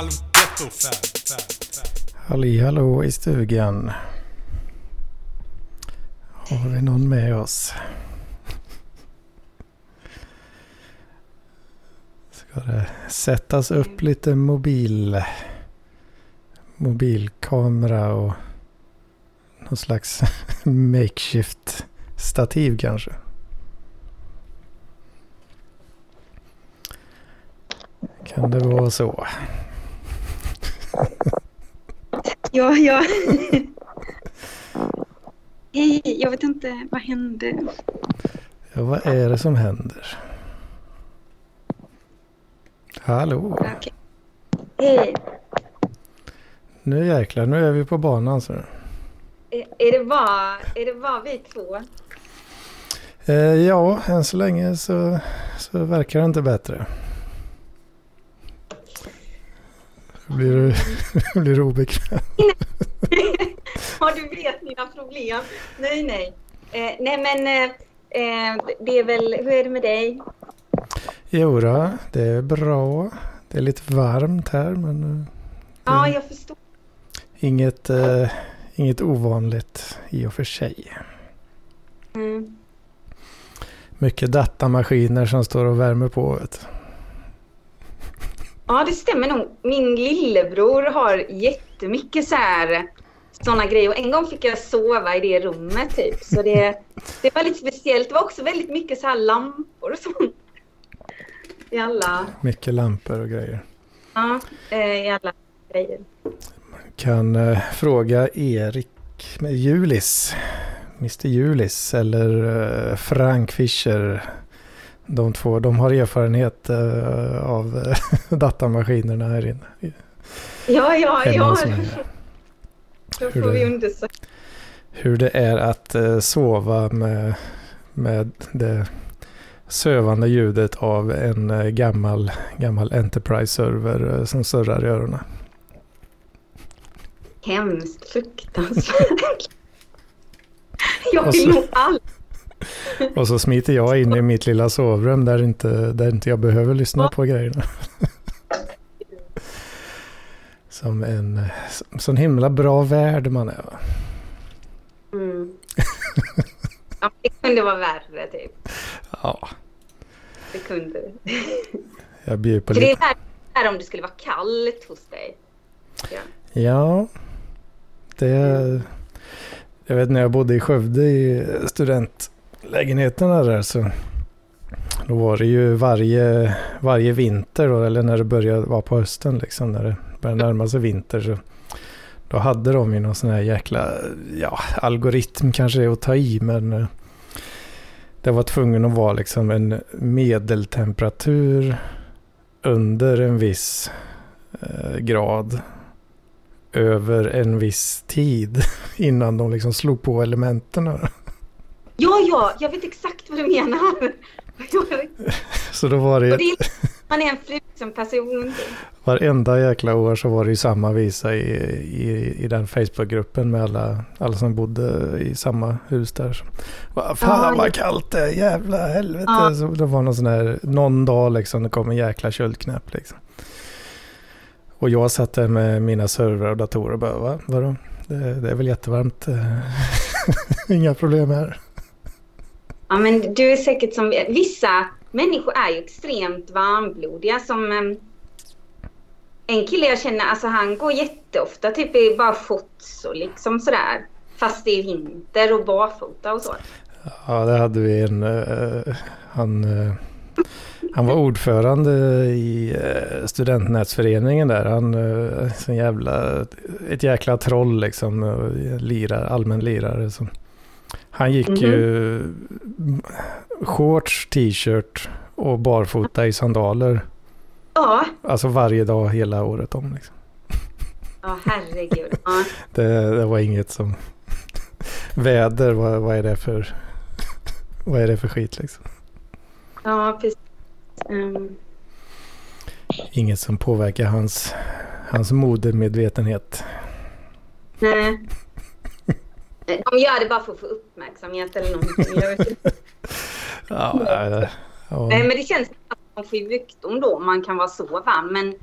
halvgetto. Halli hallå i stugan. Har vi någon med oss? Ska det sättas upp lite mobil mobilkamera och någon slags makeshift stativ kanske? Kan det vara så? Ja, ja. Hej, jag vet inte, vad hände? Ja, vad är det som händer? Hallå? Okej. Hej, Nu jäklar, nu är vi på banan. Så. är, är, det bara, är det bara vi två? Eh, ja, än så länge så, så verkar det inte bättre. Blir du, blir du obekväm? Ja, du vet mina problem. Nej, nej. Eh, nej, men eh, eh, det är väl, hur är det med dig? Jo då, det är bra. Det är lite varmt här men eh, Ja, jag förstår. inget, eh, inget ovanligt i och för sig. Mm. Mycket datamaskiner som står och värmer på. Vet. du. Ja, det stämmer nog. Min lillebror har jättemycket så här sådana grejer. Och en gång fick jag sova i det rummet typ. Så det, det var lite speciellt. Det var också väldigt mycket så här lampor och sånt. I alla, Mycket lampor och grejer. ja, eh, i alla grejer. Kan eh, fråga Erik med Julis. Mr Julis eller eh, Frank Fischer. De två, de har erfarenhet eh, av eh, datamaskinerna här inne. Ja, ja, ja. Då får vi undersöka. Hur det är att eh, sova med, med det sövande ljudet av en gammal, gammal Enterprise-server som surrar i öronen. Hemskt, fruktansvärt. Jag vill nog aldrig. Och så smiter jag in i mitt lilla sovrum där inte, där inte jag behöver lyssna på grejerna. Som en sån himla bra värld man är. va? Mm. Ja, det kunde vara värre typ. Ja, Det kunde det. jag bjuder på För det är lite. här om det skulle vara kallt hos dig. Ja. Ja, det... Jag vet när jag bodde i Skövde i Lägenheterna där så då var det ju varje, varje vinter då, eller när det började vara på hösten liksom när det började närma sig vinter så då hade de ju någon sån här jäkla, ja algoritm kanske är att ta i men eh, det var tvungen att vara liksom en medeltemperatur under en viss eh, grad över en viss tid innan de liksom slog på elementen ja, ja, jag vet exakt vad du menar. Så då var det det man är en frusen person. varenda jäkla år så var det ju samma visa i, i, i den Facebookgruppen med alla, alla som bodde i samma hus där. "Va, Fan Ja, vad kallt det är, jävla helvete. Ja. Så det var någon sån här, någon dag liksom, det kom en jäkla köldknäpp liksom. Och jag satt där med mina servrar och datorer och bara, va? Vadå? Det, det är väl jättevarmt. Inga problem här. Ja, men du är säkert som vissa människor är ju extremt varmblodiga som ehm, en kille jag känner, alltså han går jätteofta typ i bara shorts och liksom sådär. Fast det är vinter och barfota och så. Ja, det hade vi en... uh, han, uh, han var ordförande i uh, studentnätsföreningen där. Han uh, jävla, ett jäkla troll liksom. Uh, lirar, allmän lirare. Som, han gick Mhm. ju shorts, t-shirt och barfota i sandaler. Ja, Alltså varje dag hela året om. Liksom. ja herregud. Ja. Det, det var inget som... Väder, vad, vad är det för... Vad är det för skit liksom? Ja, precis. Ehm, Inget som påverkar hans, hans modemedvetenhet. nej. De gör det bara för att få uppmärksamhet eller någonting. Ja, äh, ja. Nej, men det känns som en sjukdom då man kan vara så varm. Men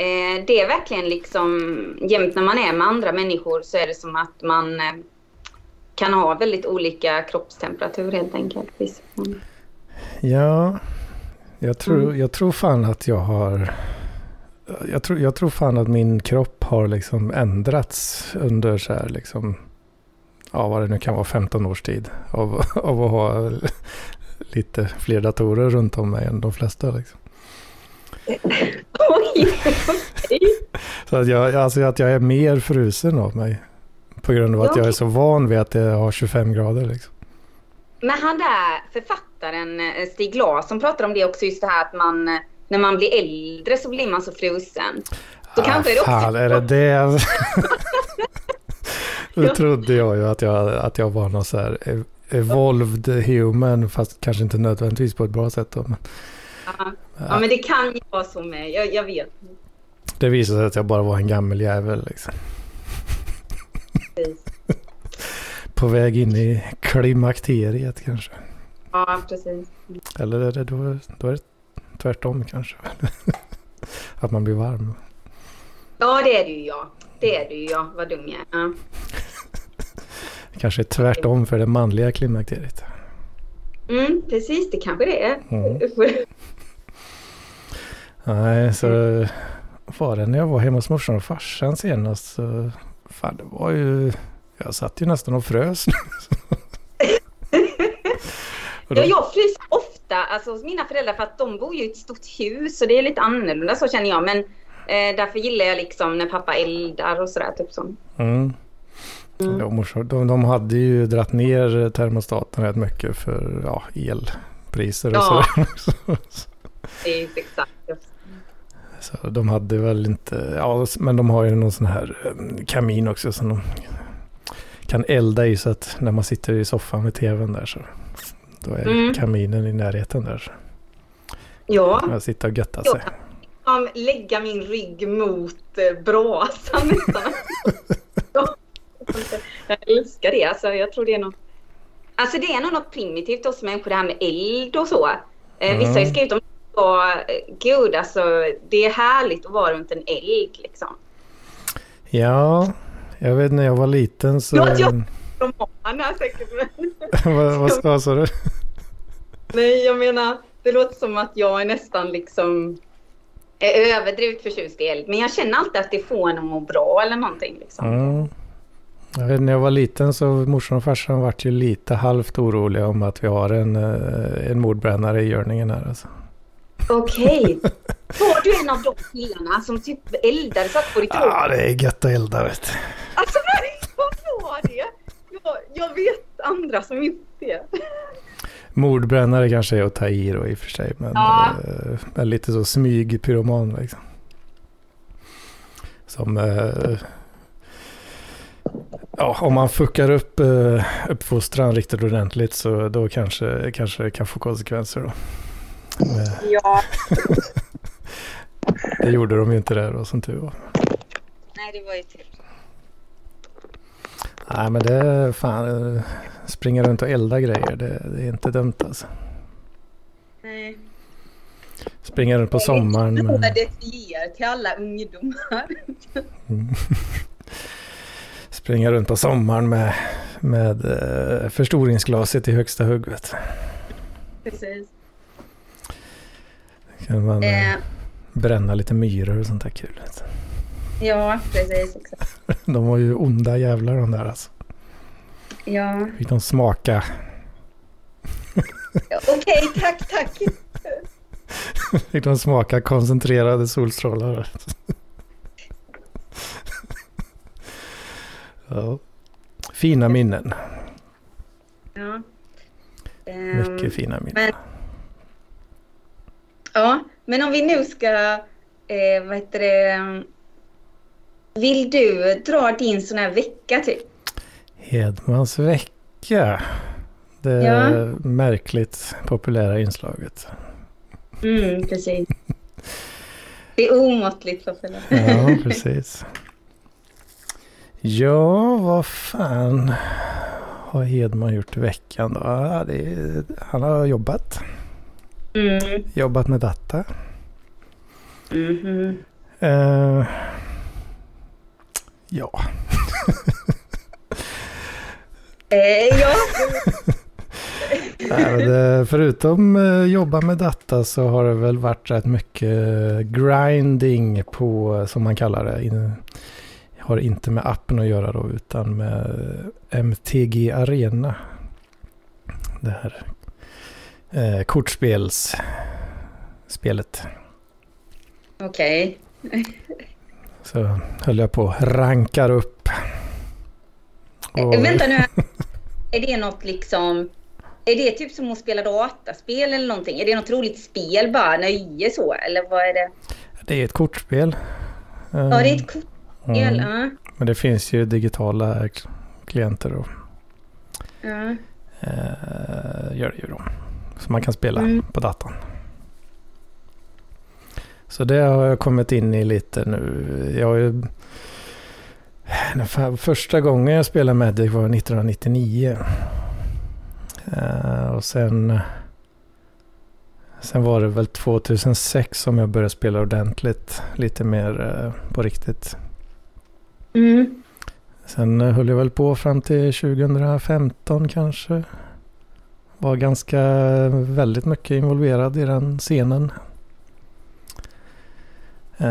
Eh, det är verkligen liksom, jämt när man är med andra människor så är det som att man eh, kan ha väldigt olika kroppstemperatur helt enkelt. Mm. Ja, jag tror, mm. jag tror fan att jag har... Jag tror, jag tror fan att min kropp har liksom ändrats under så här liksom... Ja, vad det nu kan vara, 15 års tid. Av, av att ha lite fler datorer runt om mig än de flesta liksom. Oj, Så att jag, alltså att jag är mer frusen av mig. På grund av att jag är så van vid att det har 25 grader liksom. Men han där författaren eh, Stig Larsson pratar om det också, just det här att man när man blir äldre så blir man så frusen. Så ah, kanske är det också... Fan, är det det? Då trodde jag ju att jag, att jag var någon så här evolved human, fast kanske inte nödvändigtvis på ett bra sätt. Då, men... Ja. ja, men det kan ju vara så med. Jag, jag vet. Det visade sig att jag bara var en gammal jävel liksom. På väg in i klimakteriet kanske. Ja, precis. Eller är det då, då är det tvärtom kanske? att man blir varm. Ja, det är det ju ja. Det är det ju ja. Vad dum jag är. Kanske tvärtom för det manliga klimakteriet. Mm, precis, det kanske det är. Mm. Nej, så var det när jag var hemma hos morsan och farsan senast så fan det var ju, jag satt ju nästan och frös. ja, jag fryser ofta alltså, hos mina föräldrar för att de bor ju i ett stort hus och det är lite annorlunda så känner jag. Men eh, därför gillar jag liksom när pappa eldar och sådär typ så. Mm. Mm. Ja, morsor, de, de hade ju dratt ner termostaten rätt mycket för ja, elpriser och ja. sådär. det är exakt. Så de hade väl inte, ja men de har ju någon sån här um, kamin också som de kan elda i så att när man sitter i soffan med tvn där så då är mm. kaminen i närheten där. Så. Ja. Man sitta och götta sig. Jag kan lägga min rygg mot eh, brasan nästan. jag älskar det. Alltså, jag tror det är något... Alltså det är nog något primitivt hos människor det här med eld och så. Mm. Vissa har ju skrivit om och gud alltså det är härligt att vara runt en eld liksom. Ja, jag vet när jag var liten så... Låt jag roman här säkert. vad, vad, vad sa du? Nej, jag menar det låter som att jag är nästan liksom är överdrivet förtjust i eld. Men jag känner alltid att det får en att må bra eller någonting. Liksom. Mm. Jag vet, när jag var liten så morsan och farsan vart ju lite halvt oroliga om att vi har en, eh, en mordbrännare i görningen här. Alltså. Okej. Okay. Var du en av de killarna som typ eldade satt på ditt rum? Ja, det är gött att elda vet du. Alltså vad var det? Jag, jag vet andra som inte det. Mordbrännare kanske är att ta i då i och för sig. Men ja. äh, lite så smygpyroman liksom. Som... Äh, ja, om man fuckar upp äh, uppfostran riktigt ordentligt så då kanske, kanske det kan få konsekvenser då. Ja. det gjorde de ju inte där då som tur var. Nej, det var ju tur. Nej, men det är fan springa runt och elda grejer. Det, det är inte dumt alltså. Nej. Springa runt på sommaren. Det är det ger till alla ungdomar. Mm. Springa runt på sommaren med, med eh, förstoringsglaset i högsta hugget. Precis kan man eh, eh, bränna lite myror och sånt där kul. Ja, precis. Exakt. De var ju onda jävlar de där alltså. Ja. Fick de smaka. ja, Okej, okay, tack, tack. Fick de smaka koncentrerade solstrålar. ja. Fina minnen. Ja. Mycket um, fina minnen. Men Ja, men om vi nu ska, eh, vad heter det, vill du dra din sån här vecka typ? Hedmans vecka. Det ja. märkligt populära inslaget. Mm, precis. Det är omåttligt populärt. Ja, precis. Ja, vad fan har Hedman gjort i veckan då? Ja, han har jobbat. Mm. Jobbat med data. Mm. Eh, ja. Eh, ja. Nej, det, förutom eh, jobba med data så har det väl varit rätt mycket grinding på, som man kallar det. In, har inte med appen att göra då, utan med MTG Arena. Det här eh, kortspelsspelet. Okej. Så höll jag på rankar upp. Eh, vänta nu. Är det något liksom... Är det typ som att spela dataspel eller någonting? Är det något roligt spel bara, nöje så? Eller vad är det? Det är ett kortspel. Ja, det är ett kortspel. Mm. Ja. Men det finns ju digitala klienter då. Ja. Eh, gör det ju då. Så man kan spela mm. på datorn. Så det har jag kommit in i lite nu. Jag ju... Första gången jag spelade Magic var 1999. Uh, och sen... Sen var det väl 2006 som jag började spela ordentligt. Lite mer uh, på riktigt. Mm. Sen uh, höll jag väl på fram till 2015 kanske. Var ganska väldigt mycket involverad i den scenen. Uh,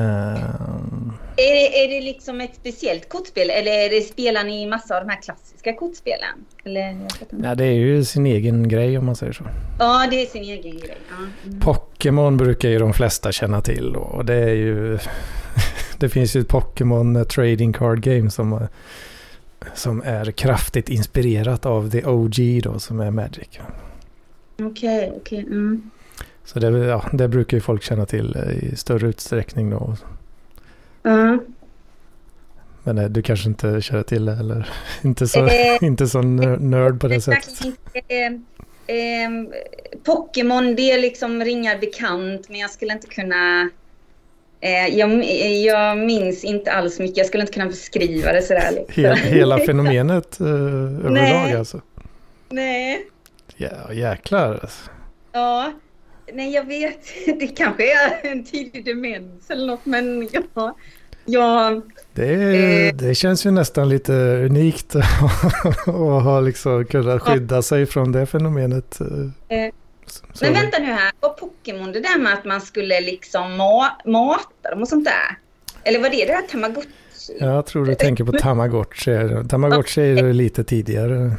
är, det, är det liksom ett speciellt kortspel eller är det, spelar ni massa av de här klassiska kortspelen? Eller, Nej, det är ju sin egen grej om man säger så. Ja, det är sin egen grej. Ja. Mm. Pokémon brukar ju de flesta känna till och det är ju... det finns ju ett Pokémon Trading Card Game som, som är kraftigt inspirerat av The OG då som är Magic. Okej, okay, okej. Okay, mm. Så det, ja, det brukar ju folk känna till eh, i större utsträckning då. Mm. Men eh, du kanske inte känner till det eller inte så, eh, inte så nörd på det sättet. Eh, eh, Pokémon det är liksom ringar bekant men jag skulle inte kunna jag, jag, minns inte alls mycket. Jag skulle inte kunna beskriva det sådär. Liksom. Hela, hela fenomenet överlag Nej. alltså? Nej. Ja, jäklar alltså. Ja, Nej, jag vet. Det kanske är en tidig demens eller något, men ja. ja det, eh, det känns ju nästan lite unikt att ha liksom kunnat skydda sig från det fenomenet. Eh, men vänta nu här, var Pokémon det där med att man skulle liksom ma mata dem och sånt där? Eller var det det där Tamagotchi? Jag tror du tänker på Tamagotchi. Tamagotchi är lite tidigare.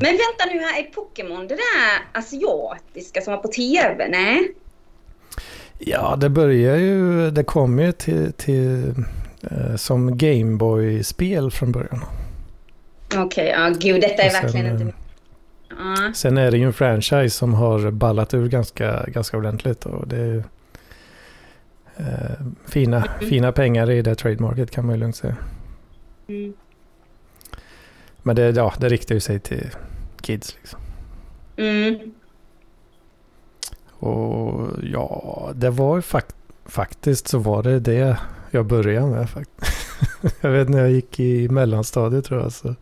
Men vänta nu här, är Pokémon det där asiatiska som var på tv? Nej? Ja, det börjar ju, det kom ju till, till eh, som Gameboy-spel från början. Okej, okay, ja gud detta är sen, verkligen inte... Uh. Sen är det ju en franchise som har ballat ur ganska, ganska ordentligt och det är eh, fina, mm. fina pengar i det trademarket kan man ju lugnt säga. Mm. Men det, ja, det riktar ju sig till kids liksom. Mm. Och ja, det var fakt faktiskt så var det det jag började med. jag vet när jag gick i mellanstadiet tror jag. Så.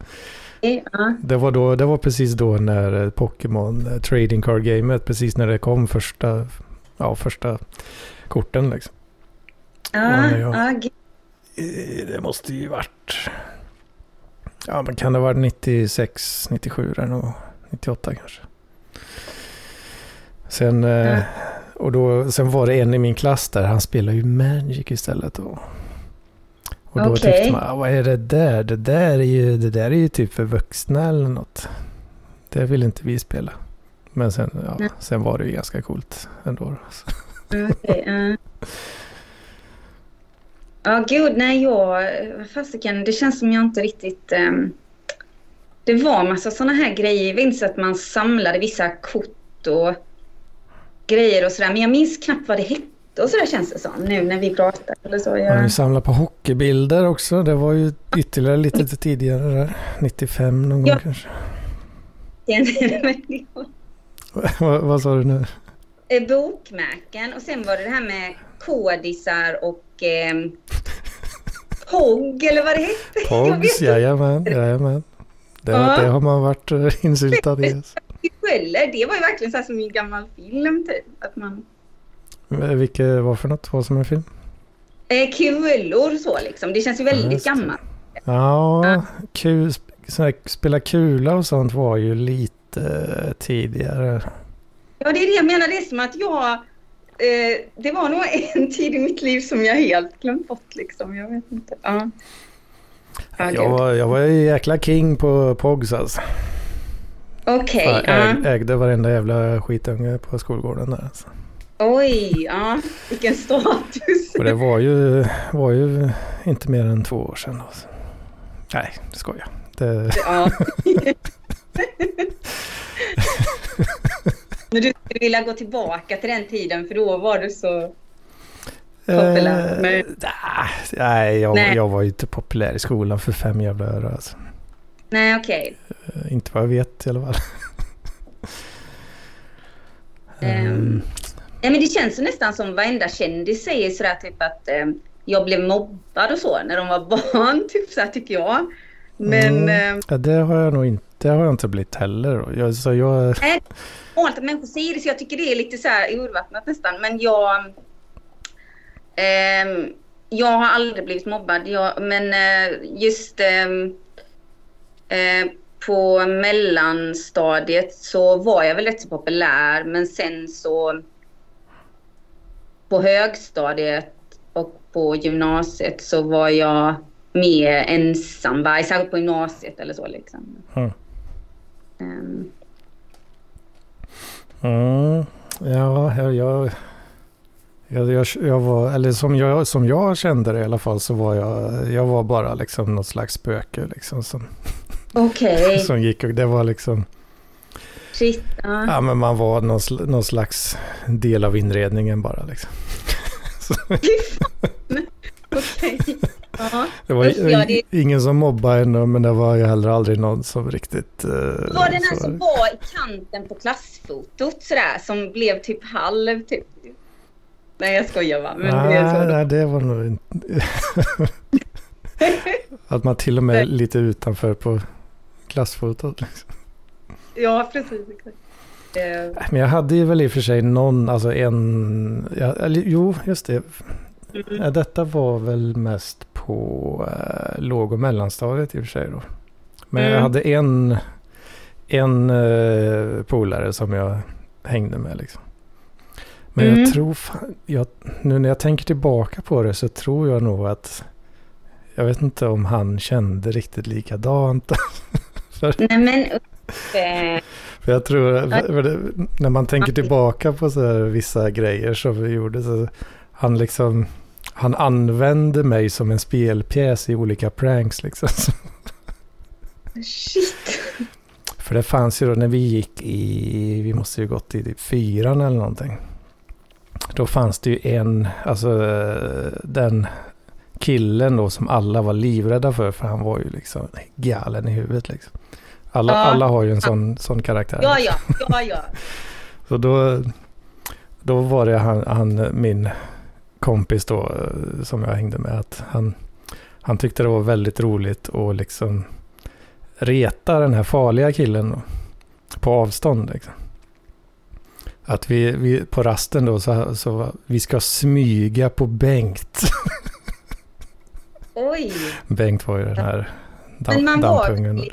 Ja. Det, var då, det var precis då när Pokémon eh, Trading Card Gamet, precis när det kom första, ja, första korten liksom. Ja, jag, ja. Det måste ju varit Ja, men kan det vara 96, 97 där nog. 98 kanske. Sen, mm. och då, sen var det en i min klass där, han spelade ju Magic istället. Och, och då okay. tyckte man, ah, vad är det där? Det där är ju, det där är ju typ för vuxna eller något. Det vill inte vi spela. Men sen, ja, sen var det ju ganska coolt ändå. Okay, uh. Ja, gud, nej, jag... Fasiken, det känns som jag inte riktigt... Um, det var en massa sådana här grejer. Jag minns att man samlade vissa kort och grejer och sådär. Men jag minns knappt vad det hette och sådär känns det som nu när vi pratar. Eller så. Jag... Man samlar på hockeybilder också. Det var ju ytterligare lite tidigare där. 95 någon ja. gång kanske. vad, vad sa du nu? Eh, bokmärken och sen var det det här med kodisar och eh, POG eller vad det hette. POGs, jajamän, jajamän. Det, ja. det har man varit uh, insyltad i. Det var ju verkligen så här som i en gammal film typ. Att man... Vilket var för något? Vad som en film? Eh, kulor så liksom. Det känns ju väldigt Ja, gammalt. Ja, Ja. kul, spela kula och sånt var ju lite eh, tidigare. Ja, det är det jag menar. Det är som att jag... Eh, det var nog en tid i mitt liv som jag helt glömt bort liksom. Jag vet inte. Ja. Ja, Jag var, jag var ju jäkla king på Pogs alltså. Okej. Jag ja. äg, ägde varenda jävla skitunge på skolgården där. Alltså. Oj, ja. Vilken status. Och det var ju, var ju inte mer än två år sedan. Alltså. Nej, skojar. Det, Ja. Men du skulle vilja gå tillbaka till den tiden för då var du så... Populär, Eh, men- nah, nej, jag, Nej. jag var ju inte populär i skolan för fem jävla öre. Alltså. Nej, okej. Eh, Inte vad jag vet i alla fall. Ehm, Ja, men det känns ju nästan som varenda kändis säger sådär typ att eh, jag blev mobbad och så när de var barn, typ så här tycker jag. Men Mm. ja, det har jag nog inte, det har jag inte blivit heller. då. Jag, så jag, vanligt att människor säger det så jag tycker det är lite så här urvattnat nästan. Men jag... ehm, jag har aldrig blivit mobbad. Jag, men eh, just ehm, eh, på mellanstadiet så var jag väl rätt så populär. Men sen så på högstadiet och på gymnasiet så var jag mer ensamvarg. Särskilt på gymnasiet eller så liksom. Mm. Mm, ja, jag, jag, jag, jag, var, eller som jag, som jag kände det i alla fall så var jag, jag var bara liksom något slags spöke liksom som, Okej. som gick och det var liksom, Shit. Ja. ja men man var någon, någon slags del av inredningen bara liksom. Okej. Ja. Det var ja, det- ingen som mobbade henne men det var ju heller aldrig någon som riktigt... eh, Var den här som var i kanten på klassfotot sådär som blev typ halv typ? Nej jag skojar va. Men det är så nej, nej, det var nog inte... Att man till och med är Nej. lite utanför på klassfotot. Liksom. Ja precis. exakt. Men jag hade ju väl i och för sig någon, alltså en... Ja, eller, jo, just det. Mm. Detta var väl mest på eh, låg och mellanstadiet i och för sig då. Men jag Mm. hade en, en eh, polare som jag hängde med liksom. Men Mm. jag tror fan, jag, nu när jag tänker tillbaka på det så tror jag nog att jag vet inte om han kände riktigt likadant. för, Nej men eh, för jag tror, för, det, när man tänker tillbaka på så vissa grejer som vi gjorde så han liksom, han använde mig som en spelpjäs i olika pranks liksom. shit. För det fanns ju då när vi gick i, vi måste ju gått i typ fyran eller någonting. Då fanns det ju en, alltså den killen då som alla var livrädda för, för han var ju liksom galen i huvudet liksom. Alla, Ja. alla har ju en sån, sån karaktär. Ja ja, ja ja. Så då, då var det han, han, min kompis då eh, som jag hängde med, att han, han tyckte det var väldigt roligt att liksom reta den här farliga killen då, på avstånd. Liksom. Att vi, vi på rasten då så, så vi ska smyga på Bengt. Oj. Bengt var ju den här dam, dampungen.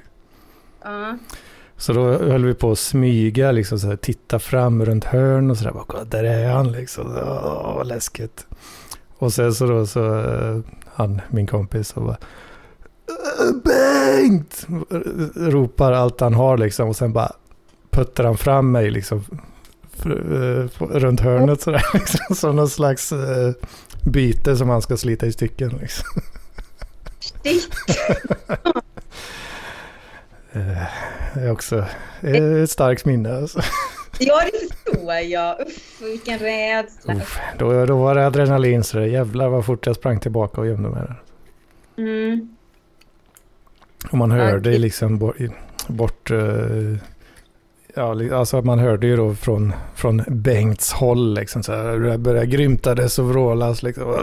Ja. Så då höll vi på att smyga, liksom så här, titta fram runt hörn och sådär. Bara, "Kolla, Där är han liksom. Åh, vad läskigt. Och sen så då så, eh, han, min kompis, och bara "Äh, Bengt! Ropar allt han har liksom. Och sen bara puttar han fram mig liksom. eh, Runt hörnet sådär. Liksom, som någon slags eh, byte som han ska slita i stycken. Liksom. Shit. Eh, Det är också eh, ett starkt minne. Alltså. Ja det förstår jag. Uff vilken rädsla. Uff, då, då var det adrenalin så det jävlar vad fort jag sprang tillbaka och gömde mig där. Mm. Och man hörde Okej. liksom bort, bort eh, ja, alltså man hörde ju då från, från Bengts håll liksom så här, det började grymtades och vrålas liksom.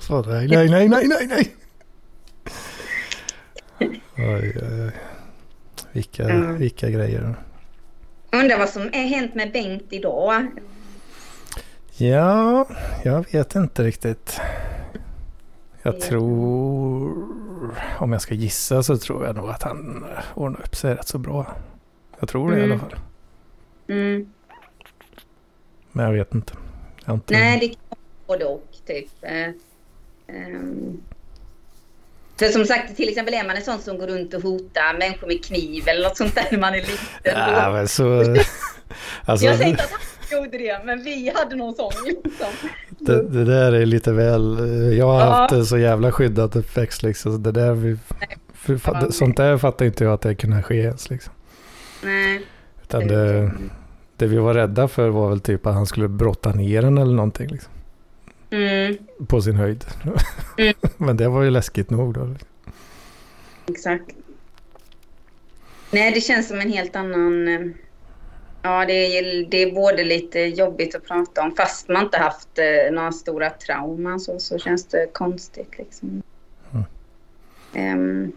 så, nej, nej, nej, nej, nej. Oj, oj, vilka, Mm. vilka grejer. Undrar vad som är hänt med Bengt idag. Ja, jag vet inte riktigt. Jag tror, om jag ska gissa så tror jag nog att han ordnar upp sig rätt så bra. Jag tror det i Mm. alla fall. Mm. Men jag vet inte. Jag inte Nej, det kan vara både och typ. Eh, ehm. För som sagt, till exempel är man en sån som går runt och hotar människor med kniv eller något sånt där när man är liten. Ja, men så... Alltså, jag säger inte att han gjorde det, men vi hade någon sån liksom. det, det där är lite väl... Jag har Ja. haft en så jävla skyddat uppväxt liksom. Det där vi, för, för, Ja. sånt där fattar inte jag att det kunde ske ens liksom. Nej. Utan det, det vi var rädda för var väl typ att han skulle brotta ner en eller någonting liksom. Mm, På sin höjd. Mm. Men det var ju läskigt nog då. exakt. Nej, det känns som en helt annan... eh, Ja, det är, det är både lite jobbigt att prata om, fast man inte haft eh, några stora trauman så, så känns det konstigt liksom. Mm. Ehm,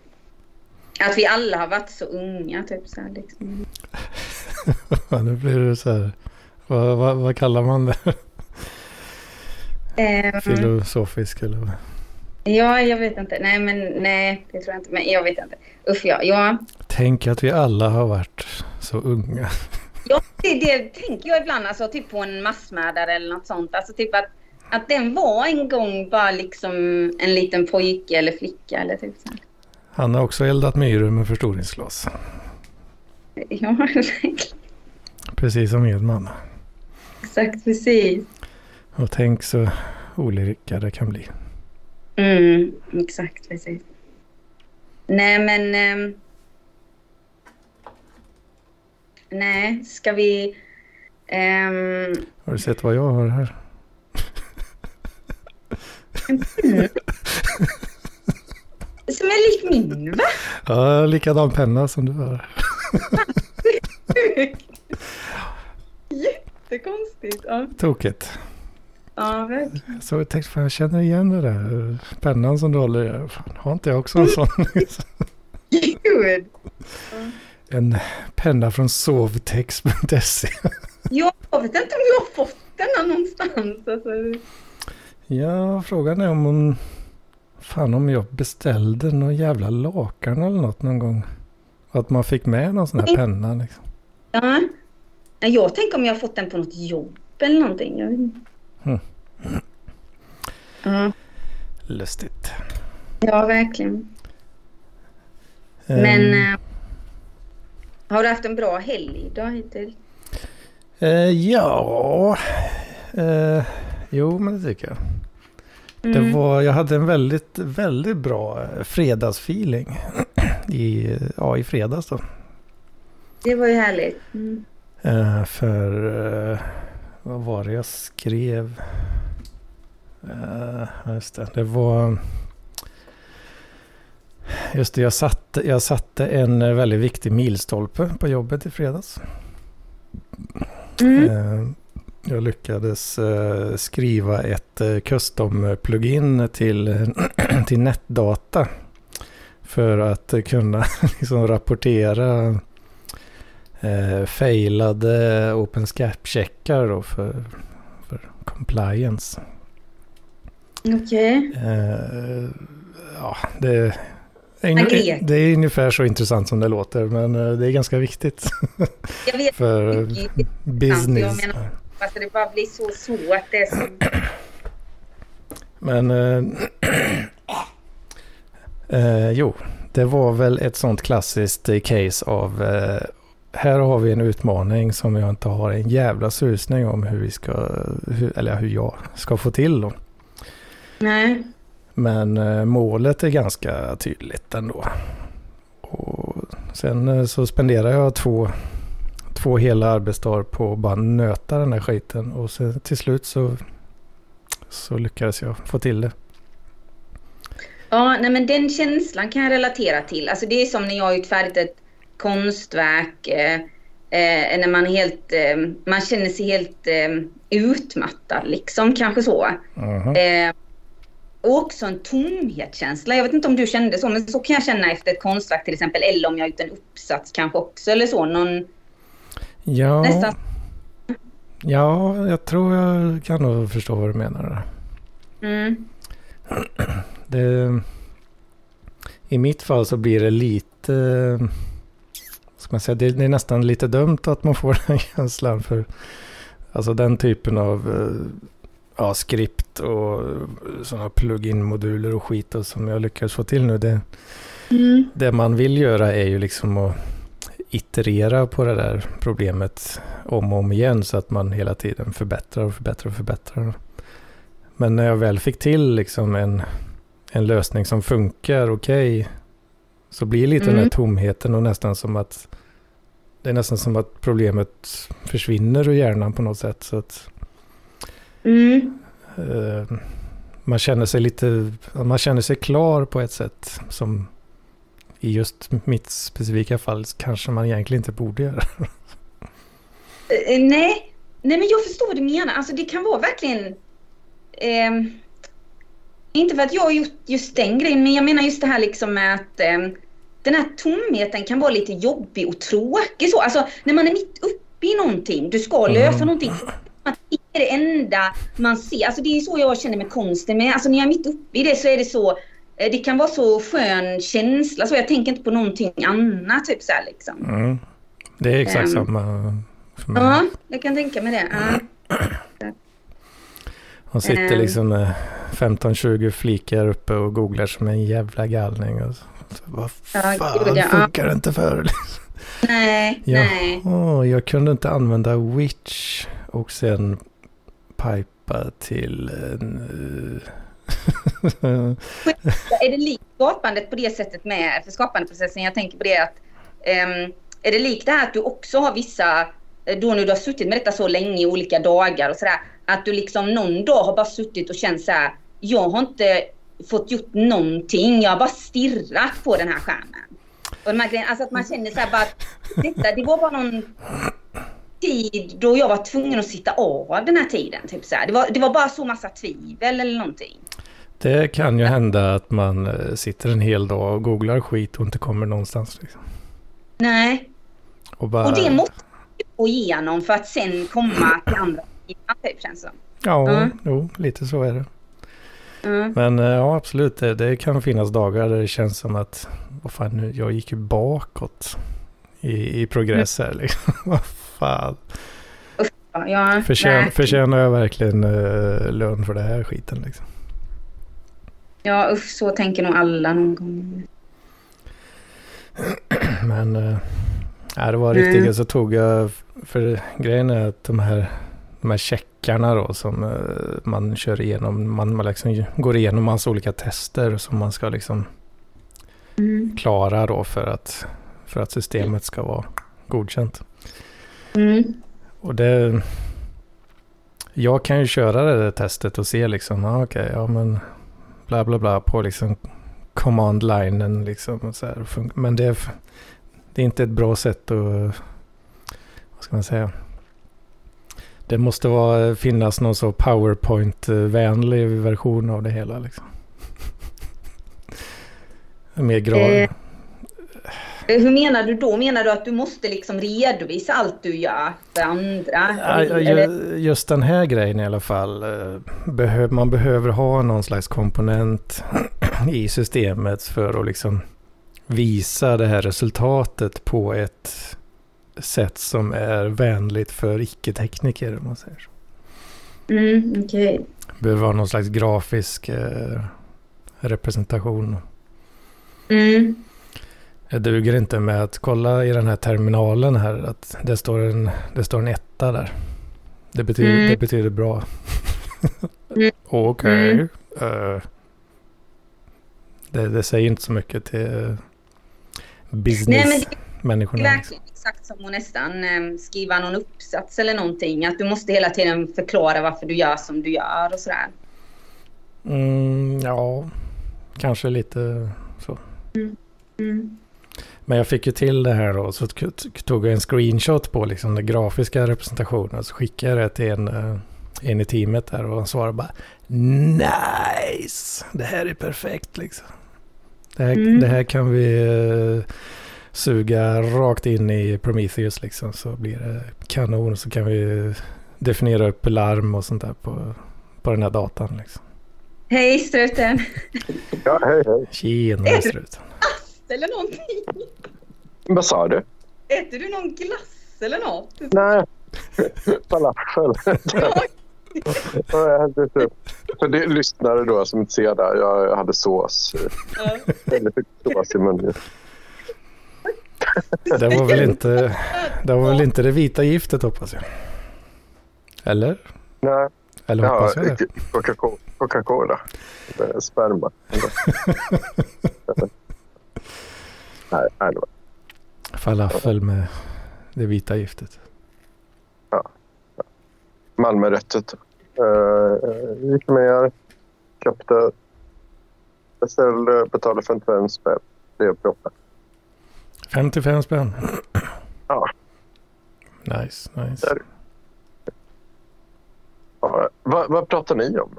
att vi alla har varit så unga, typ så här, liksom. Nu blir det så här. Vad, vad, vad kallar man det? Ehm, Filosofisk eller ja, jag vet inte. Nej, men nej, det tror jag inte. Men jag vet inte. Usch, ja. Ja, Tänk att vi alla har varit så unga. ja det, det tänker jag ibland, alltså typ på en massmördare eller något sånt. Alltså typ att, att den var en gång bara liksom en liten pojke eller flicka eller typ så. Han har också eldat myror med förstoringsglas. Ja. Precis som Edman. exakt precis. Och tänk så olika det kan bli. Mm, exakt precis. Nej, men... ehm, nej, ska vi... ehm, Har du sett vad jag har här? som är lik min, va? Ja, likadan penna som du har. Jättekonstigt. Ja, Tokigt. Ja verkligen. Så jag tänkte, fan jag känner igen det där. Pennan som du håller i. Fan, har inte jag också en sån? Gud. en penna från sovtex.se. Jag vet inte om jag har fått denna någonstans. Alltså. Ja, frågan är om hon... Fan om jag beställde någon jävla lakan eller något någon gång. Att man fick med någon sån här penna liksom. Ja. Jag tänker om jag har fått den på något jobb eller någonting. Mm. Ja, Lustigt. ja, verkligen. Men Ehm, eh, har du haft en bra helg då hittills? eh, ja... Eh, jo, men det tycker jag. Det Mm. var, jag hade en väldigt, väldigt bra fredagsfeeling. I, ja, i fredags då. Det var ju härligt. Mm. Eh, för vad var det jag skrev? Ja, just det, det var... Just det, jag satte, jag satte en eh, väldigt viktig milstolpe på jobbet i fredags. Mm. Eh, Jag lyckades eh, skriva ett custom-plugin till, till NetData. För att kunna liksom rapportera eh, failade OpenSCAP-checkar då för, för compliance. Okej. Eh, ja, det, är, det- är ungefär så intressant som det låter men eh, det är ganska viktigt Jag vet för inte. Jag business. menar- Alltså det bara blir så svårt. Det är så... Men eh, eh, jo, det var väl ett sånt klassiskt eh, case av eh, här har vi en utmaning som jag inte har en jävla susning om hur vi ska, hur, eller hur jag ska få till då. Nej. Men eh, målet är ganska tydligt ändå. Och sen eh, så spenderar jag två, två hela arbetsdagar på att bara nöta den här skiten. Och sen till slut så, så lyckades jag få till det. Ja, nej men den känslan kan jag relatera till. Alltså det är som när jag har utfärdat ett konstverk. Eh, eh, när man helt, eh, man känner sig helt eh, utmattad liksom, kanske så. Eh, och också en tomhetskänsla. Jag vet inte om du kände så, men så kan jag känna efter ett konstverk till exempel. Eller om jag har gjort en uppsats kanske också eller så. Någon, Ja, nästan Ja, jag tror jag kan nog förstå vad du menar. Mm. Det, I mitt fall så blir det lite... Ska man säga, det, det är nästan lite dumt att man får den känslan. För alltså den typen av eh, ja, skript och sådana plug-in-moduler och skit och som jag lyckats få till nu. Det, Mm. det man vill göra är ju liksom att iterera på det där problemet om och om igen så att man hela tiden förbättrar och förbättrar och förbättrar. Men när jag väl fick till liksom en, en lösning som funkar okej så blir lite den här Mm. tomheten och nästan som att det är nästan som att problemet försvinner ur hjärnan på något sätt. Så att Mm. eh, man känner sig lite, man känner sig klar på ett sätt som i just mitt specifika fall kanske man egentligen inte borde göra. Eh, nej. nej, men jag förstår vad du menar. Alltså det kan vara verkligen... ehm, inte för att jag har gjort just den grejen, men jag menar just det här liksom med att ehm, den här tomheten kan vara lite jobbig och tråkig. Så. Alltså när man är mitt uppe i någonting, du ska lösa Mm. någonting. Man är det enda man ser. Alltså det är så jag känner med konsten. Men alltså när jag är mitt uppe i det så är det så... eh, Det kan vara så skön känsla. Så jag tänker inte på någonting annat. Typ så här, liksom. Mm. Det är exakt Ehm. samma. Ja, jag kan tänka mig det. Ja. Hon sitter Ehm. liksom med 15-20 flikar uppe och googlar som en jävla galning. Och så, vad Ja, fan gud, ja. funkar det inte för? Nej, Ja, nej. jag kunde inte använda Witch och sen pipa till en... eh, Är det likt skapandet på det sättet med för skapandeprocessen? Jag tänker på det att ehm, är det likt det här att du också har vissa eh, då när du har suttit med detta så länge i olika dagar och sådär att du liksom någon dag har bara suttit och känt så här jag har inte fått gjort någonting, jag har bara stirrat på den här skärmen. Och grejerna, alltså att man känner så här bara att detta, det var bara någon tid då jag var tvungen att sitta av den här tiden. Typ så här. Det, var, det var bara så massa tvivel eller någonting. Det kan ju hända att man eh, sitter en hel dag och googlar skit och inte kommer någonstans. Liksom. Nej, Och, bara, Och det måste du gå igenom för att sen komma till andra sidan typ känns det som. Ja, Mm. jo, lite så är det. Mm. Men eh, ja, absolut. Det, det kan finnas dagar där det känns som att vad fan, nu, jag gick ju bakåt i, i progress här. Liksom. vad fan. Ja, Förtjän, förtjänar jag verkligen uh, lön för det här skiten? Liksom? ja usch, så tänker nog alla någon gång. Men ja, det var Mm. riktigt. Så tog jag, för grejen är att de här, de här checkarna då som eh, man kör igenom, man, man liksom går igenom massa olika tester som man ska liksom Mm. klara då för att, för att systemet ska vara godkänt. Mm. Och det... Jag kan ju köra det där testet och se liksom, ah, okej, ja men bla bla bla på liksom command-linen liksom. Och så här, men det det är inte ett bra sätt att, vad ska man säga? Det måste vara, finnas någon så PowerPoint-vänlig version av det hela liksom. Mer gra- Eh, Hur menar du då? Menar du att du måste liksom redovisa allt du gör för andra? Ja, just den här grejen i alla fall. eh, man behöver ha någon slags komponent i systemet för att liksom visa det här resultatet på ett sätt som är vänligt för icke-tekniker. Om man säger så. Mm, okej. behöver ha någon slags grafisk eh, representation. Mm. Det duger inte med att kolla i den här terminalen här att det står en, det står en etta där. Det betyder, Mm. det betyder bra. Mm. Okej. Mm. eh, det, det säger inte så mycket till eh, business-människorna. det liksom. Exakt som att nästan eh, skriva någon uppsats eller någonting. Att du måste hela tiden förklara varför du gör som du gör och sådär. Mm, ja, kanske lite så. Mm. Men jag fick ju till det här då, så tog jag en screenshot på liksom den grafiska representationen. Så skickade jag det till en, eh, en i teamet där och han svarade bara Nice! Det här är perfekt liksom. Det här, Mm. det här kan vi eh, suga rakt in i Prometheus liksom. Så blir det kanon så kan vi definiera upp larm och sånt där på, på den här datan. Liksom. Hej struten! Ja, hej hej. Tjena du- struten. Eller någonting. Vad sa du? Äter du någon glass eller något? Nej. Falafel. Ja, jag För det lyssnare då som inte ser där, jag hade sås. Väldigt mycket sås i munnen. Det var väl inte det, var väl inte det vita giftet hoppas jag. Eller? Nej, Eller ja, hoppas jag det? Coca-Cola. Eh, Sperma. nej, nej, det var Falafel med det vita giftet. Malmörättet. Uh, gick med, köpte, beställde, betalade 55 spänn. Blev proppen. 55 spänn. Ja. Nice, nice. Där. Ja, vad, vad pratar ni om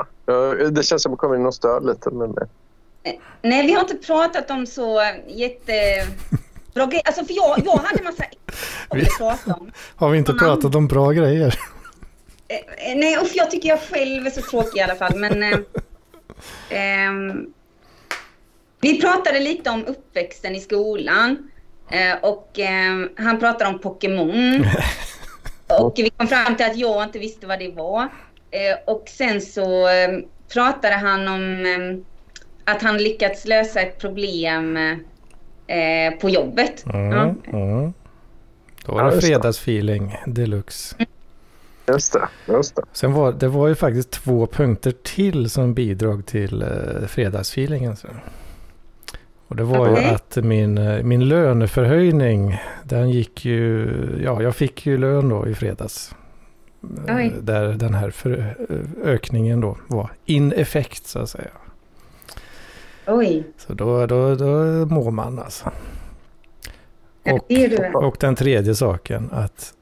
det känns som att komma in och störa lite. Men, eh, Nej, vi har inte pratat om så jätte... Bra grejer. Alltså för jag, jag hade massa prata om. Har vi inte pratat om bra grejer? Eh, eh, nej, och jag tycker jag själv är så tråkig i alla fall. Men, eh, ehm, vi pratade lite om uppväxten i skolan. Eh, och eh, han pratade om Pokémon. Och vi kom fram till att jag inte visste vad det var. Eh, och sen så eh, pratade han om eh, att han lyckats lösa ett problem eh, på jobbet. Mm, Ja. mm. Då var det. fredagsfeeling deluxe. just det, just det. Sen var det var ju faktiskt två punkter till som bidrog till eh, fredagsfeelingen. Så. Och det var ju Okej. att min, eh, min löneförhöjning, den gick ju, ja jag fick ju lön då i fredags. Eh, Oj. Där den här för, eh, ökningen då var in effekt så att säga. Oj, Så då, då, då mår man alltså. Och, och den tredje saken att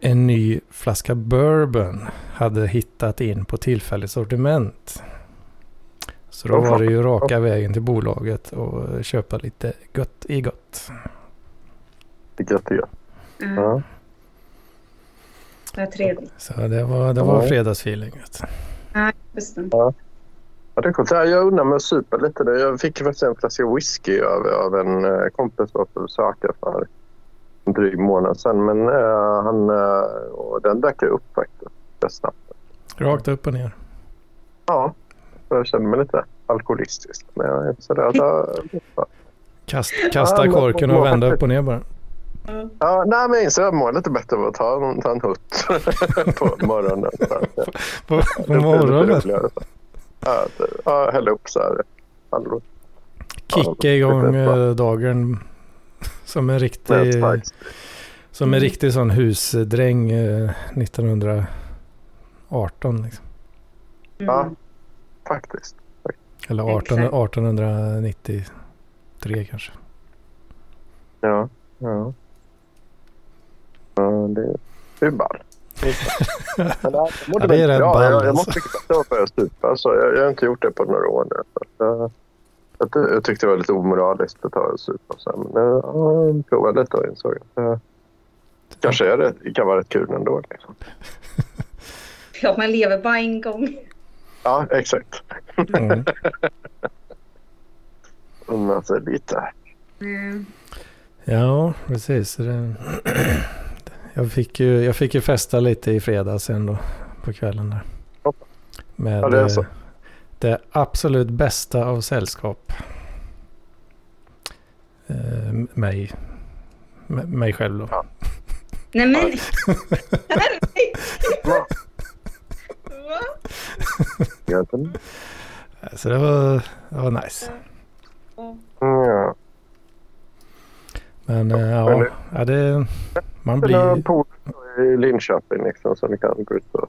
en ny flaska bourbon hade hittat in på tillfälligt sortiment. Så då var det ju raka vägen till bolaget och köpa lite gött i gott. Det är gött, det är gött. Ja, Ja. vad trevligt. Så det var, det var Ja. fredagsfeelinget. Just det. Ja, det är coolt. Ja, Jag undrar med att supa lite. Jag fick faktiskt en flaska whisky av, av en eh, kompis som var på besök för en dryg månad sedan. Men eh, han, och den jag upp faktiskt. rätt snabbt. Rakt upp och ner. Ja, jag kände mig lite alkoholistisk. Men jag är sådär. Då, Kast, kasta korken och vända upp och ner bara. ja, nej, men jag inser att jag mår lite bättre av att ta, en- ta en hutt på morgonen. På, på det blir lite morgonen. Ja, det- ja, hälla upp så här. halvor. Kicka igång eh, dagen som en riktig... Som en riktig sån husdräng eh, 1918. Liksom. Ja, Mm. Faktiskt. Eller 18, Exakt. 1893 kanske. Ja, ja. ja det, det är ball. Men det- jag mådde Ja, det är rätt ball, Jag, jag måste börja börja stupa. Alltså, jag, jag har inte gjort det på några år nu. Att, jag, jag, ty- jag tyckte det var lite omoraliskt att ta och supa. Men jag ja, provade lite och insåg att det kanske är det, det kan vara rätt kul ändå. Liksom. Ja, man lever bara en gång. Ja, exakt. Mm. Unna sig lite. Mm. Ja, precis. Det, jag, fick ju, jag fick ju festa lite i fredags sen då på kvällen där. Med Ja, det eh, det absolut bästa av sällskap. Eh, mig. M- mig själv då. Ja. Nej men... Ja. Va? Egentligen. Så det var, det var nice. Ja. Men eh, ja, det- ja det, man Det är några blir... i Linköping liksom, så ni kan gå ut och...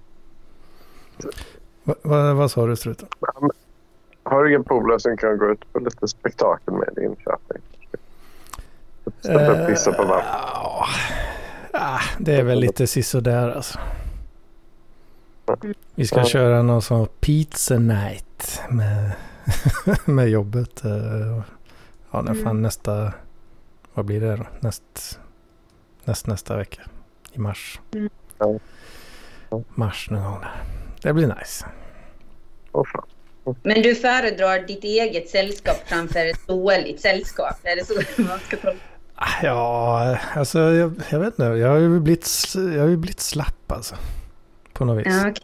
Va, va, vad sa du struten? Har du ingen polare som kan gå ut på lite spektakel med i Linköping? Sätta upp vissa på varv. ja, ah, det är väl lite sisådär alltså. Vi ska Ja. köra någon sån pizza night med, med jobbet. eh, Ja, när fan Mm. nästa... Vad blir det då? Näst, näst nästa vecka. I mars. Mm. Ja. mars någon gång. Det blir nice. Åh fan. Men du föredrar ditt eget sällskap framför ett dåligt sällskap? Är det så man ska tolka? Ja, alltså jag, jag vet inte. Jag har ju blivit, jag har ju blivit slapp alltså. På något vis. Ja, okej.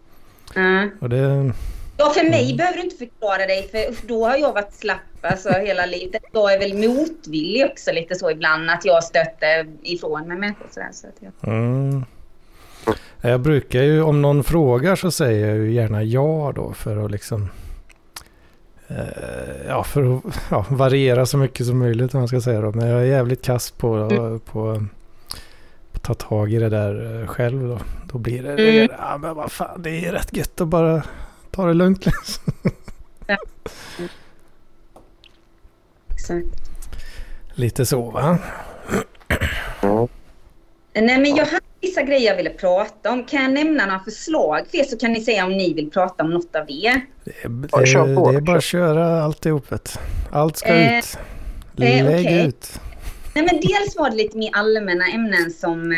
Ja. Och det, Ja, för mig Mm. behöver du inte förklara dig, för då har jag varit slapp alltså, hela livet. Jag är väl motvillig också lite så ibland, att jag stöter ifrån mig människor. Så där, så att jag... mm. Jag brukar ju, om någon frågar så säger jag ju gärna ja då för att liksom eh, Ja, för att ja, variera så mycket som möjligt om man ska säga då. Men jag är jävligt kass på, Mm. på, ta tag i det där eh, själv då. Då blir det, Mm. ja men vad fan, det är rätt gött att bara ta det lugnt liksom. Exakt. Lite så va? Ja. Nej, men jag hade vissa grejer jag ville prata om. Kan jag nämna några förslag för er så kan ni säga om ni vill prata om något av det. Det är, Ja, det, på. det är bara att köra alltihop. vet du. Allt ska Eh, ut. eh, Lägg okej. ut. Nej, men dels var det lite mer allmänna ämnen som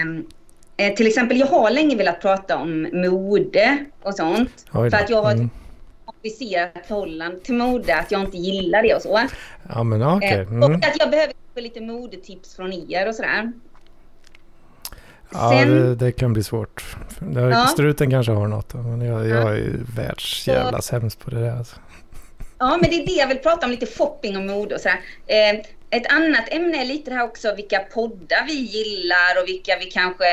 eh, till exempel jag har länge velat prata om mode och sånt. För att jag har ett Mm. komplicerat förhållande till mode, att jag inte gillar det och så. Ja men okej. Eh, Mm. Och att jag behöver lite modetips från er och sådär. Ja, Sen- det, det kan bli svårt. Det, Ja. Struten kanske har något. Men jag, jag Ja. är världsjävla sämst på det där. Alltså. Ja, men det är det jag vill prata om, lite shopping och mode och sådär. Eh, ett annat ämne är lite det här också vilka poddar vi gillar och vilka vi kanske,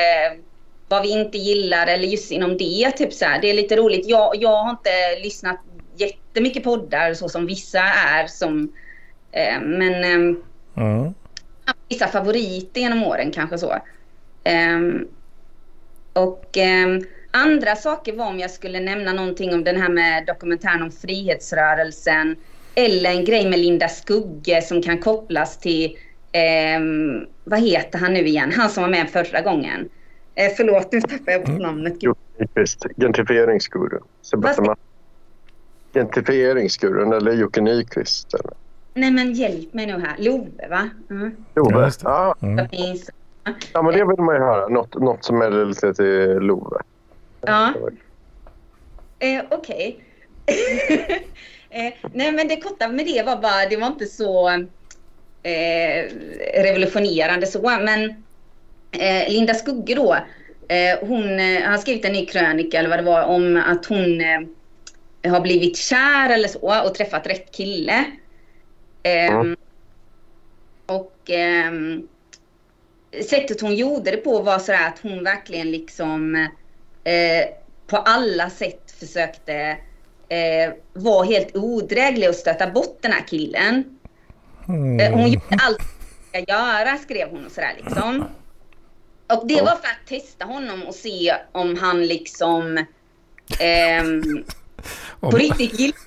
vad vi inte gillar eller just inom det. Typ så här. Det är lite roligt. Jag, jag har inte lyssnat jättemycket poddar så som vissa är. Som, eh, men eh, Mm. vissa favoriter genom åren kanske så. Ehm, och ehm, andra saker var om jag skulle nämna någonting om den här med dokumentären om frihetsrörelsen eller en grej med Linda Skugge som kan kopplas till, ehm, vad heter han nu igen, han som var med förra gången. Eh, förlåt, nu tappade jag bort namnet. Gud. Jocke Nyqvist, gentrifieringsgurun. Sebastian Gentrifieringsgurun eller Jocke Nyqvist. Eller? Nej men hjälp mig nu här, Love va? Mm. Love. Ja, Mm. Ja, men det vill man ju höra. Något, något som är lite till Love. Ja. Eh, Okej. eh, nej men det korta med det var bara, det var inte så eh, revolutionerande så men eh, Linda Skugge då, eh, hon eh, har skrivit en ny krönika eller vad det var om att hon har blivit kär eller så och träffat rätt kille. Mm. Och ehm, sättet hon gjorde det på var sådär att hon verkligen liksom eh, på alla sätt försökte eh, vara helt odräglig och stöta bort den här killen. Eh, hon Mm. gjorde allt hon ska göra, skrev hon och sådär liksom. Och det var för att testa honom och se om han liksom ehm, på riktigt gillar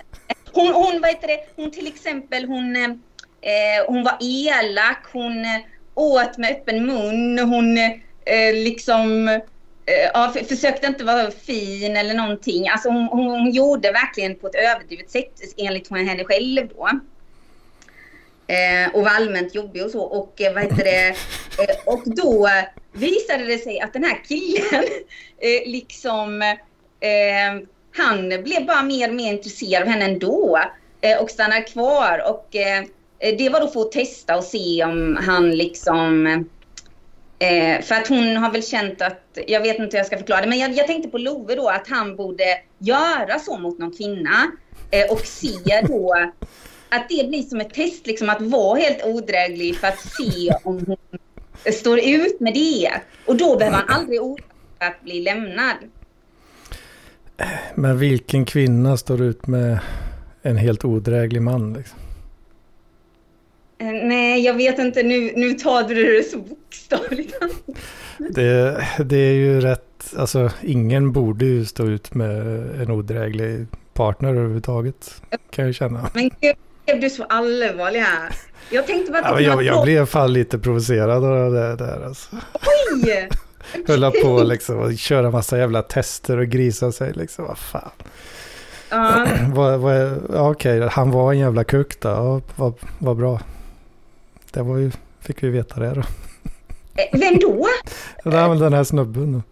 hon, hon, vad heter det, hon till exempel, hon, eh, hon var elak, hon eh, åt med öppen mun, hon eh, liksom ja, för, försökte inte vara fin eller någonting. Alltså hon, hon, hon gjorde verkligen på ett överdrivet sätt enligt henne själv då. Eh, och var allmänt jobbig och så. Och eh, vad heter det? Eh, och då visade det sig att den här killen eh, liksom eh, han blev bara mer och mer intresserad av henne ändå eh, och stannade kvar. Och eh, det var då för att testa och se om han liksom... Eh, för att hon har väl känt att, jag vet inte hur jag ska förklara det, men jag, jag tänkte på Love då att han borde göra så mot någon kvinna eh, och se då att det blir som ett test, liksom att vara helt odräglig för att se om hon står ut med det. Och då behöver han aldrig oroa sig för att bli lämnad. men vilken kvinna står ut med en helt odräglig man? Liksom? Eh, Nej, jag vet inte. Nu, nu tar du det så bokstavligt. Det, det är ju rätt, alltså ingen borde ju stå ut med en odräglig partner överhuvudtaget. Kan jag känna. Men blev du så allvarlig här? Jag tänkte bara Ja, men jag, jag blev fan lite provocerad av det där alltså. Oj! Höll på liksom och köra massa jävla tester och grisa sig liksom. Vad fan. Ja, Vad, vad, ja, okej, han var en jävla kuck då. Ja, vad, vad bra. Det var ju, fick vi veta det då. eh, vem då? Det är väl den här snubben.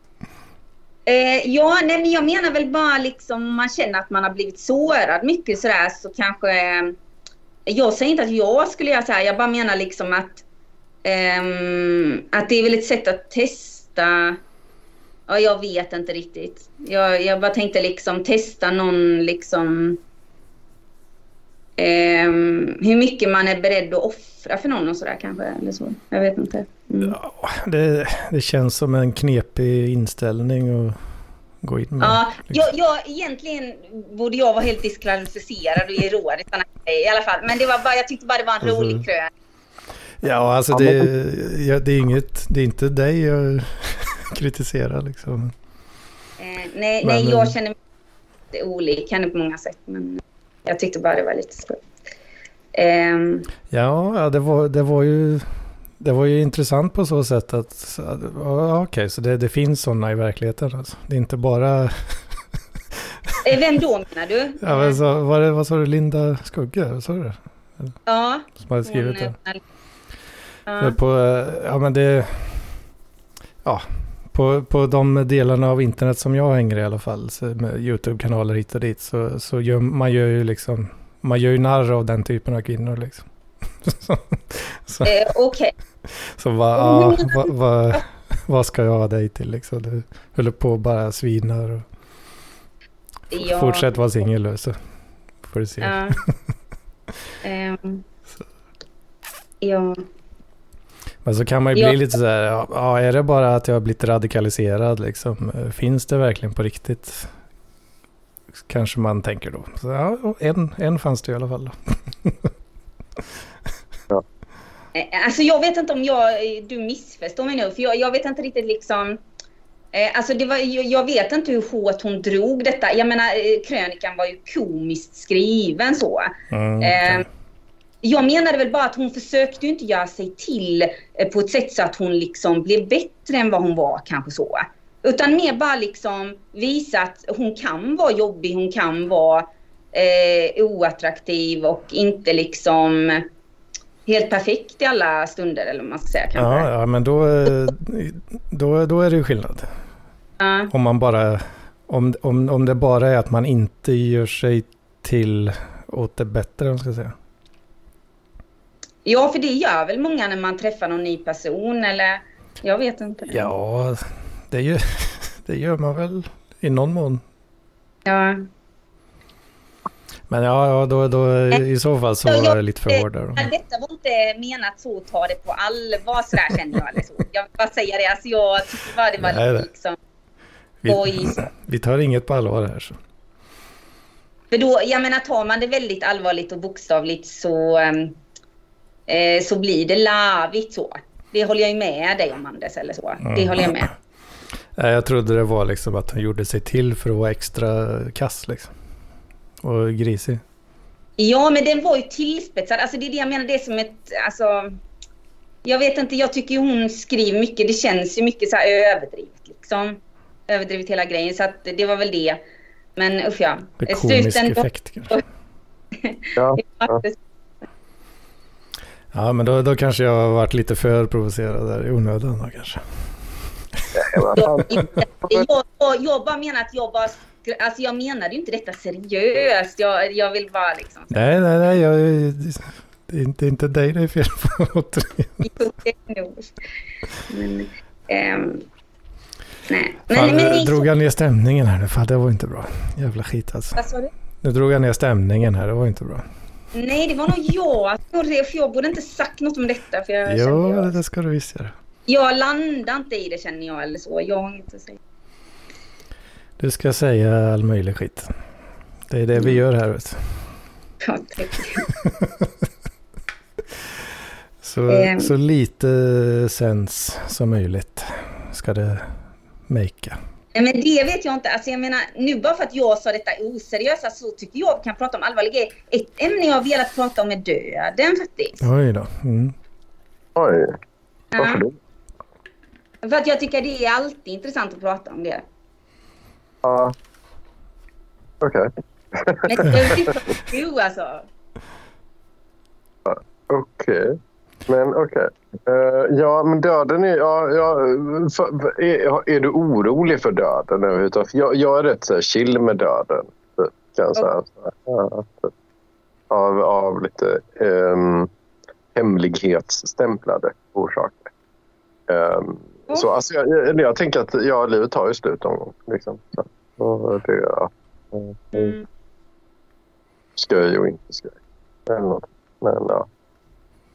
Eh, ja, nej, men jag menar väl bara liksom man känner att man har blivit sårad mycket sådär så kanske... Eh, jag säger inte att jag skulle göra så här. Jag bara menar liksom att... ehm, att det är väl ett sätt att testa... Ja, jag vet inte riktigt. Jag, jag bara tänkte liksom testa någon liksom... ehm, hur mycket man är beredd att offra för någon och sådär kanske. Eller så. Jag vet inte. Mm. Ja, det, det känns som en knepig inställning att gå in med. Ja, liksom. jag, jag, egentligen borde jag vara helt diskvalificerad och ge råd i grejer i alla fall. Men det var bara, jag tyckte bara det var en Precis. rolig krön. Ja, alltså det, ja, det är inget, det är inte dig jag kritiserar liksom. Eh, nej, Men, nej, eh, jag känner mig lite olik henne på många sätt. Men jag tyckte bara det var lite skoj. Ehm, Ja, det, var, det var ju det var ju intressant på så sätt att, okej, så det, det finns sådana i verkligheten alltså. Det är inte bara, eh, vem då menar du? ja, men så, var det, vad sa du, Linda Skugge, sa du det? Ja, Som hade skrivit det? eh, För Ja, på, eh, ja men det, ja, på, på de delarna av internet som jag hänger i alla fall, med YouTube-kanaler hit och dit, så, så gör man gör ju liksom, man gör ju narr av den typen av kvinnor liksom. så, så, eh, Okej. så vad, ja, vad, vad, vad ska jag ha dig till liksom? Du håller på och bara svinar och Ja. fortsätt vara singel så får du se. Ja. Så. ja. Men så kan man ju Ja. bli lite så här, ja, ja, är det bara att jag har blivit radikaliserad liksom? Eh, Finns det verkligen på riktigt? Kanske man tänker då. Så, ja, en, en fanns det i alla fall. Då. Eh, Alltså jag vet inte om jag, du missförstår mig nu, för jag, jag vet inte riktigt liksom... Eh, alltså det var, jag, jag vet inte hur hårt hon drog detta. Jag menar, eh, krönikan var ju komiskt skriven så. Mm, Eh, okej. Jag menade väl bara att hon försökte inte göra sig till eh, på ett sätt så att hon liksom blev bättre än vad hon var kanske så. Utan mer bara liksom visa att hon kan vara jobbig, hon kan vara eh, oattraktiv och inte liksom helt perfekt i alla stunder eller vad man ska säga kanske. ja, ja, men då, eh, då, då är det ju skillnad. Ja. Om man bara, om, om, om det bara är att man inte gör sig till åt det bättre, om man ska säga. Ja, för det gör väl många när man träffar någon ny person eller jag vet inte. Ja, det gör, det gör man väl i någon mån. Ja. Men ja, ja då, då, i så fall så var det lite för. Men detta var inte menat så ta det på allvar sådär känner jag. Eller så. Jag bara säga det. Alltså jag tycker bara det var Nej, lite liksom... Vi, vi tar inget på allvar här. Så. För då, jag menar tar man det väldigt allvarligt och bokstavligt så, ehm, eh, så blir det larvigt så. Det håller jag ju med dig om Anders eller så. Det Mm. håller jag med. Jag trodde det var liksom att han gjorde sig till för att vara extra kass liksom. Och grisig. Ja, men den var ju tillspetsad. Alltså det är det jag menar. Det är som ett... Alltså, jag vet inte, jag tycker ju hon skriver mycket. Det känns ju mycket så här överdrivet liksom. Överdrivet hela grejen. Så att det var väl det. Men usch ja. Med komisk Sluten- effekt kanske. Ja, ja. Ja, men då, då kanske jag har varit lite för provocerad där i onödan då kanske. Jag, jag, bara menar att jag bara... Alltså jag menade ju inte detta seriöst. Jag, jag vill bara liksom... Nej, nej, nej. Jag, det, är inte, det är inte dig det är fel på återigen. Jo, det är nog. Men... ehm, nej. Fan, Men, men ni, drog jag ner stämningen här nu? Fan, det var inte bra. Jävla skit alltså. Vad sa du? Nu drog jag ner stämningen här. Det var inte bra. Nej, det var nog jag som gjorde det. För jag borde inte sagt något om detta. För jag, Jo, jag, det ska du visst göra. jag landar inte i det känner jag eller så. Jag har inget att säga. Du ska säga all möjlig skit. Det är det vi gör här. Vet. Ja, tack. Så, Ehm. så lite sens som möjligt ska det makea. Nej, men det vet jag inte. Alltså jag menar, nu bara för att jag sa detta oseriösa så tycker jag vi kan prata om allvarliga grejer. Ett ämne jag har velat prata om är döden faktiskt. Oj då. Mm. Oj, varför Ja. då? För att jag tycker det är alltid intressant att prata om det. Ja. Okej. Men det är ju jo, alltså. Okej. Men okej. Okay. Uh, ja, men döden är... Ja, ja, för, är, är, du orolig för döden? Jag, jag är rätt så här, chill med döden. Kan jag säga. Ja, typ. av, av lite um, hemlighetsstämplade orsaker. Um, mm. Så alltså, jag, jag, tänker att ja, livet tar ju slut någon gång. Liksom. Så, och det, ja. mm. Sköj och inte sköj. Men, ja.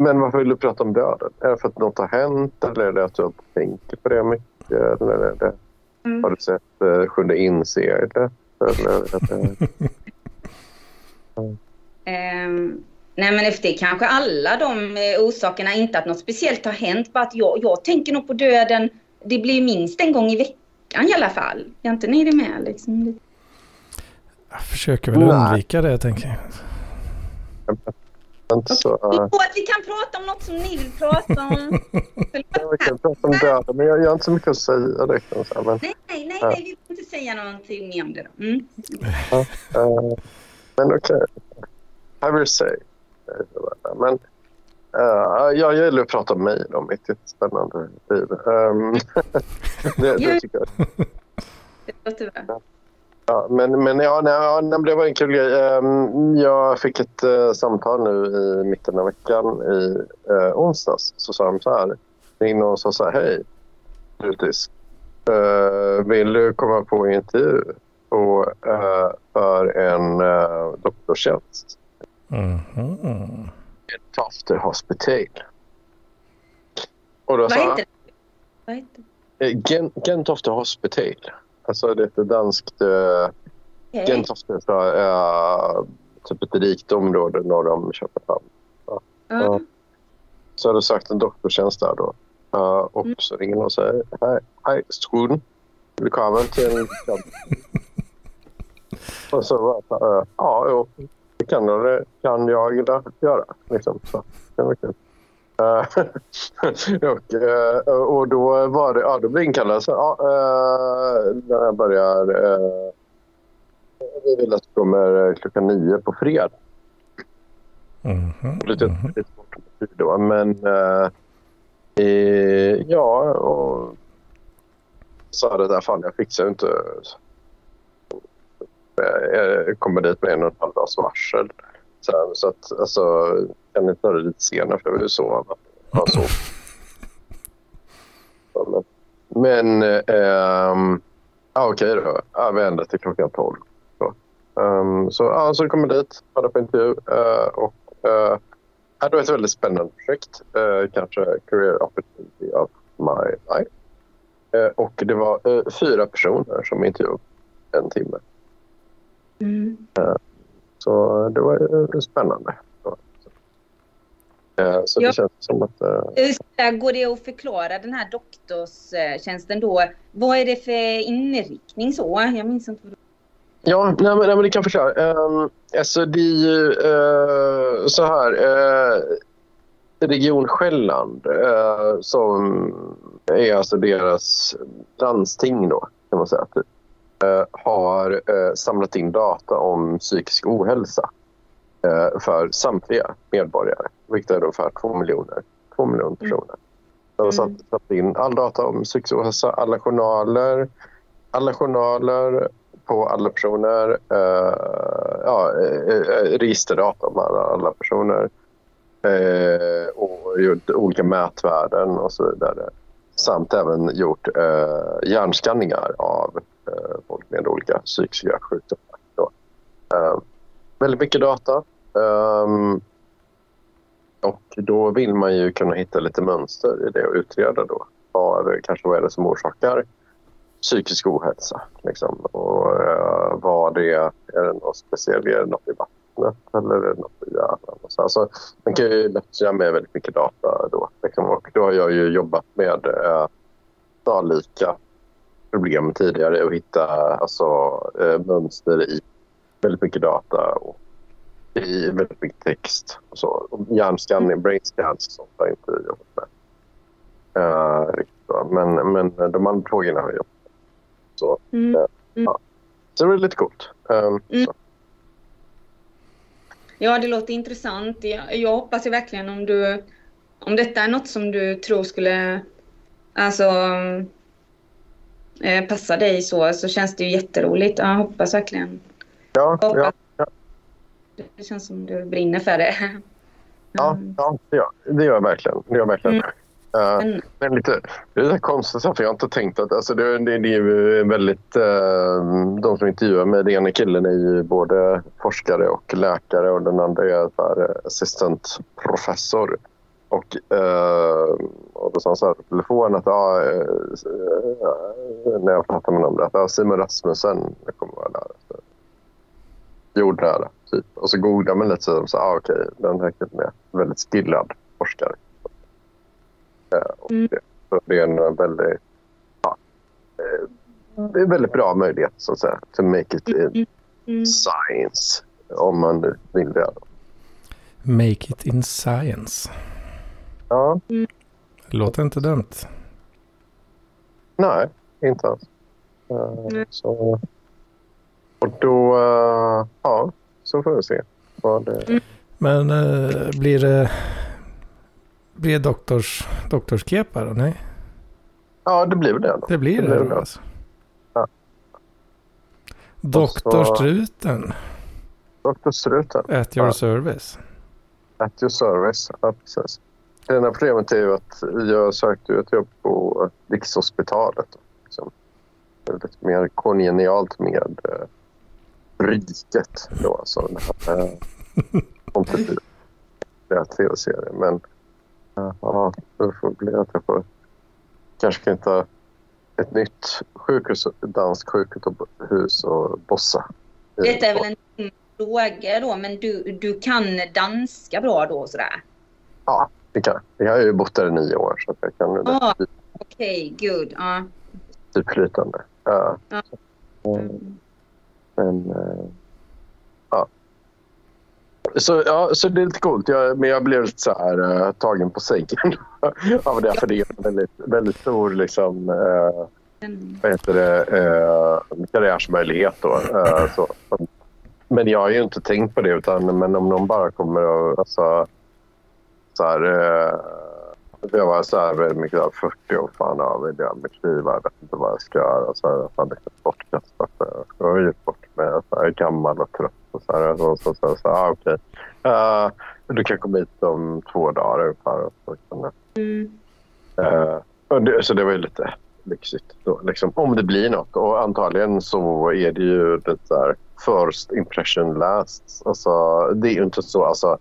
Men varför vill du prata om döden? Är det för att något har hänt eller är det att du tänker på det mycket? Eller är det, mm. Har du sett uh, Sjunde inseglet? um, nej men efter kanske alla de eh, orsakerna, inte att något speciellt har hänt, bara att jag, jag tänker nog på döden, det blir minst en gång i veckan i alla fall. Är inte ni det med liksom? Jag försöker väl undvika det, tänker jag. Så, att vi kan prata om något som ni vill prata om. ja, vi kan prata om döden, men jag, jag har inte så mycket att säga. Säga men, nej, nej, nej, nej, vi vill inte säga någonting mer om det. Då. Mm. Ja, uh, men okej. Okay. I will say. Men uh, jag gillar att prata om mig om mitt spännande liv. Um, det, det tycker jag. Det låter bra. Ja, men, men ja, nej, det var en kul grej. Ehm, jag fick ett uh, samtal nu i mitten av veckan i uh, onsdags. Så sa de så här. In och sa så här. Hej, Brutis. Uh, vill du komma på intervju på, uh, för en uh, doktorstjänst? Mm -hmm. Tofte Hospital. Och då Vad heter det? Vad heter det? Gen, Gentofte Hospital. Alltså det är ett danskt... Uh, okay. Gentofte är typ ett rikt område norr om Köpenhamn. Ja. Mm. Så har du sagt en doktortjänst där då. Uh, och mm. så ringer någon och säger Hej, hej student. Välkommen till en Och så uh, ja, jo, det kan, det kan jag göra. Liksom. Så, det var kul. Eh, och, eh, och då var det, ja då blev inkallad. Så, ja, eh, när jag börjar, vi vill att du kommer klockan nio på fredag. Mm -hmm. Lite, mm lite bort då, men eh, ja, och sa det där fan jag fixar inte. Jag kommer dit med en och en halv dags varsel. Så, så att, alltså, ta det lite senare för jag vill sova. Alltså. Men, ähm, ja, okej då. Ja, vi ändrar till klockan 12. Så, um, så, ja, så kom jag dit, hade på intervju. Uh, och, uh, det var ett väldigt spännande projekt. Uh, kanske career opportunity of my life. Uh, och det var uh, fyra personer som intervjuade en timme. Mm. Så det var spännande. Så det känns som att... Uh... Går det att förklara den här doktorstjänsten då? Vad är det för inriktning så? Jag minns inte. Ja, nej, men, nej, men det kan jag förklara. Um, alltså det är ju uh, så här. Uh, Region Själland uh, som är alltså deras landsting då kan man säga. Typ, har samlat in data om psykisk ohälsa för samtliga medborgare vilket är ungefär två miljoner, två miljoner mm. personer. De har satt, satt in all data om psykisk ohälsa, alla journaler, alla journaler på alla personer, uh, ja, registerdata om alla, alla personer uh, och gjort olika mätvärden och så vidare. Samt även gjort eh, hjärnskanningar av eh, folk med olika psykiska sjukdomar. Eh, väldigt mycket data. Eh, och då vill man ju kunna hitta lite mönster i det och utreda då. Vad, kanske vad är det som orsakar psykisk ohälsa? Liksom. Och eh, vad det är. Är det något speciellt? Är det något i vattnet eller är det något i hjärnan? Så, alltså, man kan ju lättja med väldigt mycket data då. Liksom. Och då har jag ju jobbat med uh, snarlika problem tidigare och hitta alltså, uh, mönster i väldigt mycket data och i väldigt mycket text. Och så. hjärnscanning, mm. brain scans sånt har jag inte jobbat med. Uh, riktigt Men, men de andra frågorna har jag jobbat med. Så, mm. Uh, ja. så det var lite coolt. Um, mm. Ja, det låter intressant. Jag, jag hoppas ju verkligen om du om detta är något som du tror skulle alltså, eh, passa dig så, så känns det ju jätteroligt. Jag hoppas verkligen. Ja, ja, ja, Det känns som du brinner för det. ja, Mm. ja det, gör, det gör jag verkligen. Det gör jag verkligen. Mm. Eh, Men, Men lite, det är lite konstigt, för jag har inte tänkt att... Alltså det, det, det är ju väldigt... Eh, de som intervjuar mig, den ena killen är ju både forskare och läkare och den andra är så här, eh, assistentprofessor. Och, eh, och då sa han så här på telefon att eh, när jag pratade med honom om det, att Simon Rasmussen det kommer vara där. Så, jordnära, typ. Och så googlade man lite så sa ah, okej, den här killen är väldigt skillad forskare. Och Mm. det, så det är en väldigt, ja, eh, det är en väldigt bra möjlighet så att säga, to make it in mm. science. Om man nu vill det. Make it in science. Ja, Det låter inte dumt. nej, inte alls. Eh, så, och då, eh, ja, så får vi se. Vad det, Mm. Men blir det blir doktors, doktorskepa då? Nej, Ja, det blir det. Då. det blir Det det, blir det. alltså. Ja. Doktorstruten, Dr. Struten. at your Ja. service. At your service. Ja, precis. Det enda problemet är ju att jag sökte ett jobb på Rikshospitalet. Liksom. Lite mer kongenialt med eh, riket då. Så det här, eh. Men eh, ja, det får bli att jag får kanske kan ta ett nytt sjukhus, danskt sjukhus och bossa. Detta är väl en fråga då, men du, du kan danska bra då sådär? Ja, det kan jag. Jag har ju bott där i nio år så jag kan där Okej, good. Ja. typ flytande. Ja. Ja. Mm. Men, eh. Så, ja, så det är lite coolt. Jag, men jag blev lite så här eh, tagen på sängen av det. För det är en väldigt, väldigt stor liksom, Mm. vad heter det, eh, karriärsmöjlighet. Då, så. Men jag har ju inte tänkt på det. Utan, men om någon bara kommer och... Alltså, så här, jag var så här väldigt mycket där, 40 och fan av det med knivar. Jag vet inte vad jag ska göra. Så här, fan, är bortkastat. Jag har gick bort mig. Så här, gammal och trött. Och så här, så, så, så, så, ah, okej. Eh, du kan komma hit om två dagar ungefär. Och så kan jag Mm. Eh, så det var ju lite lyxigt. Då, liksom, om det blir något. Och antagligen så är det ju det där first impression last. Alltså, det är ju inte så. Alltså,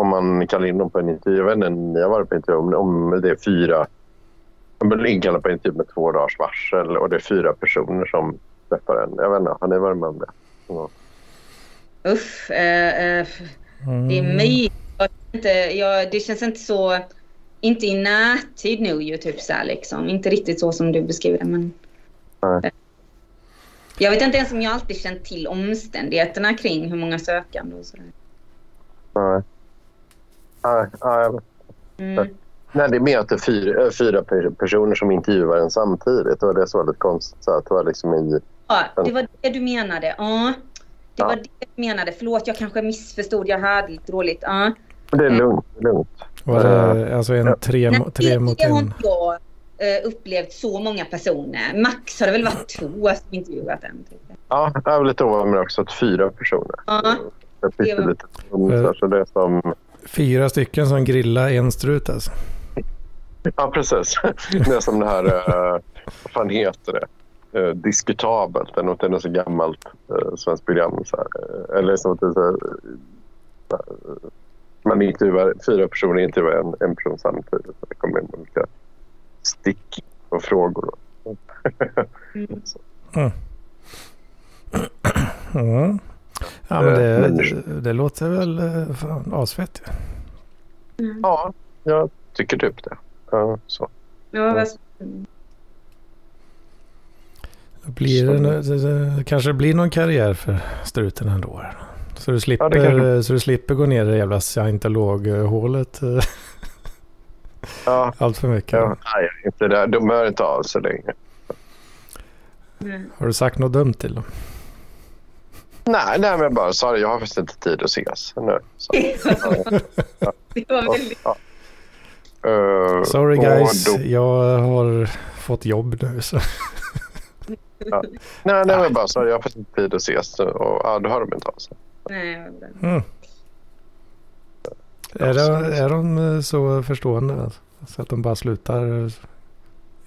om man kallar in dem på en intervju. Jag vet inte, ni har varit på intervju. Om, om det är fyra... Om man blir inkallad på en intervju med två dagars varsel och det är fyra personer som träffar en. Jag vet inte, har ni varit med om det? Ja. Uff, eh, eh, det är Mm. vet Inte, jag, det känns inte så... Inte i närtid nu ju, typ så här, liksom. Inte riktigt så som du beskriver det, men... Nej. Jag vet inte ens om jag alltid känt till omständigheterna kring hur många sökande och sådär. Nej. Nej, nej, Mm. Nej, det är mer att det är fyra, äh, fyra per- personer som intervjuar en samtidigt. Och det är så lite konstigt. Så att det var liksom i... Ja, det var det du menade. Ja, det Ja. var det du menade. Förlåt, jag kanske missförstod. Jag hörde lite dåligt. Ja. Men Det är lugnt. lugnt. Var det alltså en Ja. tre, Nej, tre det, mot det har en? inte jag eh, upplevt så många personer. Max har det väl varit två som intervjuat en. Ja, jag var lite ovanlig med också att fyra personer. Ja. Jag Det tyckte var- lite så det är som... Fyra stycken som grillar en strut alltså. Ja, precis. Det är som det här... Uh, vad fan heter det? Uh, diskutabelt. Det är något, det är något så gammalt uh, svenskt program. Så här. Eh, eller som att det är så här, eh, man intervjuar, fyra personer intervjuar en, en person samtidigt. Så det kommer in olika stick och frågor. Mm. Så, Mm. Ja, men Eh, det, men- det låter väl eh, fan asfett. ju. ja, jag tycker typ det. Ja, så. Ja, vad... Blir det, det, det kanske blir någon karriär för struten ändå. Så du slipper, Ja, kanske- så du slipper gå ner i det jävla scientologhålet eh, Ja, allt för mycket. ja, nej, inte det. De hör inte av sig längre. Mm. Har du sagt något dumt till dem? Nej, nej, men jag bara sa det. Jag har faktiskt inte tid att ses nu. Så, Det var väldigt... ja. Eh, Sorry guys, då- jag har fått jobb nu. Så. nej, nej, men bara så. Jag har fått inte tid att ses nu och ja, då hör de inte av sig. Nej. Mm. Är, de, är de så förstående? alltså? Så att de bara slutar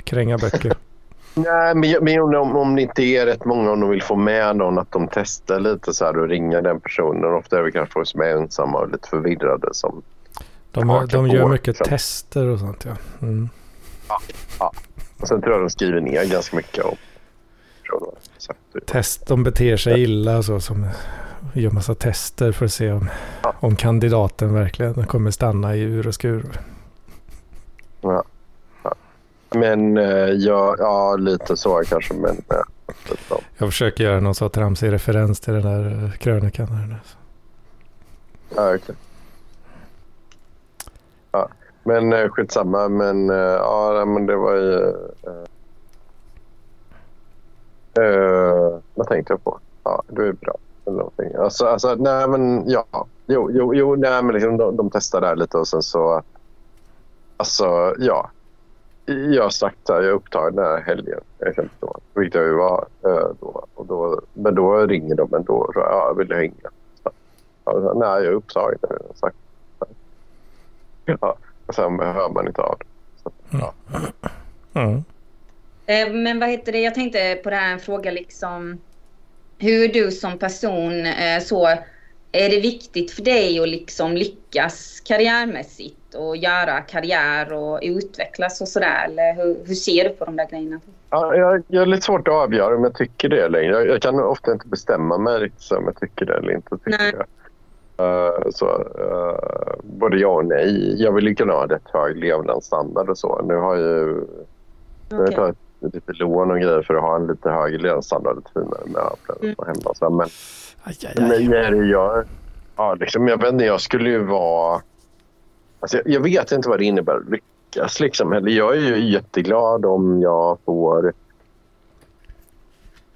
kränga böcker? Nej, men, jag- men om, om det inte är rätt många om de vill få med någon att de testar lite så här och ringer den personen. Ofta är det kanske folk som är ensamma och lite förvirrade som De, de gör på, mycket liksom. tester och sånt ja. Mm. Och sen tror jag de skriver ner ganska mycket om. Så Test, de beter sig illa och så. Som gör massa tester för att se om, om kandidaten verkligen kommer stanna i ur och skur. Men eh, ja, ja, lite så kanske. Men, eh, så. Jag försöker göra någon så tramsig referens till den där eh, krönikan. Här. nu. Ja, okej. ja. Men eh, skitsamma. Men eh, ja, men det var ju... Eh, eh, vad tänkte jag på? Ja, det är bra. Eller någonting. Alltså, alltså, nej men ja. Jo, jo, jo nej, men liksom, de, de testar där lite och sen så... Alltså, ja. Jag har sagt att jag är upptagen den här helgen. Vilket jag ju var. Eh, då, och då, men då ringer de ändå. Så, ja, jag vill hänga. Ja, nej, jag är upptagen. sagt. Ja, och sen hör man inte av det. Så, ja. Mm. Eh, Men vad heter det, jag tänkte på det här en fråga liksom. Hur du som person eh, så, är det viktigt för dig att liksom lyckas karriärmässigt och göra karriär och utvecklas och sådär? Eller hur, hur ser du på de där grejerna? Ja, jag, jag har lite svårt att avgöra om jag tycker det längre. Jag, jag kan ofta inte bestämma mig riktigt om jag tycker det eller inte tycker Nej. Eh, så, eh, både ja och nej. Jag vill ju kunna ha rätt hög levnadsstandard och så. Nu har jag ju nu har jag Okej. tagit lite lån och grejer för att ha en lite högre levnadsstandard. Lite finare möbler Mm. och hemma. Så, men Aj, aj, Men aj. är det jag, ja, liksom, jag vet inte, jag skulle ju vara... Alltså, jag, jag vet inte vad det innebär att lyckas. Liksom. Eller Jag är ju jätteglad om jag får...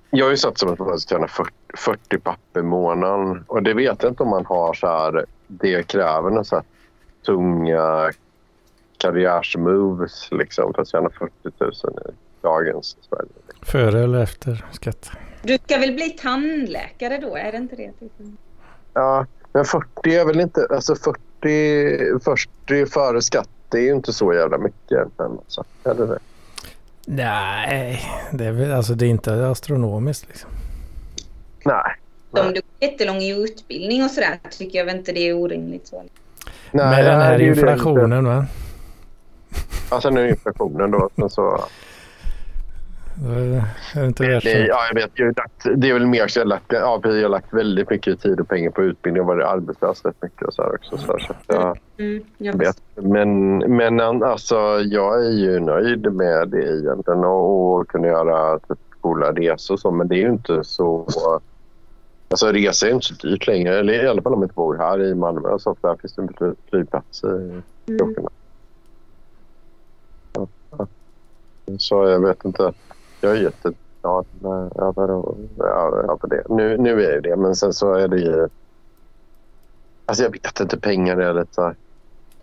Jag har ju satt som att man ska tjäna 40, 40 papp i månaden. Och det vet jag inte om man har så här... Det kräver några så här tunga karriärsmoves liksom, för att tjäna 40 000 i dagens Sverige. Före eller efter skatt? Du ska väl bli tandläkare då? Är det inte det? Ja, men 40 är väl inte... Alltså 40, 40 före skatt, det är ju inte så jävla mycket egentligen. Alltså. Eller det? Nej, det är, väl, alltså, det är inte astronomiskt. Liksom. Nej. Om du är jättelång i utbildning och sådär tycker jag väl inte det är orimligt. Så. Med den nej, här inflationen va? Ja, sen är inflationen då. Men så, är det inte värt det, ja, jag vet, jag har lagt, det är väl mer så jag har lagt, ja, jag har lagt väldigt mycket tid och pengar på utbildning och varit arbetslös rätt mycket och så här också. Så, här, så att jag, Mm, jag Jag vet. Men, men alltså, jag är ju nöjd med det egentligen och, och kunna göra typ, coola resor och så. Men det är ju inte så... Alltså resa är inte så dyrt längre. Eller i alla fall om man inte bor här i Malmö. Så där finns det en fly- flygplats i Mm. Ja, ja. Så jag vet inte. Jag är jätteglad med- över, över, över det. Nu, nu är det men sen så är det ju... Alltså jag vet inte. Pengar är lite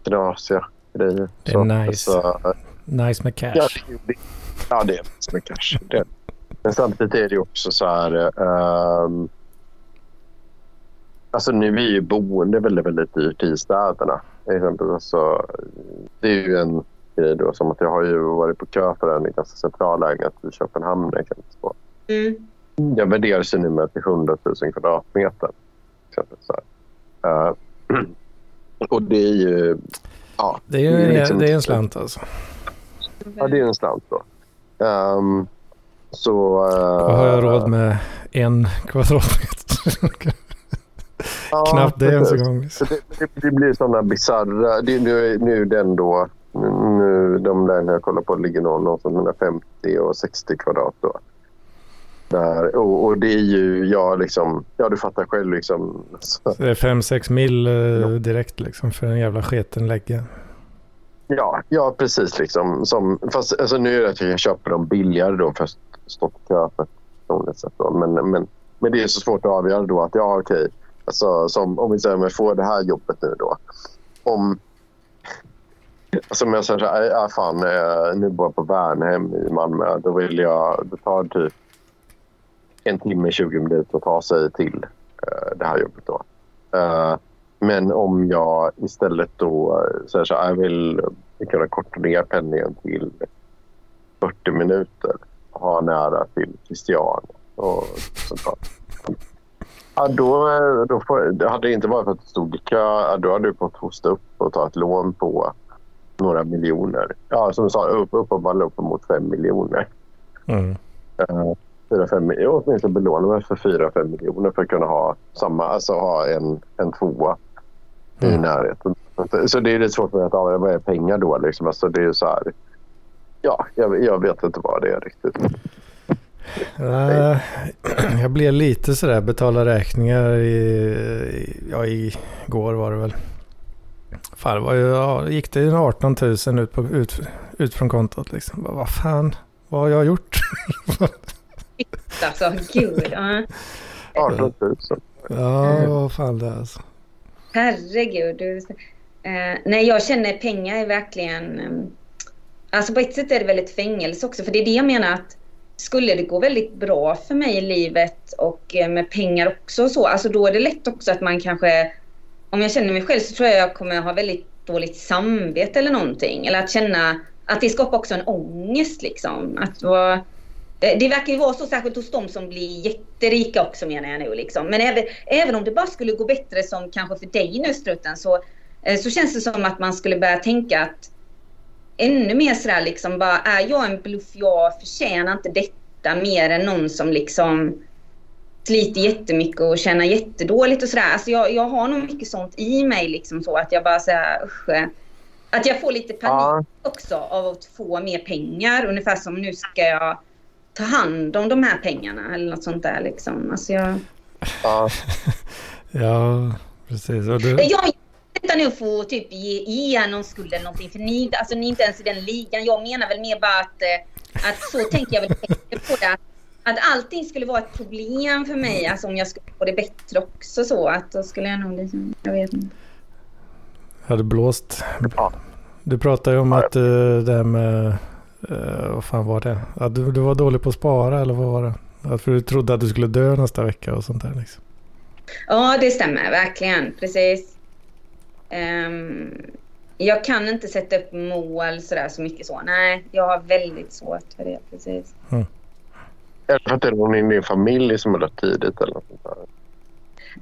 knasiga grejer. Det är Så- nice. Så, Nice med cash. ja, det, ja, det är som en cash. Det. Men samtidigt är det ju också så här... ehm, alltså nu är ju boende väldigt, väldigt dyrt i städerna. Exempel. Alltså, det är ju en grej då. Som att jag har ju varit på kö för en ganska central lägenhet i Köpenhamn. Exempelvis. Mm. Jag värderas ju numera till 100 000 kvadratmeter. Exempel, så här. Eh, och det är ju... Ja, Det är ju Det är en, liksom- det är en slant alltså. ja det är en slant då. Ehm, så... Vad har jag råd med en kvadratmeter? ja, Knappt det ens en gång. Så det, det, det blir sådana bisarra... det- Nu, är- nu är den då... Nu, de där jag kollar på ligger någon någonstans mellan 50 och 60 kvadrat. Då. Där, och, och det är ju... Ja, liksom, ja, du fattar själv. Liksom, så, det är 5-6 mil eh, direkt liksom för en jävla sketen lägga. Ja, ja precis. Liksom, som, fast alltså, nu är det att jag köper dem billigare då för att stå på kö för personligt sätt. Då. Men, men, men det är så svårt att avgöra då att ja, okej. Alltså, som, om vi säger om jag får det här jobbet nu då. Om, som om jag säger så här, ja, fan, äh, nu bor jag på Värnhem i Malmö. Då vill jag, det tar typ en timme, 20 minuter att ta sig till det här jobbet. Då. Men om jag istället då säger så här, jag vill kunna korta ner pendlingen till 40 minuter. Ha nära till Christian och sånt där. Ja, då, då får, hade det inte varit för att det stod i kö, då hade du fått hosta upp och ta ett lån på några miljoner. Ja, som sa, upp, upp och balla upp mot fem miljoner. Mm. Uh, fem, jag åtminstone belåna mig för fyra, fem miljoner för att kunna ha samma, alltså ha en, en tvåa mm. i närheten. Så det är lite svårt med att avgöra vad är pengar då. Liksom. Alltså det är så här, ja, jag, jag vet inte vad det är riktigt. Uh, jag blev lite sådär, betala räkningar i, ja, igår var det väl. Fan, det var ju, ja, gick det 18 000 ut, på, ut, ut från kontot liksom. Bara, vad fan, vad har jag gjort? alltså, gud. Uh. 18 000. Ja, vad fan det är alltså. Herregud. Du, uh, nej, jag känner pengar är verkligen... Um, alltså på ett sätt är det väl ett fängelse också. För det är det jag menar att skulle det gå väldigt bra för mig i livet och eh, med pengar också och så, alltså då är det lätt också att man kanske, om jag känner mig själv så tror jag jag kommer ha väldigt dåligt samvete eller någonting. Eller att känna att det skapar också en ångest liksom. Att vara, det verkar ju vara så särskilt hos de som blir jätterika också menar jag nu. Liksom. Men även, även om det bara skulle gå bättre som kanske för dig nu Struten så, eh, så känns det som att man skulle börja tänka att ännu mer sådär liksom bara, är jag en bluff? Jag förtjänar inte detta mer än någon som liksom sliter jättemycket och tjänar jättedåligt och sådär. Alltså jag, jag har nog mycket sånt i mig liksom så att jag bara såhär usch. Att jag får lite panik ja. också av att få mer pengar. Ungefär som nu ska jag ta hand om de här pengarna eller något sånt där liksom. Alltså jag... Ja, ja precis. Och du... Jag vänta nu få typ ge igen någon skuld eller någonting. För ni, alltså, ni är inte ens i den ligan. Jag menar väl mer bara att, eh, att så tänker jag väl på det. Att allting skulle vara ett problem för mig. Alltså om jag skulle få det bättre också så. Att då skulle jag nog liksom, jag vet inte. Hade blåst. Du pratade ju om att uh, det här med, uh, vad fan var det? Att du, du var dålig på att spara eller vad var det? Att för du trodde att du skulle dö nästa vecka och sånt där liksom. Ja, det stämmer verkligen. Precis. Um, jag kan inte sätta upp mål sådär så mycket så. Nej, jag har väldigt svårt för det. Precis. Mm. Eller för att det är någon i din familj som har dött tidigt eller något sånt där.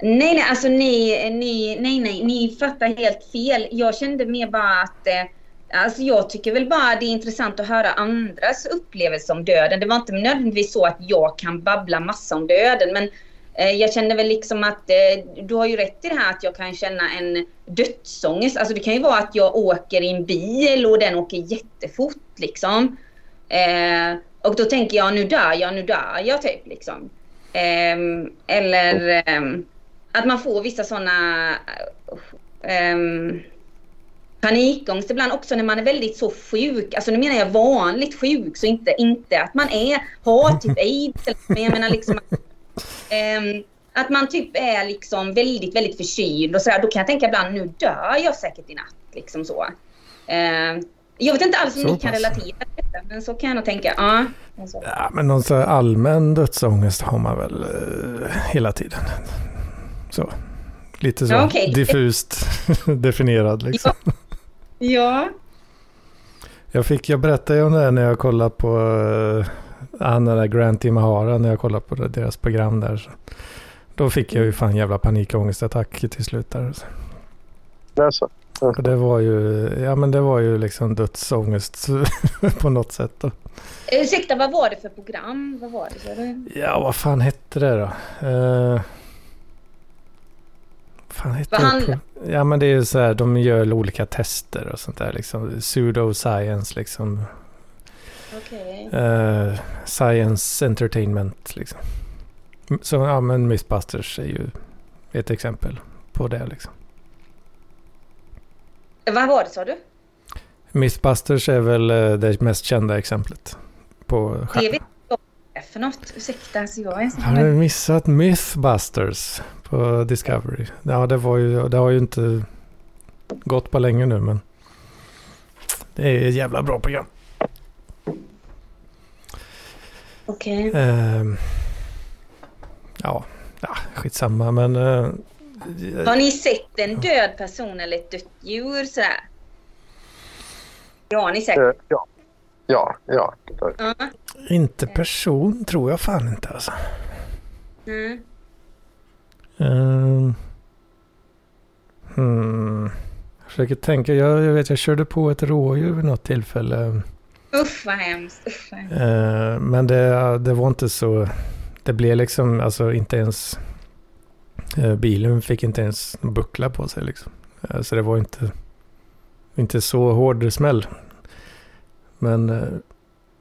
Nej, nej, alltså ni, ni, nej, nej, ni fattar helt fel. Jag kände mer bara att eh, Alltså jag tycker väl bara det är intressant att höra andras upplevelser om döden. Det var inte nödvändigtvis så att jag kan babbla massa om döden men Eh, jag känner väl liksom att eh, du har ju rätt i det här att jag kan känna en dödsångest. Alltså det kan ju vara att jag åker i en bil och den åker jättefort liksom. Eh, och då tänker jag nu dör jag, nu dör jag typ liksom. Eh, eller ehm, att man får vissa sådana ehm, panikångest ibland också när man är väldigt så sjuk. Alltså nu menar jag vanligt sjuk så inte, inte att man är, har typ aids. Men jag menar liksom Um, att man typ är liksom väldigt, väldigt förkyld och sådär. Då kan jag tänka ibland, nu dör jag säkert i natt. Liksom så. Jag vet inte alls om så ni kan relatera till detta, men så kan jag nog tänka. Ja, alltså. ja men någon så allmän dödsångest har man väl uh, hela tiden. Så. Lite så ja, okay. diffust definierad liksom. Ja. ja. Jag, fick, jag berättade ju om det här när jag kollade på uh, han den där Grant Imahara när jag kollade på deras program där. Så då fick jag ju fan jävla panikångestattack till slut där. Alltså. Och det var ju, ja men det var ju liksom dödsångest på något sätt då. Ursäkta, vad var det för program? Vad var det? Ja, vad fan hette det då? Uh, fan vad det? Ja men det är ju så här, de gör olika tester och sånt där liksom. Pseudoscience liksom. Okay. Uh, science entertainment liksom. Så ja, men Mythbusters är ju ett exempel på det liksom. Vad var det sa du? Mythbusters är väl uh, det mest kända exemplet på Det vet är för något. Ursäkta, alltså jag är så... Har du missat Mythbusters på Discovery? Ja, det var ju, det har ju inte gått på länge nu men... Det är ett jävla bra program. Okej. Ehm, ja, ja, skitsamma men... eh, Har ni sett en död person eller ett dött djur sådär? Ja, har ni säkert. Eh, Ja. Ja, ja. Ja. inte person tror jag fan inte alltså. Mm. Ehm, hmm. Jag försöker tänka. Jag, jag vet jag körde på ett rådjur vid något tillfälle. Usch vad hemskt. Usch, vad hemskt. Eh, men det, det var inte så... Det blev liksom alltså inte ens... eh, bilen fick inte ens en buckla på sig liksom. Eh, så det var inte, inte så hård smäll. Men eh,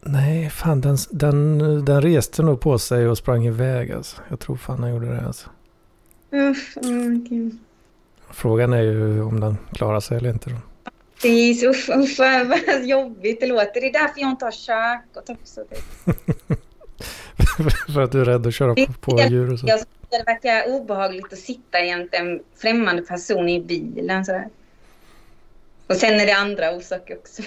nej, fan den, den, den reste nog på sig och sprang iväg alltså. Jag tror fan han gjorde det alltså. Mm, gud. Frågan är ju om den klarar sig eller inte då. Precis, usch, usch vad, jobbigt det låter. Det är därför jag inte har körkort också. typ. För att du är rädd att köra på, på djur och så. Tycker det verkar obehagligt att sitta jämte en främmande person i bilen sådär. Och sen är det andra orsaker också.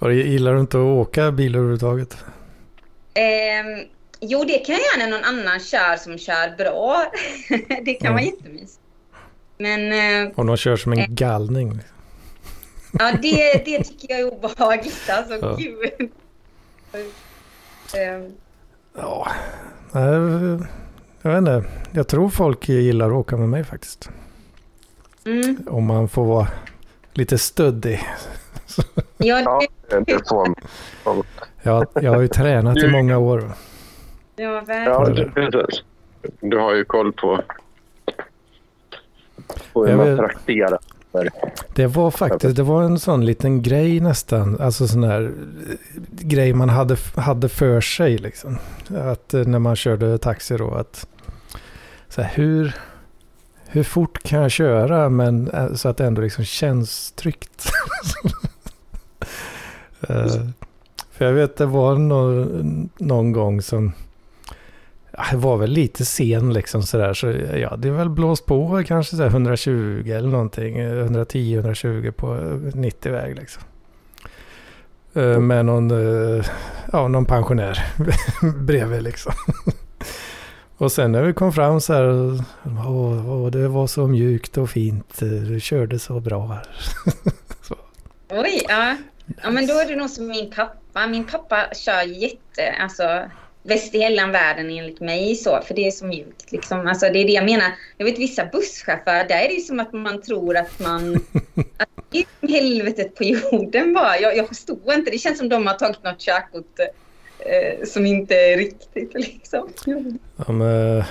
Gillar du inte att åka bil överhuvudtaget? Ehm, jo, det kan jag gärna någon annan kör som kör bra. det kan vara Mm. jättemysigt. Men eh, Om de kör som en galning. ja, det, det tycker jag är obehagligt. Alltså, Ja. gud. Ehm, Ja, jag vet inte. Jag tror folk gillar att åka med mig faktiskt. mm. Om man får vara lite stöddig. Ja, det, får man. Jag, jag har ju tränat i många år. ja, verkligen. precis. Du har ju koll på, på hur Jag man vet- trakterar. Det var faktiskt, det var en sån liten grej nästan. Alltså sån här eh, grej man hade, hade för sig liksom. Att eh, när man körde taxi då att så här, hur, hur fort kan jag köra men eh, så att det ändå liksom känns tryggt. Eh, för jag vet det var någon, någon gång som ja, det var väl lite sen liksom sådär. Så ja, det är väl blåst på kanske så här 120 eller någonting. 110-120 på eh, 90 väg liksom. Eh, Med någon, ja, någon pensionär bredvid liksom. Och sen när vi kom fram så här, åh, åh, det var så mjukt och fint, du körde så bra här. Oj, ja. ja. men då är det nog som min pappa. Min pappa kör jätte, alltså bäst i hela världen enligt mig så, för det är så mjukt liksom. Alltså det är det jag menar. Jag vet vissa busschaufförer, där är det ju som att man tror att man... att det är helvetet på jorden bara. Jag, jag förstår inte. Det känns som de har tagit något körkort eh, som inte är riktigt liksom. Ja, men,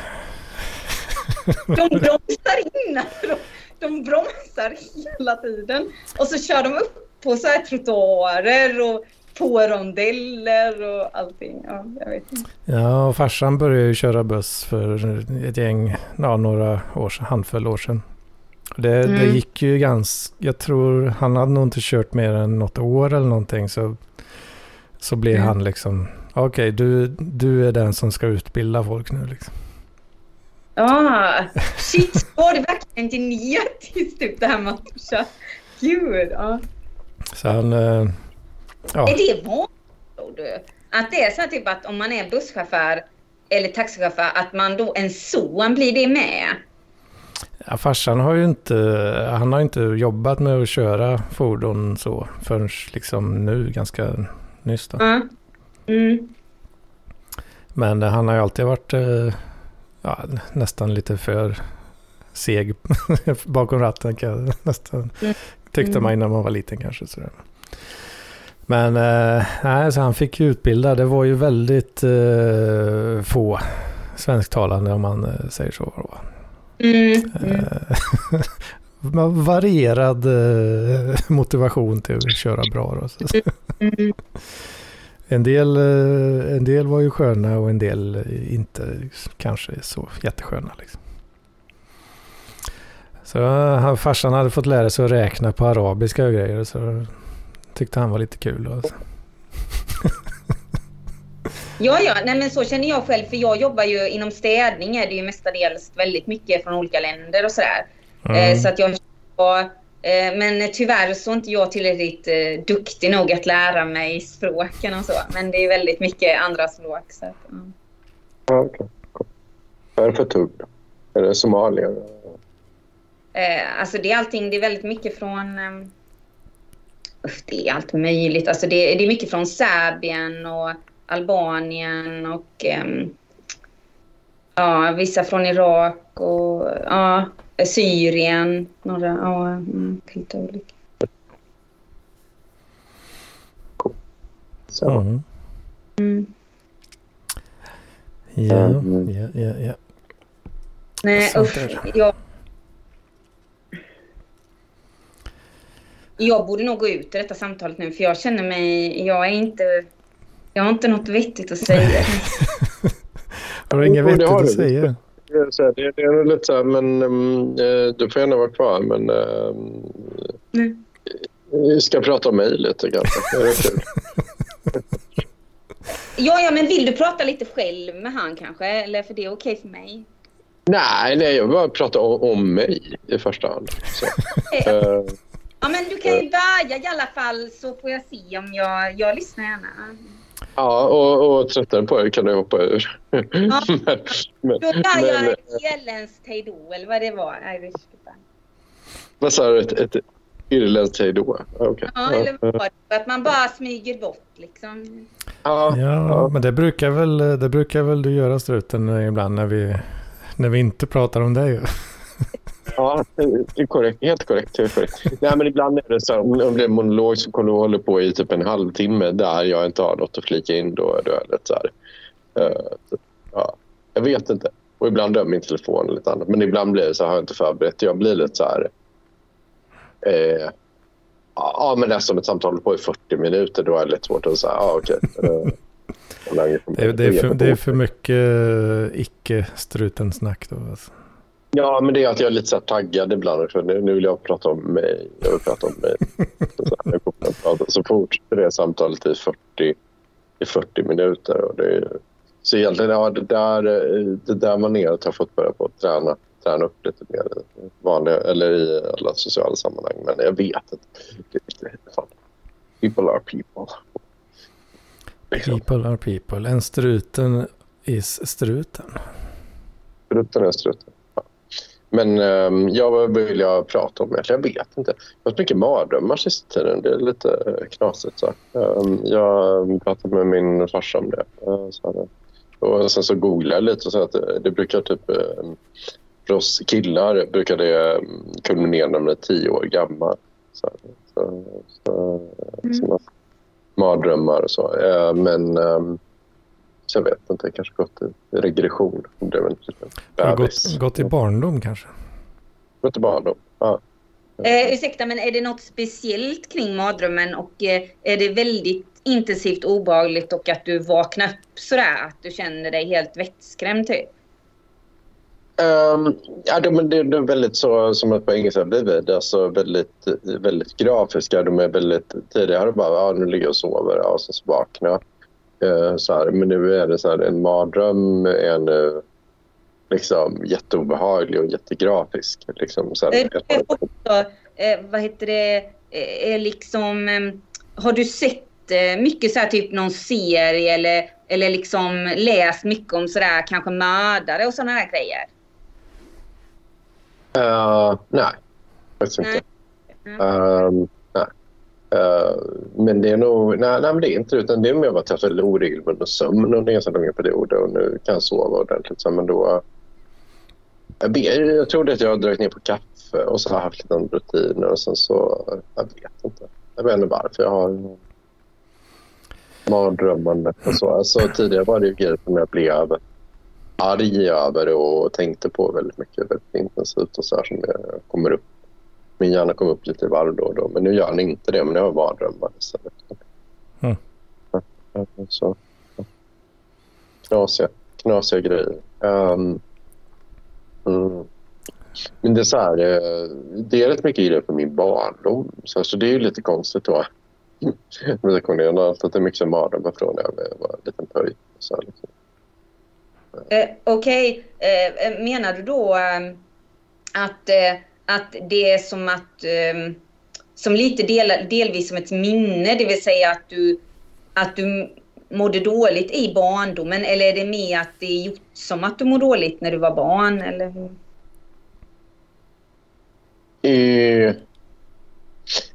De bromsar innan. De, de bromsar hela tiden. Och så kör de upp på så här trottoarer och på rondeller och allting. Ja, jag vet inte. ja, och farsan började ju köra buss för ett gäng, ja, några år sedan, handfull år sedan. Det, det Mm. gick ju ganska, jag tror han hade nog inte kört mer än något år eller någonting så, så blev Mm. han liksom, okej du, du är den som ska utbilda folk nu liksom. Ah, shit, var det verkligen genetiskt typ det här med att köra? Gud, ja. Så han, eh, ja, Är det vanligt du? Att det är så här typ att om man är busschaufför eller taxichaufför att man då, en son blir det med? ja, farsan har ju inte, han har inte jobbat med att köra fordon så förrän liksom nu ganska nyss då. Ja. Mm. Men han har ju alltid varit eh, ja, nästan lite för seg bakom ratten kan jag nästan Mm. tyckte Mm. man innan man var liten kanske. Sådär. Men eh, nej, så han fick ju utbilda. Det var ju väldigt eh, få svensktalande om man eh, säger så. Mm. Mm. Varierad motivation till att köra bra. Då. Så- Mm. En del, eh, en del var ju sköna och en del inte kanske så jättesköna. Liksom. Så eh, han, farsan hade fått lära sig att räkna på arabiska och grejer. Så tyckte han var lite kul. Och så. Ja, ja, nej men så känner jag själv för jag jobbar ju inom städning är det ju mestadels väldigt mycket från olika länder och sådär. Mm. Eh, så att jag Eh, men tyvärr så är inte jag tillräckligt eh, duktig nog att lära mig språken och så. Men det är väldigt mycket andra språk. Så att, ja. Ja, okay. Vad är det för tugg? Är det somalier? Eh, alltså det är allting, det är väldigt mycket från... Um, det är allt möjligt. Alltså det, det, är mycket från Serbien och Albanien och um, ja, vissa från Irak och ja, Syrien. Några, ja, mm, lite olika. Så. Mm. Mm. Ja, ja, ja, ja. Nej, usch. Jag, jag borde nog gå ut i detta samtalet nu för jag känner mig... Jag är inte... Jag har inte något vettigt att säga. Har du inget vettigt att säga? Det det, det är lite så här, men um, eh, du får gärna vara kvar, men Mm. vi ska prata om mig lite kanske. Ja, ja, men vill du prata lite själv med han kanske? Eller för det är okej för mig? nej, nej, jag vill bara prata om, om mig i första hand. Eh, Ja, men du kan ju börja i alla fall så får jag se om jag... Jag lyssnar gärna. Ja, och, och tröttare på er kan du hoppa ur. men, men, Då börjar jag men, irländskt hejdå, eller vad det var. Irish vad sa du? Ett, ett irländskt hej då? Okay. Ja, eller vad var det? Att man bara smyger bort liksom. Ja, Ja, men det brukar väl, det brukar väl du göra struten ibland när vi, när vi inte pratar om dig. Ja, det är korrekt. Helt korrekt. Helt korrekt. Nej, men ibland är det så om det är en monolog som kommer att hålla på i typ en halvtimme där jag inte har något att flika in då, då är det lite så här. eh, så, ja, jag vet inte. Och ibland dör min telefon och lite annat. Men ibland blir det så här, har jag inte förberett. Jag blir lite så här. Eh, ja, men nästan ett samtal på i 40 minuter. Då är det lite svårt att säga, ja okej. Eh, Det, är- det, är, för, det är för mycket icke-struten-snack då. Alltså. Ja, men det är att jag är lite så taggad ibland. För nu, nu vill jag prata om mig. Jag vill prata om mig. Så, här, prata. så fortsätter det samtalet i 40, i 40 minuter. Och det är, så egentligen, ja, det där, det där maneret har jag fått börja på att träna, träna upp lite mer i vanliga, eller i alla sociala sammanhang. Men jag vet inte. People are people. People are people. En struten is struten. Struten är struten. Ja. Men um, jag vad vill jag prata om? egentligen? Jag vet inte. Jag har haft mycket mardrömmar sista tiden. Det är lite knasigt. Så. Um, jag pratade med min farsa om det. Uh, så och sen så googlade jag lite och sa att det, det brukar typ... För oss killar brukar det kulminera när man är tio år gammal. Så, så, så, Mm. mardrömmar och så. Uh, men... Um, jag vet inte, kanske gått i regression. Det blev en liten Har gått, gått i barndom kanske? Gått i barndom. Ja. Eh, ursäkta, men är det något speciellt kring mardrömmen och eh, är det väldigt intensivt obehagligt och att du vaknar upp sådär, att du känner dig helt vettskrämd typ? Um, ja, de, det, det är väldigt så som att på engelska blir alltså väldigt, väldigt grafiska. De är väldigt tidigare bara, ja, nu ligger jag och sover ja, och sen så vaknar jag. Eh, så här, men nu är det så här, en mardröm är nu liksom jätteobehaglig och jättegrafisk. Liksom, så här, Eh, också, eh, vad heter det, eh, är liksom, eh, har du sett eh, mycket så här typ någon serie eller, eller liksom läst mycket om sådär kanske mördare och sådana här grejer? Eh, nej, faktiskt Nej. inte. Mm. Ehm. Eh, Eh, men det är nog... Nej, nej, men det är inte utan det är mer att jag har väldigt oregelbunden sömn under ganska långa perioder och nu kan jag sova ordentligt. Så, men då, jag, vet, jag trodde att jag har dragit ner på kaffe och så har jag haft lite andra rutiner och sen så... Jag vet inte. Jag vet inte varför jag har mardrömmande och så. Alltså, tidigare var det ju grejer som jag blev arg över och tänkte på väldigt mycket, väldigt intensivt och så här som jag kommer upp min hjärna kom upp lite i varv då och då. Men nu gör den inte det, men jag har mardrömmar istället. Mm. Så. Knasiga, knasiga grejer. Um, mm. Men det är så här, eh, det är rätt mycket grejer för min barndom. Så, så det är ju lite konstigt då. Men det kommer jag alltid att det är mycket mardrömmar från när jag var en liten pöjk. Liksom. Eh, Okej, eh, menar du då eh, att, eh, att det är som att um, som lite del, delvis som ett minne, det vill säga att du, att du mådde dåligt i barndomen eller är det mer att det är gjort som att du mår dåligt när du var barn? Eller? Eh,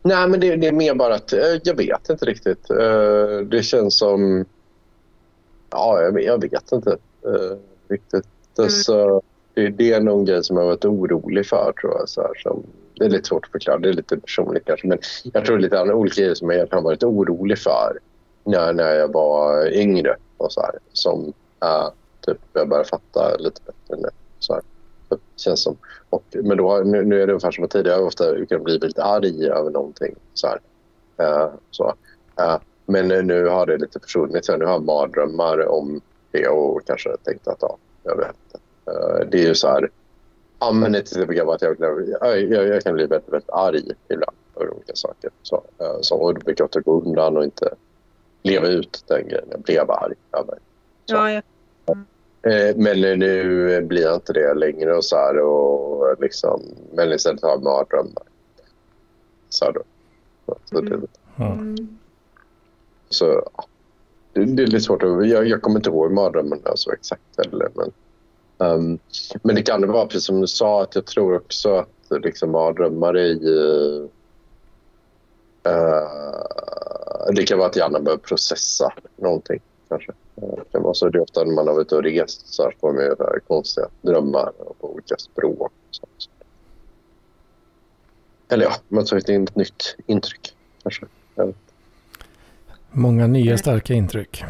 nej, men det, det, är mer bara att eh, jag vet inte riktigt. Eh, det känns som... Ja, jag, jag vet inte riktigt. Mm. Så, det, det är någon grej som jag har varit orolig för, tror jag. Så här, som, det är lite svårt att förklara. Det är lite personligt kanske. Men jag tror lite andra olika grejer som jag har varit orolig för när, när jag var yngre. Och så här, som äh, typ, jag börjar fatta lite bättre nu. Så här. Känns som. Och, men då, nu, nu är det ungefär som tidigare. Jag ofta kan bli lite arg över någonting. Så här. Äh, så. Äh, men nu har det lite försvunnit. Nu har jag mardrömmar om det och kanske tänkt att ja, jag vet inte. Äh, det är ju så här. Det tycker jag att jag, jag, jag, kan bli väldigt, väldigt arg ibland över olika saker. Så, så, och då brukar jag gå undan och inte leva ut den grejen. Jag blev arg över. Ja, ja. Eh, men nu blir jag inte det längre och så här och liksom, men istället har jag mardrömmar. Så då. Så, det, mm. så det, det, är lite svårt att, jag, jag kommer inte ihåg mardrömmarna så exakt heller. Men, um, men det kan vara precis som du sa att jag tror också att liksom mardrömmar är uh, det kan vara att hjärnan behöver processa någonting kanske. Det kan vara så det är ofta när man har varit och rest så här får man ju konstiga drömmar på olika språk. Eller ja, man tar ett nytt intryck kanske. Många nya starka intryck.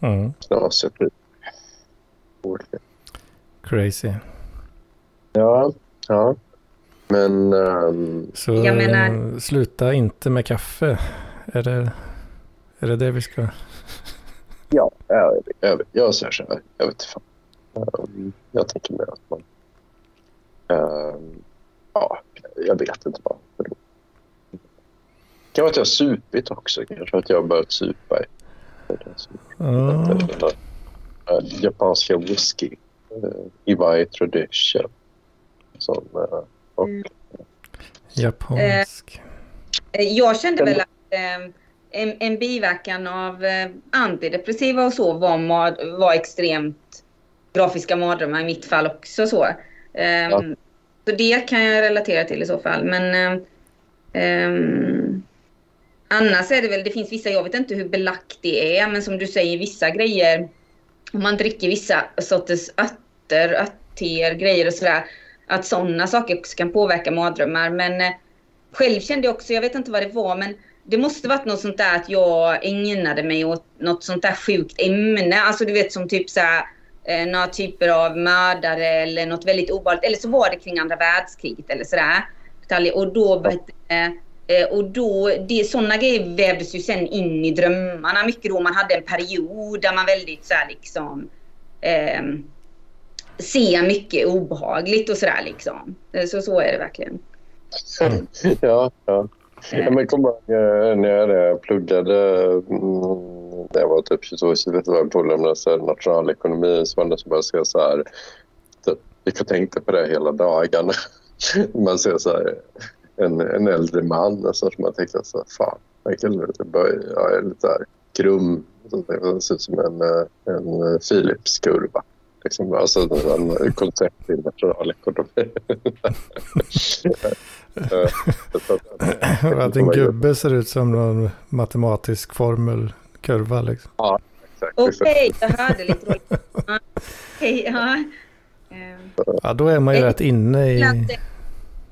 Mm. Crazy. Ja, ja. Men... Um... Så jag menar... sluta inte med kaffe. Är det, är det det vi ska... Ja, jag, jag, jag säger så här. Jag vet inte fan. Um, jag tänker mer att man... Um, ja, jag vet inte vad. Det kan vara att jag har supit också. Kanske att jag har börjat supa. Mm. Japanska whisky. Uh, Iwai tradition. Som, uh, och, mm. Japansk. Eh, jag kände väl att eh, en, en biverkan av eh, antidepressiva och så var, var extremt grafiska mardrömmar i mitt fall också. Så. Eh, ja. så det kan jag relatera till i så fall. Men eh, ehm, annars är det väl, det finns vissa, jag vet inte hur belagt det är, men som du säger, vissa grejer, om man dricker vissa sorters örter, örtter, grejer och sådär, att sådana saker också kan påverka mardrömmar. Men eh, själv kände jag också, jag vet inte vad det var, men det måste varit något sånt där att jag ägnade mig åt något sånt där sjukt ämne. Alltså du vet som typ så här, eh, några typer av mördare eller något väldigt obehagligt. Eller så var det kring andra världskriget eller sådär. Och då, eh, Eh, och då, det, sådana grejer vävdes ju sen in i drömmarna mycket då man hade en period där man väldigt så här, liksom eh, ser mycket obehagligt och sådär liksom. Eh, så, så är det verkligen. Mm. ja, ja. Ja, men kommer ihåg eh, när jag pluggade mm, när jag var typ 22 22 var på lämnade nationalekonomi så var det som bara säga så här. Typ, gick och tänkte på det hela dagarna. man ser så här, en, en äldre man alltså, som man tänkte så här, fan, jag är lite här krum. Det ser ut som en, en Philips-kurva. Liksom, alltså en koncept i nationalekonomi. att en gubbe ser ut som någon matematisk formelkurva. Liksom. Ja, exakt. Okej, okay, jag hörde lite. Okay, ja. ja, då är man ju rätt inne i...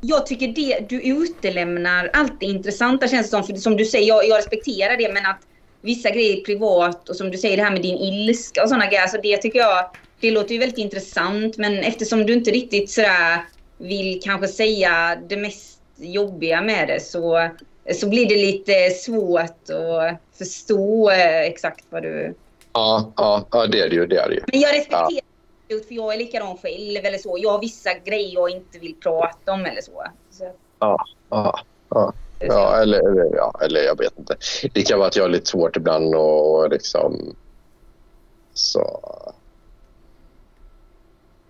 Jag tycker det, du utelämnar allt det intressanta känns det som. För som du säger, jag, jag respekterar det, men att vissa grejer privat och som du säger det här med din ilska och sådana grejer. Alltså det tycker jag, det låter ju väldigt intressant. Men eftersom du inte riktigt sådär vill kanske säga det mest jobbiga med det så, så blir det lite svårt att förstå eh, exakt vad du... Ja, ja, ja det är det ju. Det är det ju. Men jag respekterar ja. För jag är likadan själv eller så. Jag har vissa grejer jag inte vill prata om eller så. så. Ja, ja, ja. Ja eller, ja, eller jag vet inte. Det kan vara att jag har lite svårt ibland och liksom... Så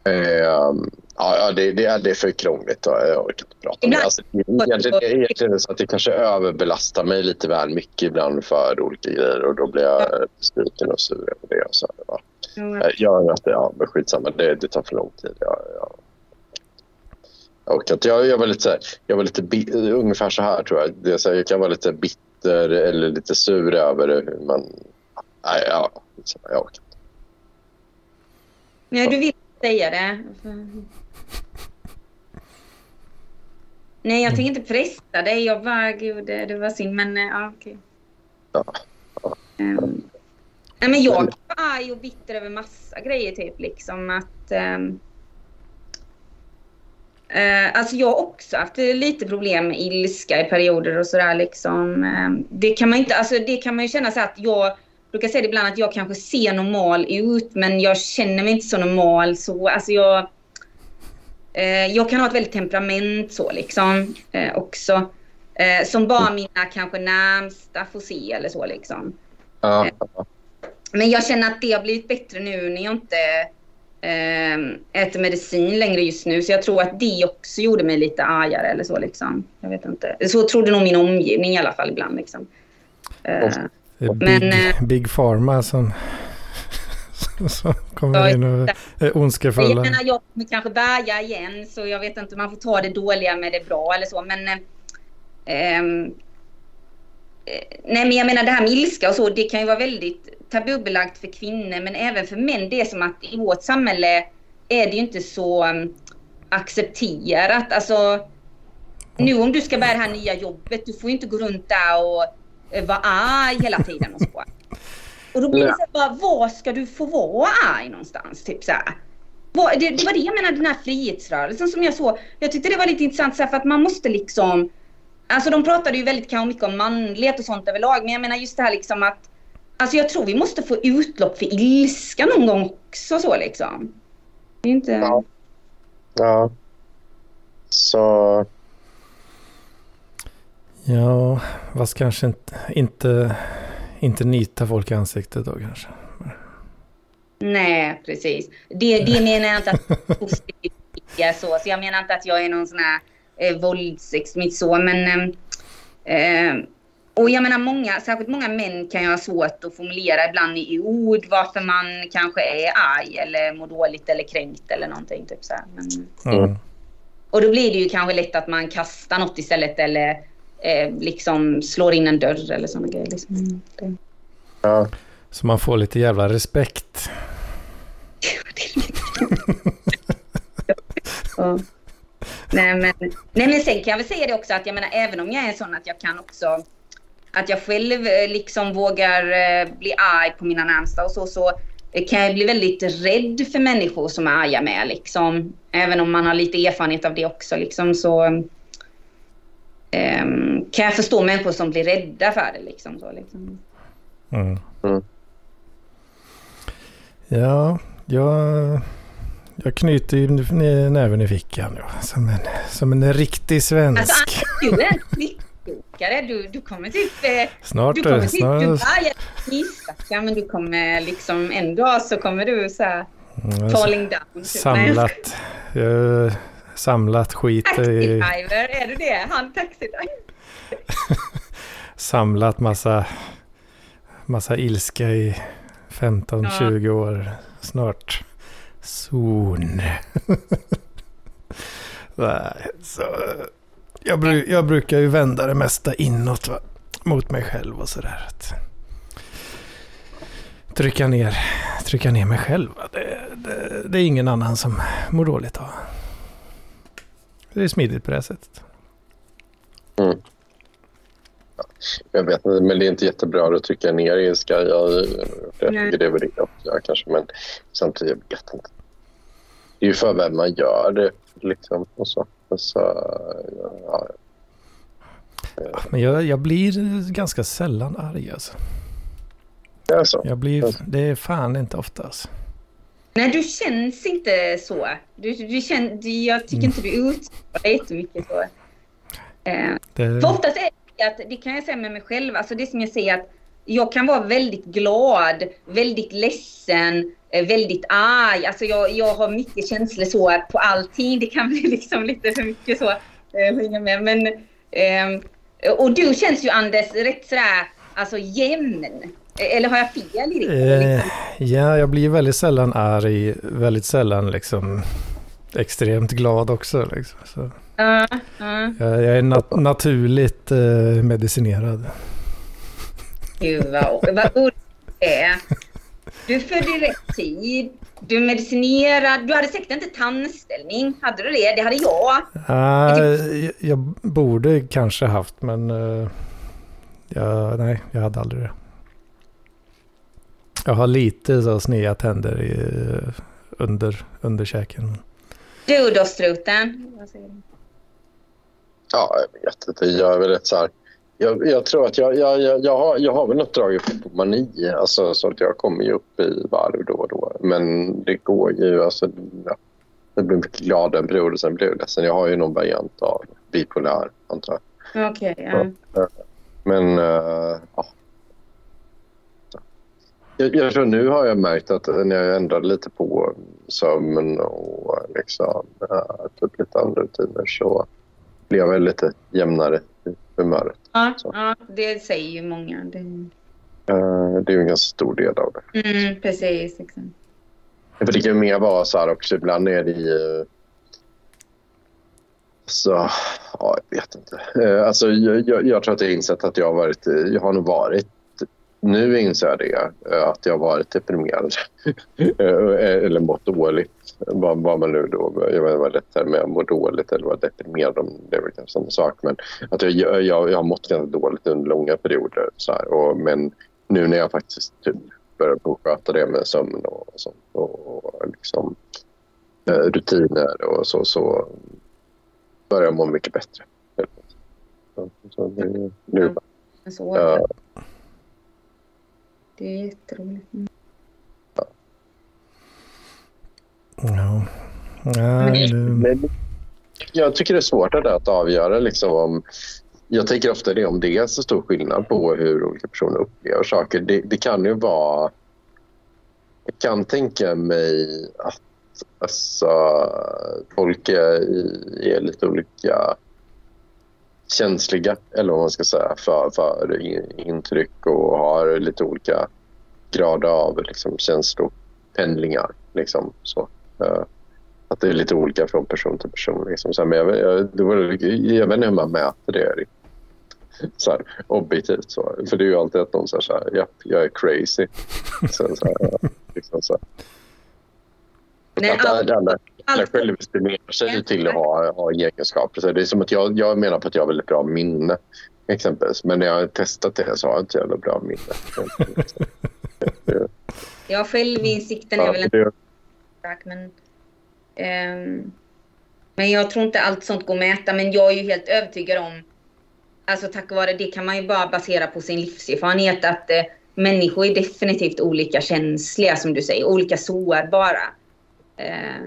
Ehm, ja, det, det, är, det är för krångligt. Jag orkar inte prata om det. Alltså, egentligen, det är egentligen så att det kanske överbelastar mig lite väl mycket ibland för olika grejer och då blir jag besviken och sur över det. Och så, ja. Ja. Jag att det, ja, men skitsamma. Det, det tar för lång tid. Jag, jag, jag orkar inte. Jag, jag var lite, så här, jag var lite bi- ungefär så här tror jag. Det är så här, jag kan vara lite bitter eller lite sur över hur man... Nej, ja, jag orkar inte. Nej, du vill säga det. Nej, jag tänker inte pressa dig. Jag bara, gud, det, det var synd. Men eh, ja, okej. Ja. Ehm, nej, men jag kan vara arg och bitter över massa grejer, typ. Liksom att... eh, alltså jag har också haft lite problem med ilska i perioder och sådär liksom. Ehm, det kan man inte, alltså det kan man ju känna så att jag brukar säga det ibland att jag kanske ser normal ut men jag känner mig inte så normal så, alltså jag eh, jag kan ha ett väldigt temperament så liksom eh, också. Som bara mina kanske närmsta får se eller så liksom. Ja, Men jag känner att det har blivit bättre nu när jag inte eh, äter medicin längre just nu. Så jag tror att det också gjorde mig lite argare eller så liksom. Jag vet inte. Så trodde nog min omgivning i alla fall ibland liksom. Eh, är Men, Big, eh, big Pharma som, som kommer in och är jag ondskefulla. menar, jag kommer kanske bärga igen så jag vet inte, man får ta det dåliga med det bra eller så. Men, eh, ehm, eh, nej, men jag menar det här med ilska och så, det kan ju vara väldigt tabubelagt för kvinnor men även för män. Det är som att i vårt samhälle är det ju inte så um, accepterat. Alltså, nu om du ska börja det här nya jobbet, du får ju inte gå runt där och eh, vara arg hela tiden och så. Och då blir det så bara, var ska du få vara arg någonstans? Typ så här. Det, det var det jag menade, den här frihetsrörelsen som jag såg. Jag tyckte det var lite intressant så här, för att man måste liksom... Alltså de pratade ju väldigt kanske mycket om manlighet och sånt överlag. Men jag menar just det här liksom att... Alltså jag tror vi måste få utlopp för ilska någon gång också så liksom. Det är inte... Ja. ja. Så... Ja, fast kanske inte, inte, inte nita folk i ansiktet då kanske. Nej, precis. Det, det menar jag inte att positivt är så. Så jag menar inte att jag är någon sån här eh, våldsextremist så, men... Eh, och jag menar många, särskilt många män kan ju ha svårt att formulera ibland i ord varför man kanske är arg eller mår dåligt eller kränkt eller någonting. Typ så. Men, Mm. och då blir det ju kanske lätt att man kastar något istället eller eh, liksom slår in en dörr eller sådana grejer. Liksom. Mm. Ja. Så man får lite jävla respekt. Ja. Nej, men, nej men sen kan jag väl säga det också att jag menar även om jag är sån att jag kan också att jag själv eh, liksom vågar eh, bli arg på mina närmsta och så, så eh, kan jag bli väldigt rädd för människor som är arga med liksom. Även om man har lite erfarenhet av det också liksom så ehm, kan jag förstå människor som blir rädda för det liksom. Så, liksom. Mm. Mm. Ja, jag, jag knyter ju näven i fickan ja, som, en, som en riktig svensk. Alltså du är en flickbokare. Du, du kommer typ... Snart Du kommer typ, du Snart, börjar gissa, men du kommer liksom en dag så kommer du så här Mm, falling down. Typ. Samlat, jag, samlat skit i, är du det? Han taxidriver. samlat massa, massa ilska i 15-20 år. Snart zon. Så, jag, bru, jag brukar ju vända det mesta inåt va? mot mig själv och sådär. Trycka ner, trycka ner mig själv. Det, det, det är ingen annan som mår dåligt av. Det är smidigt på det här sättet. Mm. Jag vet inte, men det är inte jättebra att trycka ner ilska. Jag, jag det är väl det jag gör kanske, men samtidigt jag vet inte. Det är ju för vem man gör det liksom och så. Så ja, Men jag, jag blir ganska sällan arg alltså. det är så. Jag blir, det är fan inte ofta alltså. Nej, du känns inte så. Du, du känner, du, jag tycker inte du utstrålar jättemycket så. Eh, Det, För oftast är att, det kan jag säga med mig själv, alltså det som jag säger att jag kan vara väldigt glad, väldigt ledsen, eh, väldigt arg. Alltså jag, jag har mycket känslor så på allting. Det kan bli liksom lite för mycket så. Eh, med. Men, eh, och du känns ju Anders rätt sådär alltså jämn. Eller har jag fel i det? Eh, ja, jag blir väldigt sällan arg, väldigt sällan liksom extremt glad också. Liksom. Så. Uh, uh. Jag, jag, är nat naturligt eh, medicinerad. Gud vad, vad det är. Du födde i rätt tid. Du är medicinerad. Du hade säkert inte tandställning. Hade du det? Det hade jag. Uh, jag, jag borde kanske haft, men uh, jag, nej, jag hade aldrig det. Jag har lite så sneda tänder i, under, under käken. Du då, struten? Ja, jag vet inte. Jag är väl rätt så här... Jag, jag, tror att jag, jag, jag, jag, har, jag har väl något drag på mani. Alltså, så att jag kommer ju upp i varv då och då. Men det går ju... Alltså, ja, jag blir mycket glad en period och sen blir jag ledsen. Jag har ju någon variant av bipolär, antar jag. Okej, okay, ja. Men... Uh, ja. Jag, jag tror nu har jag märkt att när jag ändrade lite på sömn och liksom, uh, typ lite andra rutiner så blir jag lite jämnare i humöret. Ja, ja, det säger ju många. Det... Uh, det är ju en ganska stor del av det. Mm, precis. Exakt. För det kan ju mer vara så här också. Ibland är det ju... Så, ja, jag vet inte. Uh, alltså, jag, jag, jag, tror att jag har insett att jag har varit... Jag har nog varit nu inser jag det, att jag har varit deprimerad eh, eller mått dåligt. Vad, vad man nu då, jag vet inte vad det är med att må dåligt eller vara deprimerad, det är väl kanske samma sak. Men att jag, jag, jag har mått ganska dåligt under långa perioder. Så här, och, men nu när jag faktiskt typ börjar sköta det med sömn och, sånt och, och liksom, eh, rutiner och så, så börjar jag må mycket bättre. Så, så nu, nu, ja. Det är jätteroligt. Mm. Ja. ja men, men, jag tycker det är svårt det att avgöra. Liksom, om, jag tänker ofta det om det är så stor skillnad på hur olika personer upplever saker. Det, det kan ju vara... Jag kan tänka mig att alltså, folk är, är lite olika känsliga, eller vad man ska säga, för, för intryck och har lite olika grader av liksom, känslopendlingar. Liksom, så. Uh, att det är lite olika från person till person. Liksom. Så, men jag, jag, jag, jag vet inte hur man mäter det så här, objektivt. Så. För det är ju alltid att någon säger så här, ja, jag är crazy. Så, så här, liksom, så. Nej, att alla, alla självestimerar sig till att ha, ha egenskaper. Så det är som att jag, jag menar på att jag har väldigt bra minne. Exempelvis. Men när jag har testat det så har jag inte jävla bra minne. ja, självinsikten är väl en men, um, men jag tror inte allt sånt går att mäta. Men jag är ju helt övertygad om, alltså tack vare det kan man ju bara basera på sin livserfarenhet, att eh, människor är definitivt olika känsliga som du säger, olika sårbara. Eh,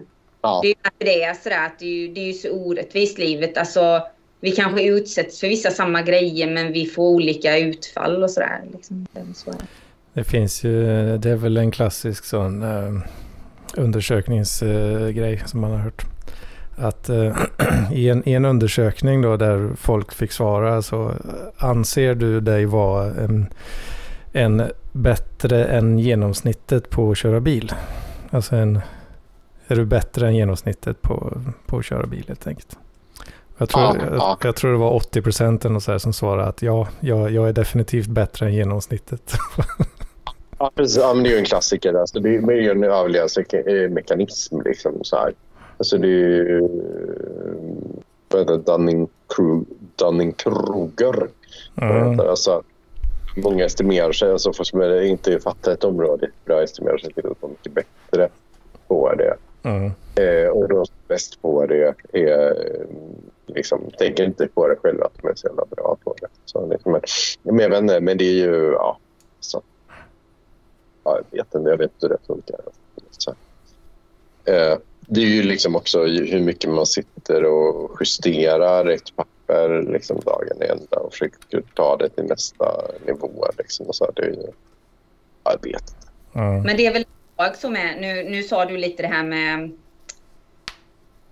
ja. Det är ju det är sådär att det är, ju, det är ju så orättvist livet. Alltså, vi kanske utsätts för vissa samma grejer men vi får olika utfall och sådär. Liksom. Så det finns ju, det är väl en klassisk sån uh, undersökningsgrej uh, som man har hört. Att uh, i, en, i en undersökning då där folk fick svara så anser du dig vara en, en bättre än genomsnittet på att köra bil? Alltså en är du bättre än genomsnittet på, på att köra bil helt enkelt. Jag tror, ja, jag, ja. jag, tror det var 80 procent som svarade att ja, jag, jag är definitivt bättre än genomsnittet. ja, precis. Ja, men det är ju en klassiker. Alltså, det är ju en överlevnadsmekanism. Liksom, så här. Alltså, det är ju... Dunning-Kruger. Mm. Alltså, många estimerar sig, alltså, fast man inte fattar ett område, bra estimerar sig till att vara mycket bättre på det. Mm. Eh, och de som är bäst på det är, liksom, tänker inte på det själva att de är så jävla bra på det. Så, liksom, men, jag vet inte, men det är ju... Ja, så, ja, jag vet inte, jag vet inte hur det funkar. Så, eh, det är ju liksom också hur mycket man sitter och justerar ett papper liksom dagen i ända och försöker ta det till nästa nivå. Liksom, och så, det är ju, jag vet inte. Mm. Men det är väl som är, nu, nu sa du lite det här med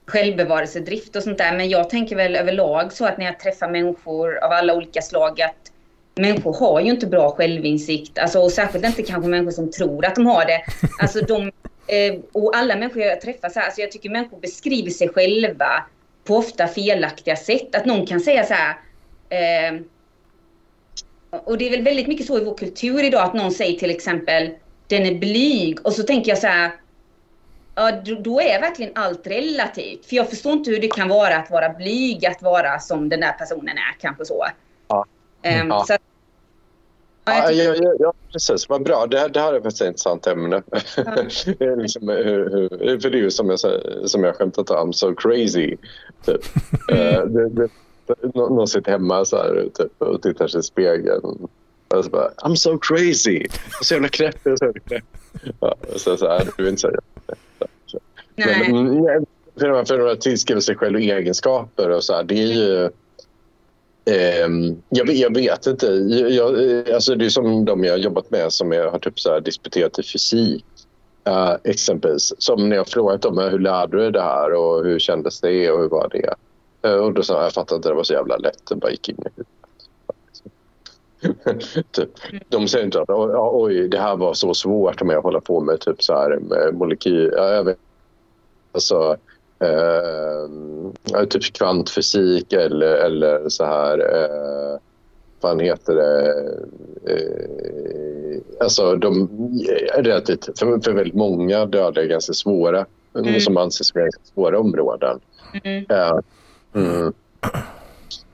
självbevarelsedrift och sånt där. Men jag tänker väl överlag så att när jag träffar människor av alla olika slag att människor har ju inte bra självinsikt. Alltså, och särskilt inte kanske människor som tror att de har det. Alltså, de, eh, och alla människor jag träffar så här, alltså, jag tycker människor beskriver sig själva på ofta felaktiga sätt. Att någon kan säga så här eh, och det är väl väldigt mycket så i vår kultur idag att någon säger till exempel den är blyg och så tänker jag så här ja, då är verkligen allt relativt. För jag förstår inte hur det kan vara att vara blyg, att vara som den där personen är, kanske så. Ja. Um, ja. Så ja, ja, ja, ja, precis. Vad bra. Det, det här är faktiskt ett intressant ämne. Ja. liksom, hur, hur, för det är ju som jag, som jag skämtat om, so crazy. Typ. uh, det, det, någon sitter hemma så här, typ, och tittar sig i spegeln. Och så bara, I'm so crazy. Jag så jävla knäpp. Så, ja, så, så här, du är inte så Nej. Men, för, för att tillskriva sig själv egenskaper och så här, det är ju... Eh, jag, jag, vet inte. Jag, alltså det är som de jag har jobbat med som jag har typ så här disputerat i fysik. Uh, exempelvis. Som när jag frågat dem hur lärde du dig det här och hur kändes det och hur var det? Uh, och då sa jag, jag fattade inte, det var så jävla lätt. Det bara gick in i huvudet. typ. De säger inte att oj, det här var så svårt om jag håller på med typ så här med molekyl... Alltså eh, typ kvantfysik eller, eller så här... Eh, vad heter det? Eh, alltså de relativt, för, för väldigt många dödliga ganska svåra, mm. som anses som ganska svåra områden. Mm. Eh, mm.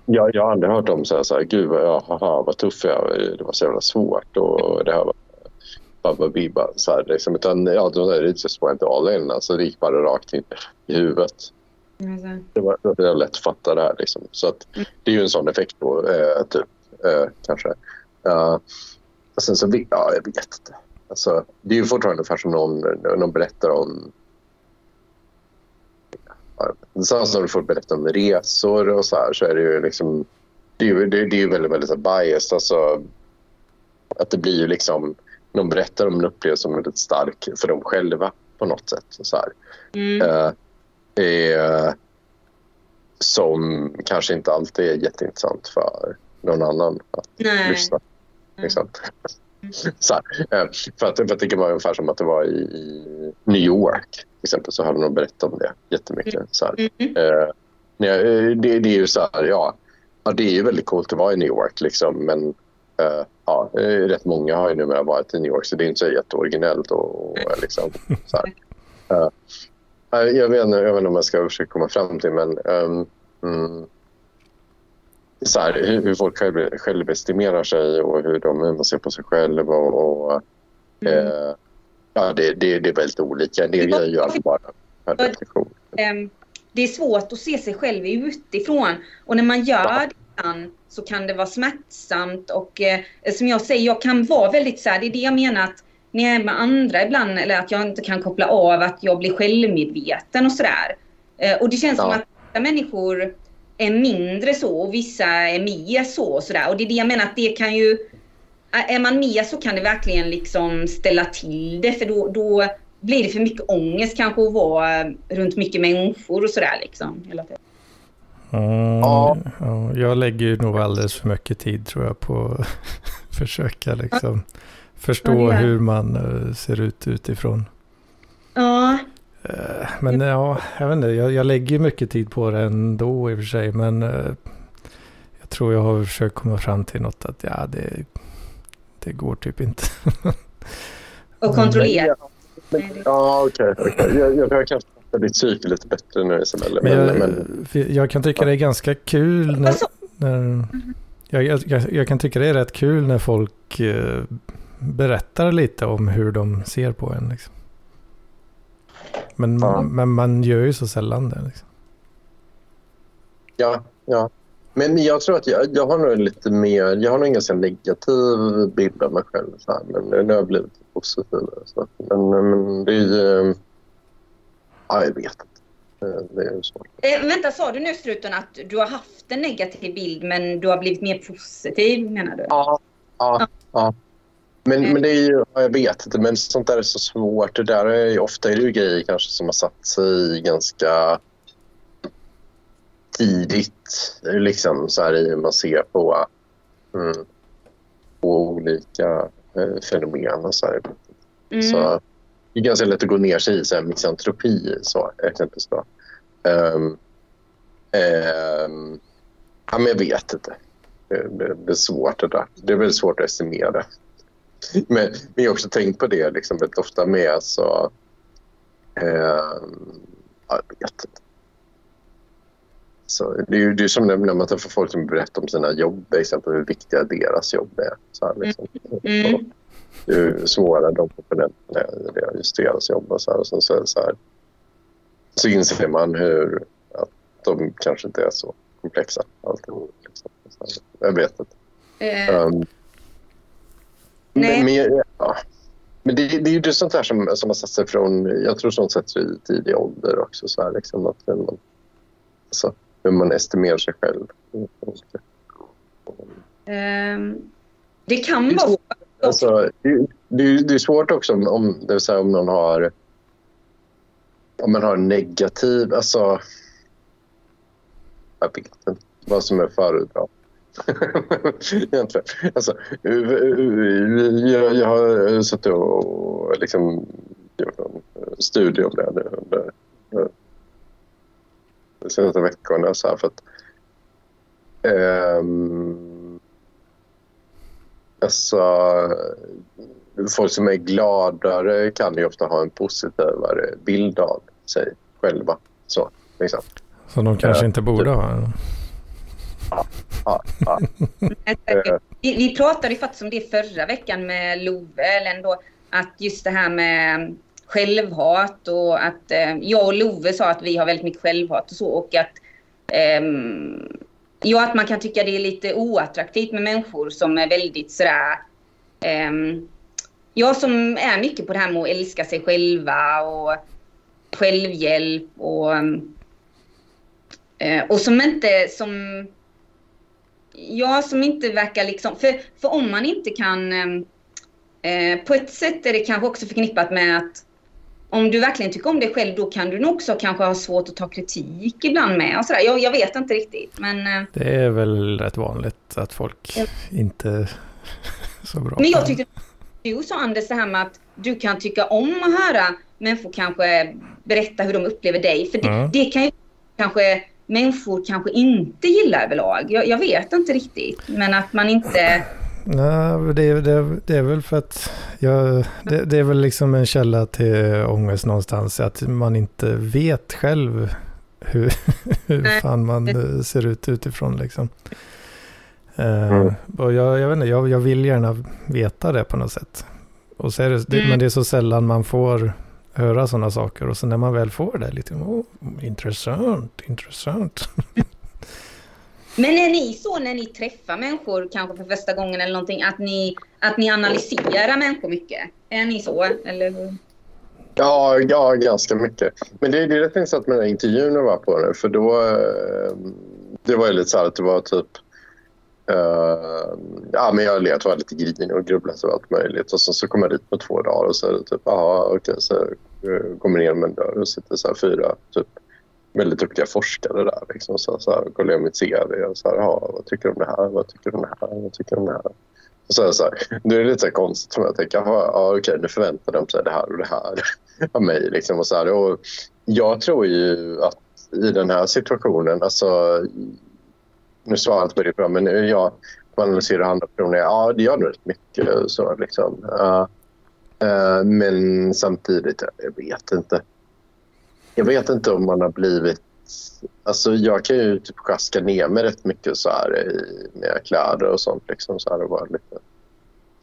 Jag, jag har aldrig hört så här, så här gud vad, haha, vad tuff jag det var så jävla svårt och det här var babba bibba. Så här, liksom. Utan ja, det just went all in. Alltså, det gick bara rakt in i huvudet. Mm. Det, var, det var lätt att fatta det här. Liksom. Så att, mm. det är ju en sån effekt då, eh, typ, eh, kanske. Uh, sen så, ja, jag vet inte. Alltså, det är ju fortfarande ungefär som någon, någon berättar om Sen när du får berätta om resor och så här så är det ju liksom... Det är ju, det, det är ju väldigt, väldigt så biased. Alltså, att det blir ju liksom de berättar om en upplevelse som väldigt stark för dem själva på något sätt. Så här. Mm. Uh, är, som kanske inte alltid är jätteintressant för någon annan att Nej. lyssna. Liksom. Mm. Så här, uh, för, att, för att det vara ungefär som att det var i, i New York. Till exempel så hade de berättat om det jättemycket. Mm. Så här. Uh, det, det, är ju så här, ja, ja, det är ju väldigt coolt att vara i New York liksom, men Uh, ja, rätt många har ju numera varit i New York så det är inte så jätteoriginellt. Och, och liksom, så uh, jag, vet jag vet inte om jag ska försöka komma fram till men um, mm, så här, hur, folk själv, självestimerar sig och hur, de, hur ser på sig själv. Och, och mm. uh, ja, det, det, det är väldigt olika. Det gör ju alltid bara per definition. Det är svårt att se sig själv utifrån och när man gör ja. det så kan det vara smärtsamt och eh, som jag säger, jag kan vara väldigt så här, det är det jag menar att när jag är med andra ibland eller att jag inte kan koppla av att jag blir självmedveten och sådär. Eh, och det känns ja. som att människor är mindre så och vissa är mer så och sådär. Och det är det jag menar att det kan ju är man mer så kan det verkligen liksom ställa till det för då, då blir det för mycket ångest kanske att vara runt mycket människor och sådär liksom. Hela tiden. Mm, ja. Jag lägger nog alldeles för mycket tid tror jag på att försöka liksom förstå ja, hur man uh, ser ut utifrån. Ja. Uh, men ja, jag vet inte, jag, jag lägger mycket tid på det ändå i och för sig. Men uh, jag tror jag har försökt komma fram till något att ja, det, det går typ inte. Och kontrollera. Ja, okej. Okay, okay. Jag, jag, jag kanske ditt psyke lite bättre nu Isabella. Men, jag, men, jag kan tycka det är ganska kul när, när jag, jag, jag, kan tycka det är rätt kul när folk eh, berättar lite om hur de ser på en. Liksom. Men, ja. men man gör ju så sällan det. Liksom. Ja, ja. Men jag tror att jag, jag har nog lite mer, jag har nog en ganska negativ bild av mig själv. Så här, men nu har jag blivit positiv. Så. Men, men det är ju Ja, jag vet inte. Det är svårt. Eh, vänta, sa du nu struten att du har haft en negativ bild men du har blivit mer positiv menar du? Ja. Ja. ja. Men, men det är ju, jag vet inte, men sånt där är så svårt. Det där är, ofta är det ju grejer kanske som har satt sig ganska tidigt. Liksom så här i man ser på, mm, på olika eh, fenomen och så här. Mm. Så det är ganska lätt att gå ner sig i så här, misantropi så, exempelvis. Då. Um, um, ja, men jag vet inte. Det, det, det, är svårt det där. Det är väldigt svårt att estimera. Men vi har också tänkt på det liksom, väldigt ofta med så... Um, jag vet inte. Så det är ju det är som när man träffar folk som berättar om sina jobb, exempel hur viktiga deras jobb är. Så här, liksom. mm hur svåra de komponenterna är just deras jobb. Och så, här. Och så, så, så, här. så inser man hur att de kanske inte är så komplexa. Alltid, liksom. Jag vet inte. Uh, um, nej. Men, ja. men det, det, är ju sånt där som, som har satt sig från... Jag tror sånt sätts i tidig ålder också. Så här, liksom, att man, alltså, hur man estimerar sig själv. Um, det kan vara Alltså, det, det, är svårt också om, om, det vill säga om någon har om man har negativ, alltså jag vet inte vad som är föredra. Egentligen. Alltså, jag, jag har suttit och liksom gjort en studie om det nu under de senaste veckorna. Så här, för att, um, Alltså, folk som är gladare kan ju ofta ha en positivare bild av sig själva. Så, liksom. så de kanske uh, inte borde ha? Ja, ja, ja. vi, vi pratade faktiskt om det förra veckan med Love, eller ändå, att just det här med självhat och att eh, jag och Love sa att vi har väldigt mycket självhat och så och att eh, Ja, att man kan tycka det är lite oattraktivt med människor som är väldigt sådär... eh, ja, som är mycket på det här med att älska sig själva och självhjälp och... Eh, och som inte som... Ja, som inte verkar liksom... För, för om man inte kan... Um, på ett sätt är det kanske också förknippat med att om du verkligen tycker om dig själv då kan du nog också kanske ha svårt att ta kritik ibland med. Och sådär. Jag, jag vet inte riktigt. Men, eh, det är väl rätt vanligt att folk ja. inte så bra. Men jag tyckte du sa Anders det här med att du kan tycka om att höra människor kanske berätta hur de upplever dig. För det, mm. det kan ju kanske människor kanske inte gillar överlag. Jag, jag vet inte riktigt. Men att man inte Nej, det, det, det är väl för att jag, det, det, är väl liksom en källa till ångest någonstans. Att man inte vet själv hur, hur fan man ser ut utifrån liksom. Eh, mm. och jag, jag, vet inte, jag, jag vill gärna veta det på något sätt. Och så är det, mm. Men det är så sällan man får höra sådana saker. Och så när man väl får det, lite, oh, intressant, intressant. Men är ni så när ni träffar människor, kanske för första gången eller någonting, att ni, att ni analyserar människor mycket? Är ni så, eller Ja, ja ganska mycket. Men det, det är rätt intressant med den här intervjun jag var på nu, för då... Eh, det var ju lite så här att det var typ... Uh, ja, men jag lät var lite grinig och grubblade över allt möjligt. Och sen så kom jag dit på två dagar och så är det typ, aha, okej, okay, så uh, kommer ner med en dörr och sitter så här fyra typ väldigt duktiga forskare där. Liksom, så, så här, kollar jag mitt CV och så här, aha, vad tycker du om det här? Vad tycker du om det här? Vad tycker du om det här? Och så, här, så här, nu är det lite så konstigt för mig. Jag tänker, ja, okej, nu förväntar de sig det här och det här av mig. Liksom, och så här, och jag tror ju att i den här situationen, alltså, nu svarar jag inte på det bra, men jag analyserar andra personer, ja, det gör nog rätt mycket. Så, liksom. Uh, uh, men samtidigt, jag vet inte. Jag vet inte om man har blivit... Alltså jag kan ju typ sjaska ner mig rätt mycket så här i, med kläder och sånt. Liksom, så här, och vara lite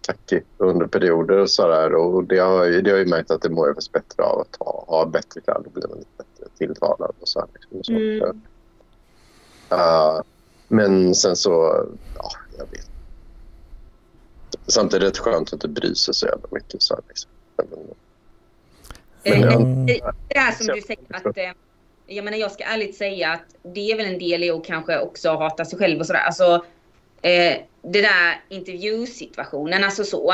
kackig under perioder. Och så där, och det har, det har ju märkt att det mår jag faktiskt bättre av att ha, ha bättre kläder och bli lite bättre tilltalad. Och så här, liksom, och så. Mm. Uh, men sen så... Ja, jag vet. Samtidigt är det rätt skönt att inte bry sig så jävla mycket. Så här, liksom. Men, mm. det, det här som du säger att eh, jag menar jag ska ärligt säga att det är väl en del i att kanske också hata sig själv och sådär. Alltså eh, det där intervjusituationen, alltså så.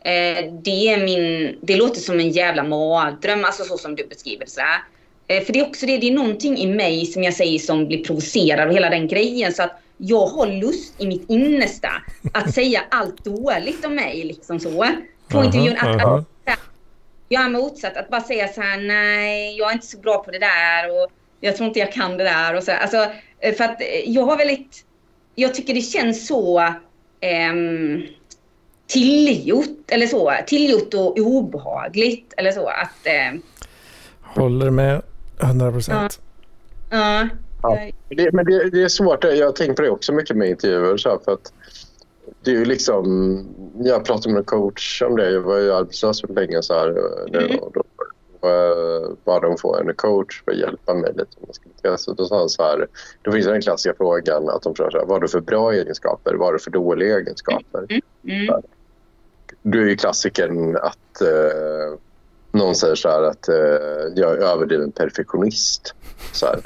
Eh, det, är min, det låter som en jävla mardröm, alltså så som du beskriver det. Så eh, för det är också det, det är någonting i mig som jag säger som blir provocerad av hela den grejen. Så att jag har lust i mitt innersta att säga allt dåligt om mig. Liksom så. På intervjun. Att, att, att, jag är motsatt. Att bara säga så här, nej, jag är inte så bra på det där och jag tror inte jag kan det där. Och så. Alltså, eh, för att jag har väldigt, jag tycker det känns så um, tillgjort, eller så, tillgjort och obehagligt. Eller så att... Eh, Håller med 100 procent. Ja. ja. Det, men det, det, är svårt. Jag har tänkt på det också mycket med intervjuer. Så för att det är ju liksom... Jag pratade med en coach om det. Jag var ju arbetslös för länge. Så här, mm. och då bad de få en coach för att hjälpa mig lite. Så då sa han så här, då finns den klassiska frågan att de frågar så här, vad har du för bra egenskaper, vad har du för dåliga egenskaper? Mm. Mm du är ju klassikern att eh, någon säger så här att eh, jag är överdriven perfektionist. Så här.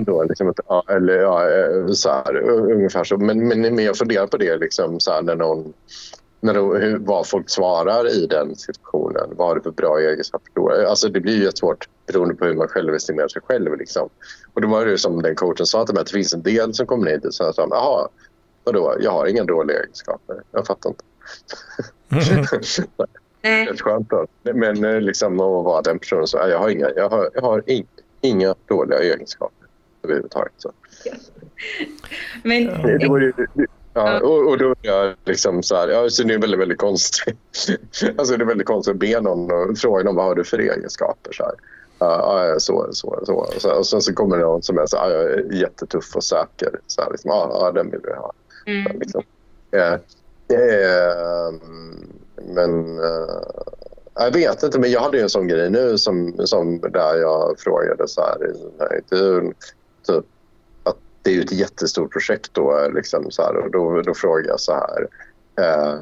Då, liksom, ja, eller ja, eh, så här, ungefär så. Men, men, men jag funderar på det liksom, så här, när någon när de, hur, vad folk svarar i den situationen. Vad har du för bra egenskaper? Alltså det blir ju svårt beroende på hur man själv estimerar sig själv. Liksom. Och då var det som den coachen sa till mig att det finns en del som kommer hit och säger jaha, vadå, jag har inga dåliga egenskaper. Jag fattar inte. Mm. Rätt skönt då. Men eh, liksom att vara den personen så jag har inga, jag har, jag har in, inga dåliga egenskaper överhuvudtaget. Så. Men... Det, det var ju, Ja, och, och då är jag liksom så här, ja, så det är väldigt, väldigt konstigt. alltså det är väldigt konstigt att be någon och fråga någon vad har du för egenskaper. Så här. Ja, så, så, så. Och, så, och sen så kommer någon som är så här, jag är jättetuff och säker. Så här, liksom, ja, ja, den vill vi ha. Mm. Så, liksom. eh, Eh, men uh, jag vet inte, men jag hade ju en sån grej nu som, som där jag frågade så här i den här intervjun. Typ, att det är ju ett jättestort projekt då, liksom, så här, och då, då frågade jag så här. Uh,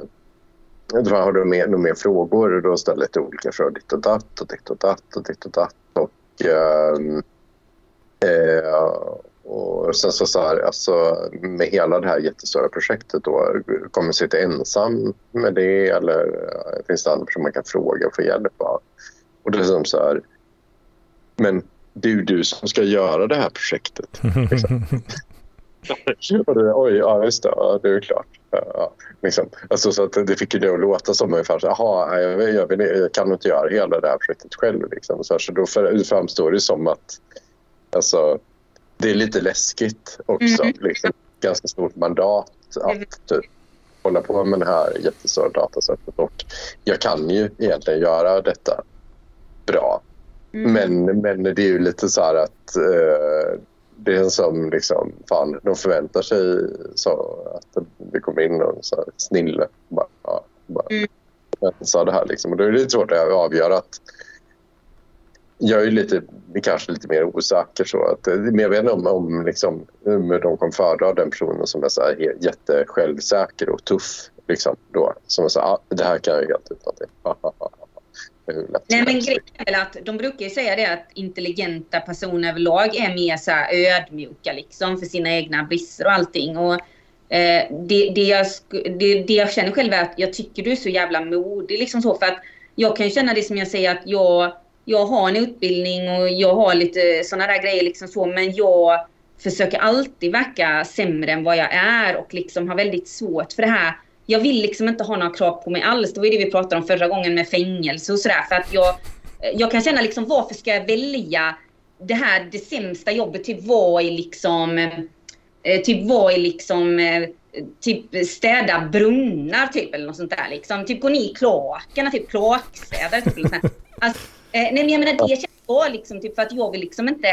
har du mer, några mer frågor? Och då ställde jag lite olika frågor, ditt och datt och ditt och datt och ditt och datt. Och, ehm, eh, och sen så, så här, alltså, med hela det här jättestora projektet då, kommer du sitta ensam med det eller finns det andra personer man kan fråga och få hjälp av? Och det är som så här, men det är ju du som ska göra det här projektet. Liksom. och det, oj, ja just det, ja, det är klart. Ja, liksom. alltså, så att det fick ju det att låta som ungefär så jaha, jag, jag, jag, kan inte göra hela det här projektet själv. Liksom. Så, här, så då framstår det som att alltså, det är lite läskigt också. Mm. Liksom, ganska stort mandat att typ, hålla på med det här jättestora datasättet. Och jag kan ju egentligen göra detta bra. Mm. Men, men det är ju lite så här att eh, det är som liksom, fan, de förväntar sig så att det kommer in någon så här snille. Bara, bara, mm. sa det här liksom. Och då är det lite svårt att avgöra att jag är lite, kanske lite mer osäker. Så att, eh, men jag vet inte om, om, liksom, om de kommer föredra den personen som är så här jättesjälvsäker och tuff. Liksom, då, som är så här, ah, det här kan jag helt utan till. Nej men grejen är väl att de brukar ju säga det att intelligenta personer överlag är mer så ödmjuka liksom för sina egna brister och allting. Och, eh, det, det, jag, det, det jag känner själv är att jag tycker du är så jävla modig liksom så för att jag kan känna det som jag säger att jag jag har en utbildning och jag har lite sådana där grejer liksom så, men jag försöker alltid verka sämre än vad jag är och liksom har väldigt svårt för det här. Jag vill liksom inte ha några krav på mig alls. Det var det vi pratade om förra gången med fängelse och sådär. För att jag, jag kan känna liksom varför ska jag välja det här, det sämsta jobbet, typ vara i liksom, eh, typ vara i liksom, eh, typ städa brunnar typ eller något sånt där liksom. Typ gå ner i kloakerna, typ kloakstädare. Typ, liksom. alltså, nej men jag menar det känns bra liksom typ för att jag vill liksom inte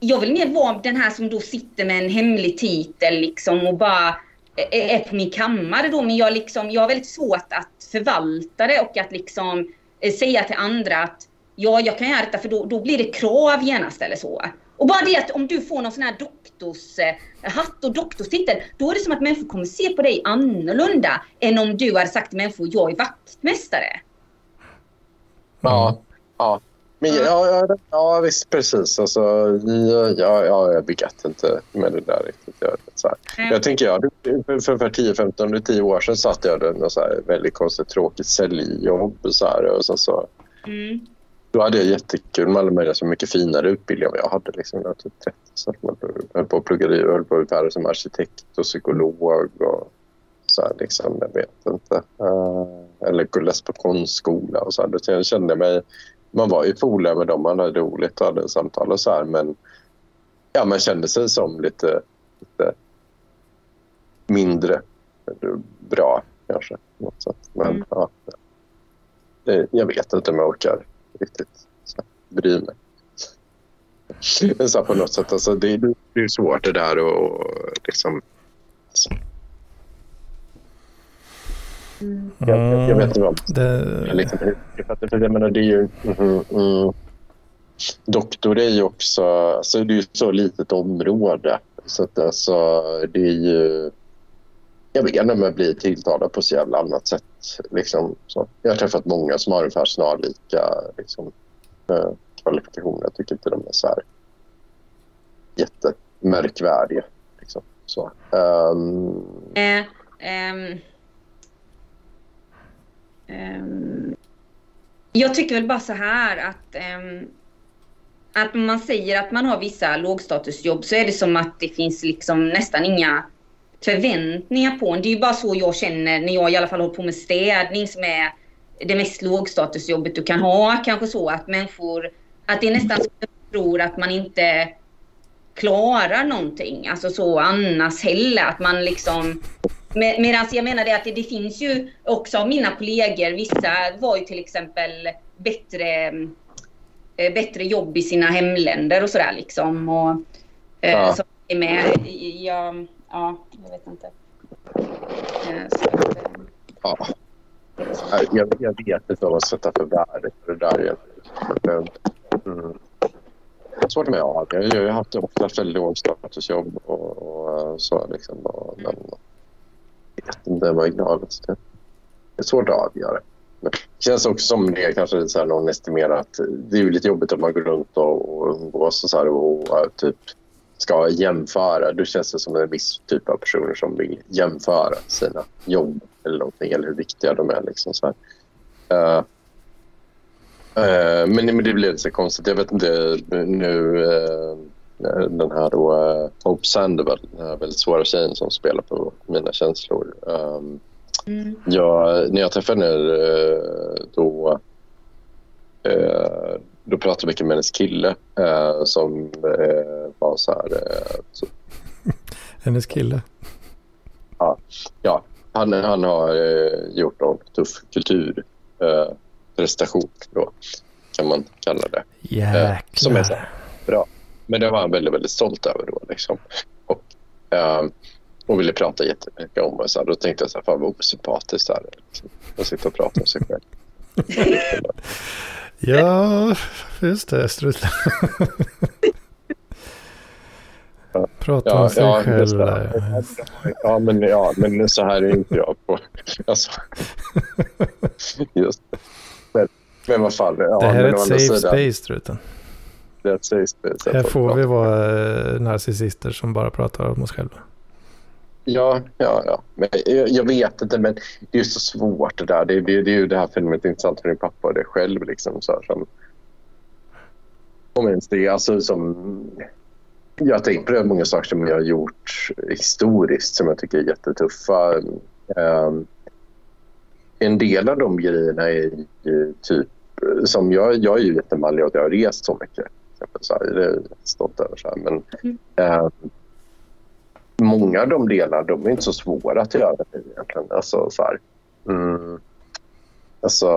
jag vill mer vara den här som då sitter med en hemlig titel liksom och bara eh, är på min kammare då men jag liksom, jag har väldigt svårt att förvalta det och att liksom eh, säga till andra att ja, jag kan göra detta för då, då blir det krav genast eller så. Och bara det att om du får någon sån här doktorshatt och doktorstitel, då är det som att människor kommer se på dig annorlunda än om du hade sagt till människor, jag är vaktmästare. Ja, Ja, Men ja, ja, ja, visst precis. Alltså, ja, ja, jag vet inte med det där riktigt. Jag, så här. jag tänker, ja, för, för 10-15, 10 år sedan satt jag så här väldigt konstigt tråkigt säljjobb. Så här, och så, så. Mm. Då hade jag jättekul med alla möjliga så mycket finare utbildningar än jag hade. Liksom, jag typ 30, så jag höll på att plugga höll på att utfärda som arkitekt och psykolog. Och, så här, liksom, jag vet inte. Uh, eller läste på konstskola och så här. Då kände jag mig man var ju polare med dem, man hade roligt och hade samtal och så här, men ja, man kände sig som lite, lite mindre bra kanske. Något sätt. Men mm. ja, jag vet inte om jag orkar riktigt så, bry mig. så på något sätt, alltså, det, det är svårt det där och liksom... Mm. Jag, jag, jag, vet inte vad. Det... Liksom, jag menar, det är ju... Mm, mm. Doktor är ju också... Alltså, det är ju så litet område. Så att, alltså, det är ju... Jag vet inte om jag blir tilltalad på så jävla annat sätt. Liksom, så. Jag har träffat många som har ungefär snarlika liksom, eh, kvalifikationer. Jag tycker inte de är så här jättemärkvärdiga. Liksom, så. Um... Um Um, Ehm, jag tycker väl bara så här att um, att man säger att man har vissa lågstatusjobb så är det som att det finns liksom nästan inga förväntningar på en. Det är ju bara så jag känner när jag i alla fall håller på med städning som är det mest lågstatusjobbet du kan ha. Kanske så att människor, att det är nästan så att de tror att man inte klarar någonting. Alltså så annars heller. Att man liksom med, Medan jag menar det att det, det, finns ju också av mina kollegor, vissa var ju till exempel bättre, äh, bättre jobb i sina hemländer och sådär liksom. Och, äh, ja. Så är med, jag, ja, jag vet inte. Äh, så, ja. Jag, jag vet inte vad man sätter för värde för det där egentligen. Mm. Svårt med att jag, har haft ofta väldigt lågstatusjobb och, och så liksom. Och, men, vet inte vad. Det är svårt att avgöra. Men det känns också som det kanske så här någon estimerar att det är lite jobbigt om man går runt och, och umgås och, så här och, och typ ska jämföra. Då känns det som en viss typ av personer som vill jämföra sina jobb eller någonting eller hur viktiga de är. Liksom så uh, uh, men, men det blir lite konstigt. Jag vet inte nu uh, den här då, uh, Hope Sandoval, den här väldigt svåra tjejen som spelar på mina känslor. Um, mm. jag, när jag träffade henne uh, då, uh, då pratade jag mycket med hennes kille som var så här... Så, hennes kille? Ja, ja han, han har gjort en tuff kulturprestation då, kan man kalla det. Jäklar. som är så bra. Men det var han väldigt, väldigt stolt över då. Liksom. Och, eh, och ville prata jättemycket om det. Så här, då tänkte jag så här, fan vad osympatiskt det här liksom. Att sitta och prata om sig själv. ja, just det. Struten. Prata ja, om sig ja, själv. Ja men, ja, men så här är inte jag. På, alltså, just. Men, men vad fan. Ja, det här är ett safe sidan, space, Struten det sägs. Här får vi vara eh, narcissister som bara pratar om oss själva. Ja, ja, ja. Men jag, jag, vet inte, men det är så svårt det där. Det, det, det är ju det här filmet intressant för din pappa och det själv. Liksom, så här, som, om ens det, alltså som... Jag har tänkt på det många saker som jag har gjort historiskt som jag tycker är jättetuffa. Um, en del av de grejerna är ju typ som jag, jag är ju jättemallig och jag har rest så mycket exempel. Så här, det är jag stolt över. Så här. Men, mm. eh, många av de delarna de är inte så svåra att göra egentligen. Alltså, så här, mm, alltså,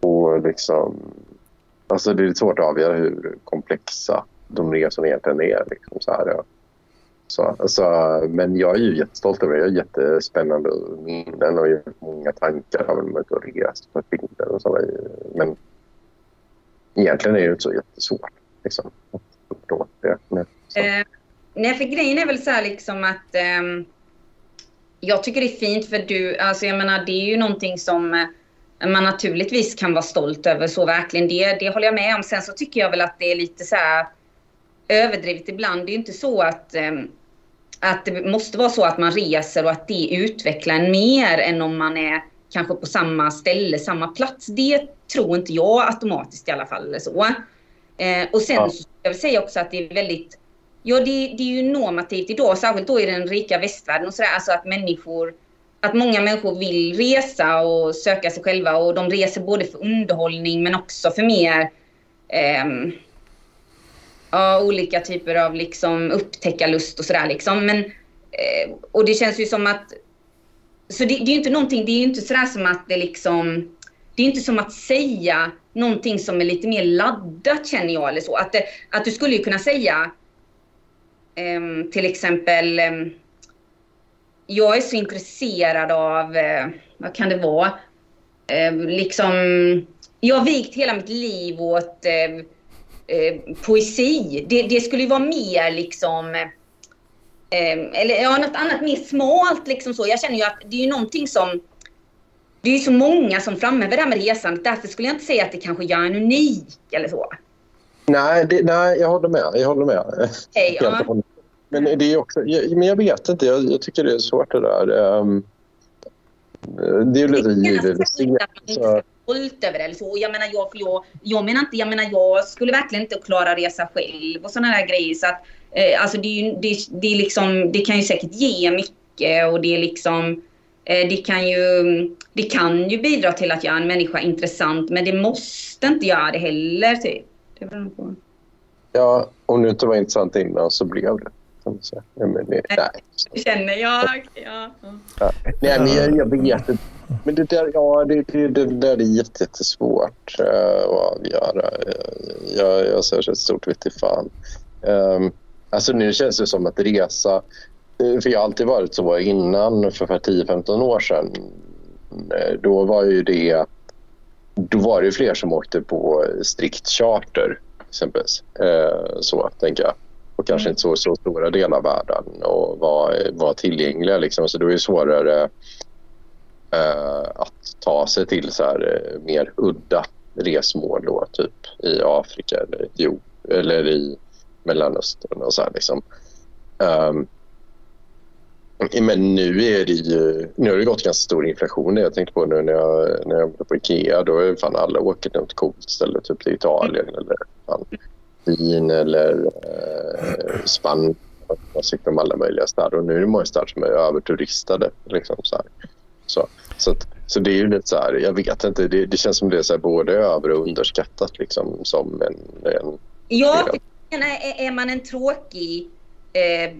och liksom, alltså det är svårt att avgöra hur komplexa de resorna egentligen är. Liksom, så här, ja. Så, alltså, men jag är ju jättestolt över det. Jag har jättespännande minnen och många tankar av att rest på och. Men egentligen är det inte så jättesvårt liksom, att uppnå det. Men, eh, nej, för grejen är väl så här liksom att eh, jag tycker det är fint för du, alltså jag menar det är ju någonting som eh, man naturligtvis kan vara stolt över. Så verkligen, det, det håller jag med om. Sen så tycker jag väl att det är lite så här överdrivet ibland. Det är inte så att, eh, att det måste vara så att man reser och att det utvecklar en mer än om man är kanske på samma ställe, samma plats. Det tror inte jag automatiskt i alla fall. Eller så. Eh, och sen ja. så jag vill säga också att det är väldigt Ja, det, det, är ju normativt idag, särskilt då i den rika västvärlden och sådär, alltså att människor att många människor vill resa och söka sig själva och de reser både för underhållning men också för mer eh, ja, olika typer av liksom upptäckarlust och sådär liksom. Men, eh, och det känns ju som att så det, det är ju inte någonting, det är ju inte sådär som att det liksom det är inte som att säga någonting som är lite mer laddat känner jag eller så. Att, det, att du skulle ju kunna säga um, till exempel um, jag är så intresserad av, uh, vad kan det vara, uh, liksom, jag har vigt hela mitt liv åt uh, poesi. Det, det, skulle ju vara mer liksom, eller ja, något annat mer smalt liksom så. Jag känner ju att det är ju någonting som, det är ju så många som framhäver det här med resandet. Därför skulle jag inte säga att det kanske gör en unik eller så. Nej, det, nej jag håller med. Jag håller med. Hey, ja. Men det är också, jag, men jag vet inte, jag, jag, tycker det är svårt det där. Um, det är ju lite givet. Stolt över det eller så. Jag menar, jag, jag, jag menar inte, jag menar jag skulle verkligen inte klara resa själv och sådana där grejer. Så att, eh, alltså det, är ju, det, det, är liksom, det kan ju säkert ge mycket och det är liksom det kan, ju, det kan ju bidra till att göra en människa intressant men det måste inte göra det heller. Typ. Det Ja, om det inte var intressant innan så blev det. Så, men, nej. känner jag. Ja. ja. Nej, men jag, jag vet inte. Men det där, ja, det, det, det där är jättesvårt uh, att avgöra. Jag, jag ser ett stort vitt fan. Um, alltså nu känns det som att resa... För jag har alltid varit så innan, för 10-15 år sedan. Eh, då var ju det... Då var det fler som åkte på strikt charter, exempelvis. Uh, så, tänker jag och kanske inte så, så stora delar av världen och var, var tillgängliga. Liksom. Så det svårare eh, att ta sig till så här, eh, mer udda resmål då, typ i Afrika eller, jo, eller i Mellanöstern och så här, liksom. Um, men nu är det ju, nu har det gått ganska stor inflation. Jag tänkte på nu när jag, när jag var på Ikea. Då är fan alla åker till något coolt ställe, typ till Italien eller fan, Wien eller eh, Spanien. Man cyklar om alla möjliga städer och nu är det många städer som är överturistade. Liksom, så, här. så, så, så det är ju lite så här, jag vet inte, det, det känns som det är så här, både över och underskattat liksom, som en... en ja, är man en tråkig eh,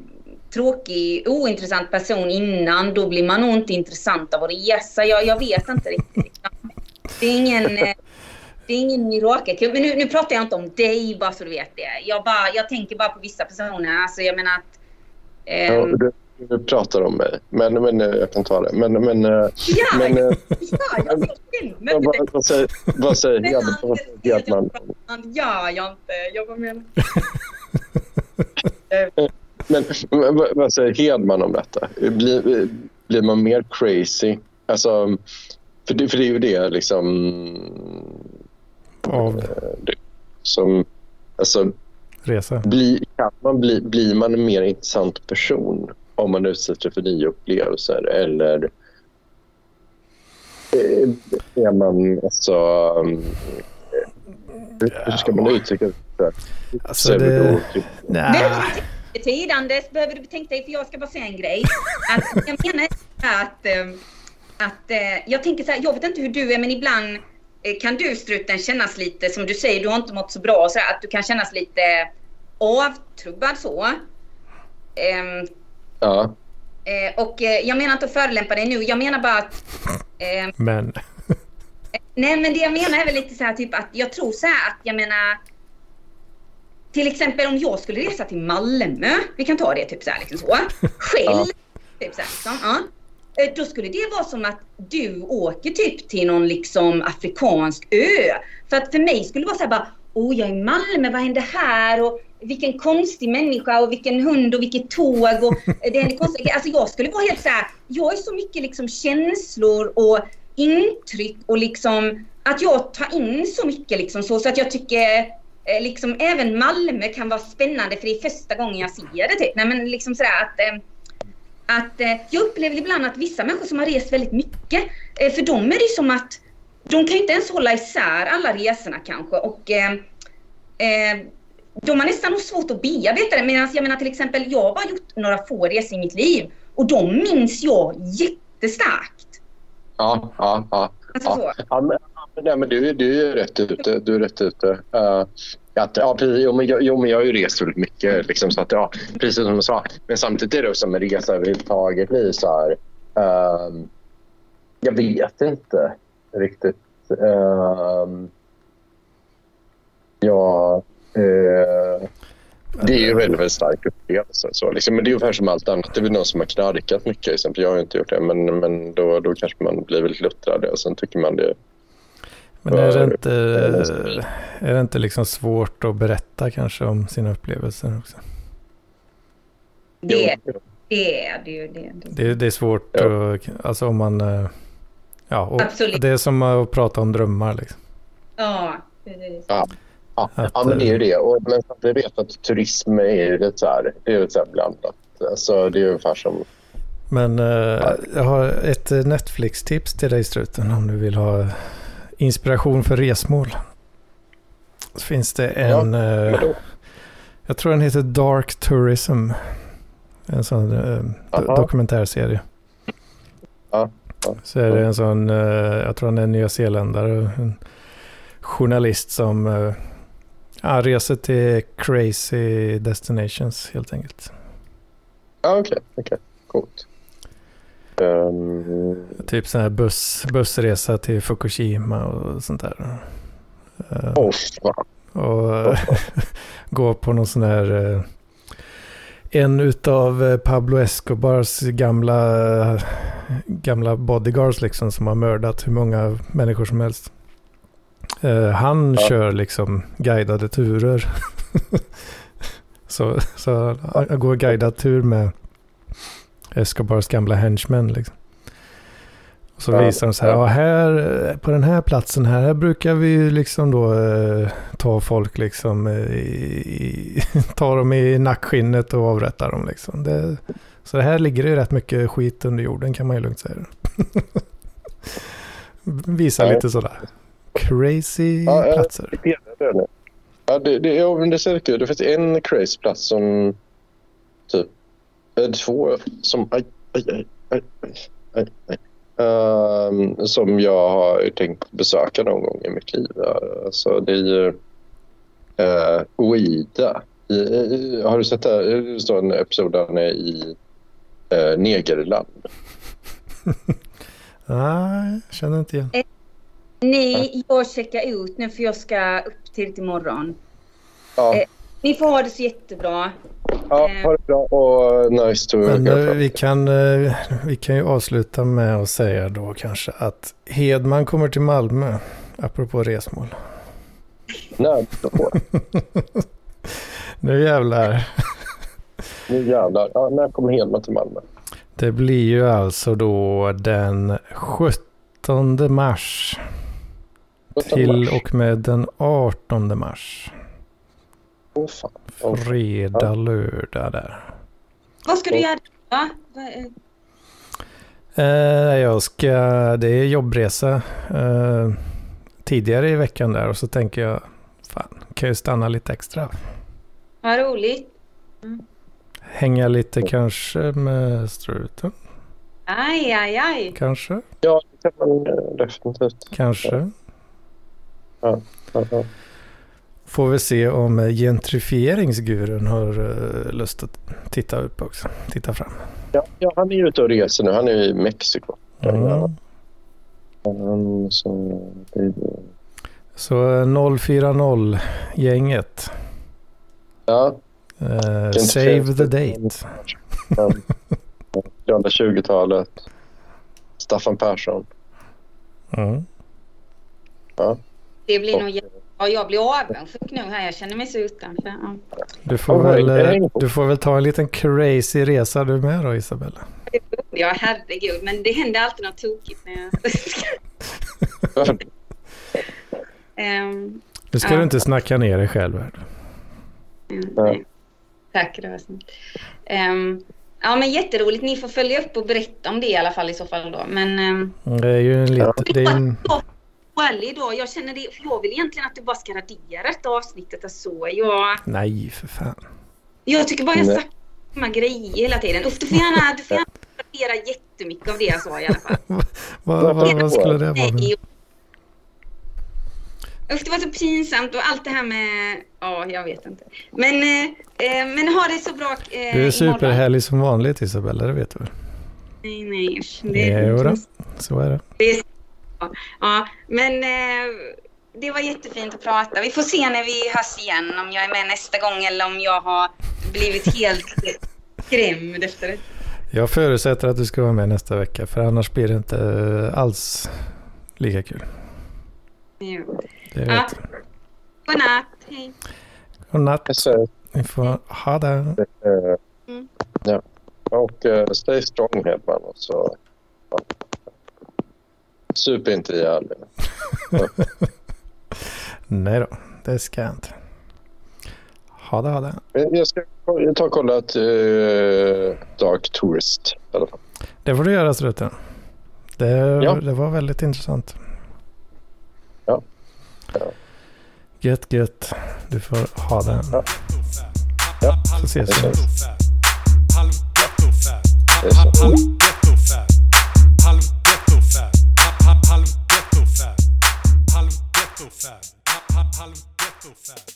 tråkig, ointressant person innan, då blir man nog inte intressant av att resa. Jag, jag vet inte riktigt. Det är ingen... Eh, det är ingen mirakelkur. Men nu, nu pratar jag inte om dig, bara så du vet det. Jag, bara, jag tänker bara på vissa personer. Alltså, jag menar att... Eh, ja, du, du, pratar om mig, men, men eh, jag kan ta det. Men, men, eh, ja, men, ja, jag vad, vad, vad säger, vad säger Hedman? Ja, jag inte. Jag bara menar... men vad, vad säger Hedman om detta? Blir, blir man mer crazy? Alltså, för det, för det är ju det liksom av? Eh, som, alltså, Resa? Bli, kan man bli, blir man en mer intressant person om man utsätter sig för nya upplevelser eller eh, är man alltså... Hur ska man uttrycka det? Alltså det... Nej. Tid, Anders, behöver du tänka dig, för jag ska bara säga en grej. Att jag menar att, eh, att jag tänker så här, jag vet inte hur du är, men ibland Eh, kan du struten kännas lite, som du säger, du har inte mått så bra, så att du kan kännas lite avtrubbad så. Um, ja. Eh, och eh, jag menar inte att förolämpa dig nu, jag menar bara att... Eh, men? nej, men det jag menar är väl lite så här typ att jag tror så här att jag menar... Till exempel om jag skulle resa till Malmö, vi kan ta det typ så här liksom så. Själv. Typ så här, liksom, ja. Eh, då skulle det vara som att du åker typ till någon liksom afrikansk ö. För att för mig skulle det vara så här bara, åh jag är i Malmö, vad händer här? Och vilken konstig människa och vilken hund och vilket tåg och det händer konstiga Alltså jag skulle vara helt så här, jag är så mycket liksom känslor och intryck och liksom att jag tar in så mycket liksom så, så att jag tycker eh, liksom även Malmö kan vara spännande för det är första gången jag ser det. Typ. Nej, men liksom sådär att, eh, att eh, jag upplever ibland att vissa människor som har rest väldigt mycket, eh, för dem är det som att de kan inte ens hålla isär alla resorna kanske och eh, eh, de har nästan svårt att bearbeta det. Medan jag menar till exempel, jag har bara gjort några få resor i mitt liv och de minns jag jättestarkt. Ja, ja, ja. Alltså ja. ja men, nej, men du, du är rätt ute. Du är rätt ute. Uh, att, ja, precis, jo, men jag, jo, men jag har ju rest väldigt mycket. Liksom, så att, ja, precis som du sa. Men samtidigt är det också med resa överhuvudtaget blir så här... Uh, ehm, jag vet inte riktigt. Uh, ja, uh, det är ju en väldigt, väldigt stark upplevelse. Så, liksom, men det är ungefär som allt annat. Det är väl någon som har knarkat mycket. Exempel. Jag har inte gjort det, men, men då, då kanske man blir väldigt luttrad och sen tycker man det men är det inte, är det inte liksom svårt att berätta kanske om sina upplevelser också? Det, det är det ju. Det, det. det, är svårt, ja. att, alltså om man... Eh, ja, det är som att prata om drömmar liksom. Ja, precis. Ja. Ja, att, ja, men det är ju det. Och, men vi vet att turism är ju lite så här, det är lite så här blandat. Alltså, det är ungefär som... Men uh, jag har ett Netflix-tips till dig Struten om du vill ha inspiration för resmål. Så finns det en, ja, uh, jag tror den heter Dark Tourism. En sån uh, do dokumentärserie. Ja, ja, Så är det en sån, jag tror han är nyzeeländare, en journalist som Ja, reser till crazy destinations helt enkelt. Ja, okej. Okay, okay. Coolt. Um... Typ sån här buss, bussresa till Fukushima och sånt där. Uh, oh, och gå på någon sån här... Uh, en utav eh, Pablo Escobars gamla, gamla bodyguards liksom som har mördat hur många människor som helst. Uh, han ja. kör liksom guidade turer. så, så han går guidad tur med Escobars gamla henchmen liksom. Och så ja. visar de så här, ja. här, på den här platsen här, här brukar vi liksom då eh, ta folk liksom, eh, i, ta dem i nackskinnet och avrätta dem liksom. Det, så det här ligger det rätt mycket skit under jorden kan man ju lugnt säga. Visa ja. lite sådär crazy platser. Ja, det, det, ja, det ser kul Det finns en crazy plats som typ två som aj, aj, aj, aj, aj, um, som jag har tänkt besöka någon gång i mitt liv. Alltså, det är ju uh, Oida. I, i, har du sett det? Det står en episod där han är i uh, Negerland. Nej, jag känner inte igen. Eh, Nej, jag checkar ut nu för jag ska upp till imorgon. Ja. Eh, ni får ha det så jättebra. Ja, eh. ha det bra och nice to Men, uh, vi, kan, uh, vi kan ju avsluta med att säga då kanske att Hedman kommer till Malmö, apropå resmål. Nej, Nu jävlar. nu jävlar. Ja, när kommer Hedman till Malmö? Det blir ju alltså då den 17 mars. Till och med den 18 mars. Oh, fan. Oh. Fredag, lördag där. Vad ska du göra? Eh, jag ska, det är jobbresa eh, tidigare i veckan där och så tänker jag, fan, kan jag stanna lite extra. Vad roligt. Mm. Hänga lite kanske med struten. Aj, aj, aj. Kanske. Ja, det kan man eh, definitivt. Kanske. Får vi se om gentrifieringsgurun har uh, lust att titta upp också. Titta fram. Ja, ja han är ju ute och reser nu. Han är i Mexiko. Mm. Så, så 040-gänget. Ja. Uh, save the date. Gamla 20-talet. Staffan Persson. Mm. Ja. Det blir nog Ja, jag blir avundsjuk nu här. Jag känner mig så utanför. Ja. Du, får väl, du får väl ta en liten crazy resa du med då Isabella. Ja, herregud. Men det händer alltid något tokigt när jag... um, Nu ska Ja. du inte snacka ner dig själv här. Mm. Tack, det var snällt. Ehm, ja, men jätteroligt. Ni får följa upp och berätta om det i alla fall i så fall då. Men um, Det är ju en lite... Det är en, ärlig då, jag känner det. för Jag vill egentligen att du bara ska radera detta avsnittet. Alltså, jag, nej, för fan. jag tycker bara jag sagt samma grejer hela tiden. Uff, du får gärna, du får gärna radera jättemycket av det jag sa i alla fall. Vad, vad, vad skulle det vara? Nej. Usch, det var så pinsamt och allt det här med... Ja, jag vet inte. Men, eh, eh, men ha det så bra eh, Du är imorgon. superhärlig som vanligt Isabella, det vet du väl? Nej, nej. Det är Jo då, så är det. Det är Ja, men eh, det var jättefint att prata. Vi får se när vi hörs igen om jag är med nästa gång eller om jag har blivit helt skrämd efter det. Jag förutsätter att du ska vara med nästa vecka, för annars blir det inte eh, alls lika kul. Jo. Det Ja. vet du. Godnatt. Hej. Godnatt. Så, Ni får ha det. eh, Mm. ja. Och uh, stay strong Hedman. Och så, ja. Sup inte ihjäl er. Nej då, det ska jag inte. Ha det, ha det. Men Jag ska jag tar och kolla ett uh, Dark Tourist i alla fall. Det får du göra Struten. Det, Ja. det var väldigt intressant. Ja. Ja. Gött, gött. Du får ha det. Ja. Ja. Så ses vi. Det. ghetto fab. Harlem ghetto fab.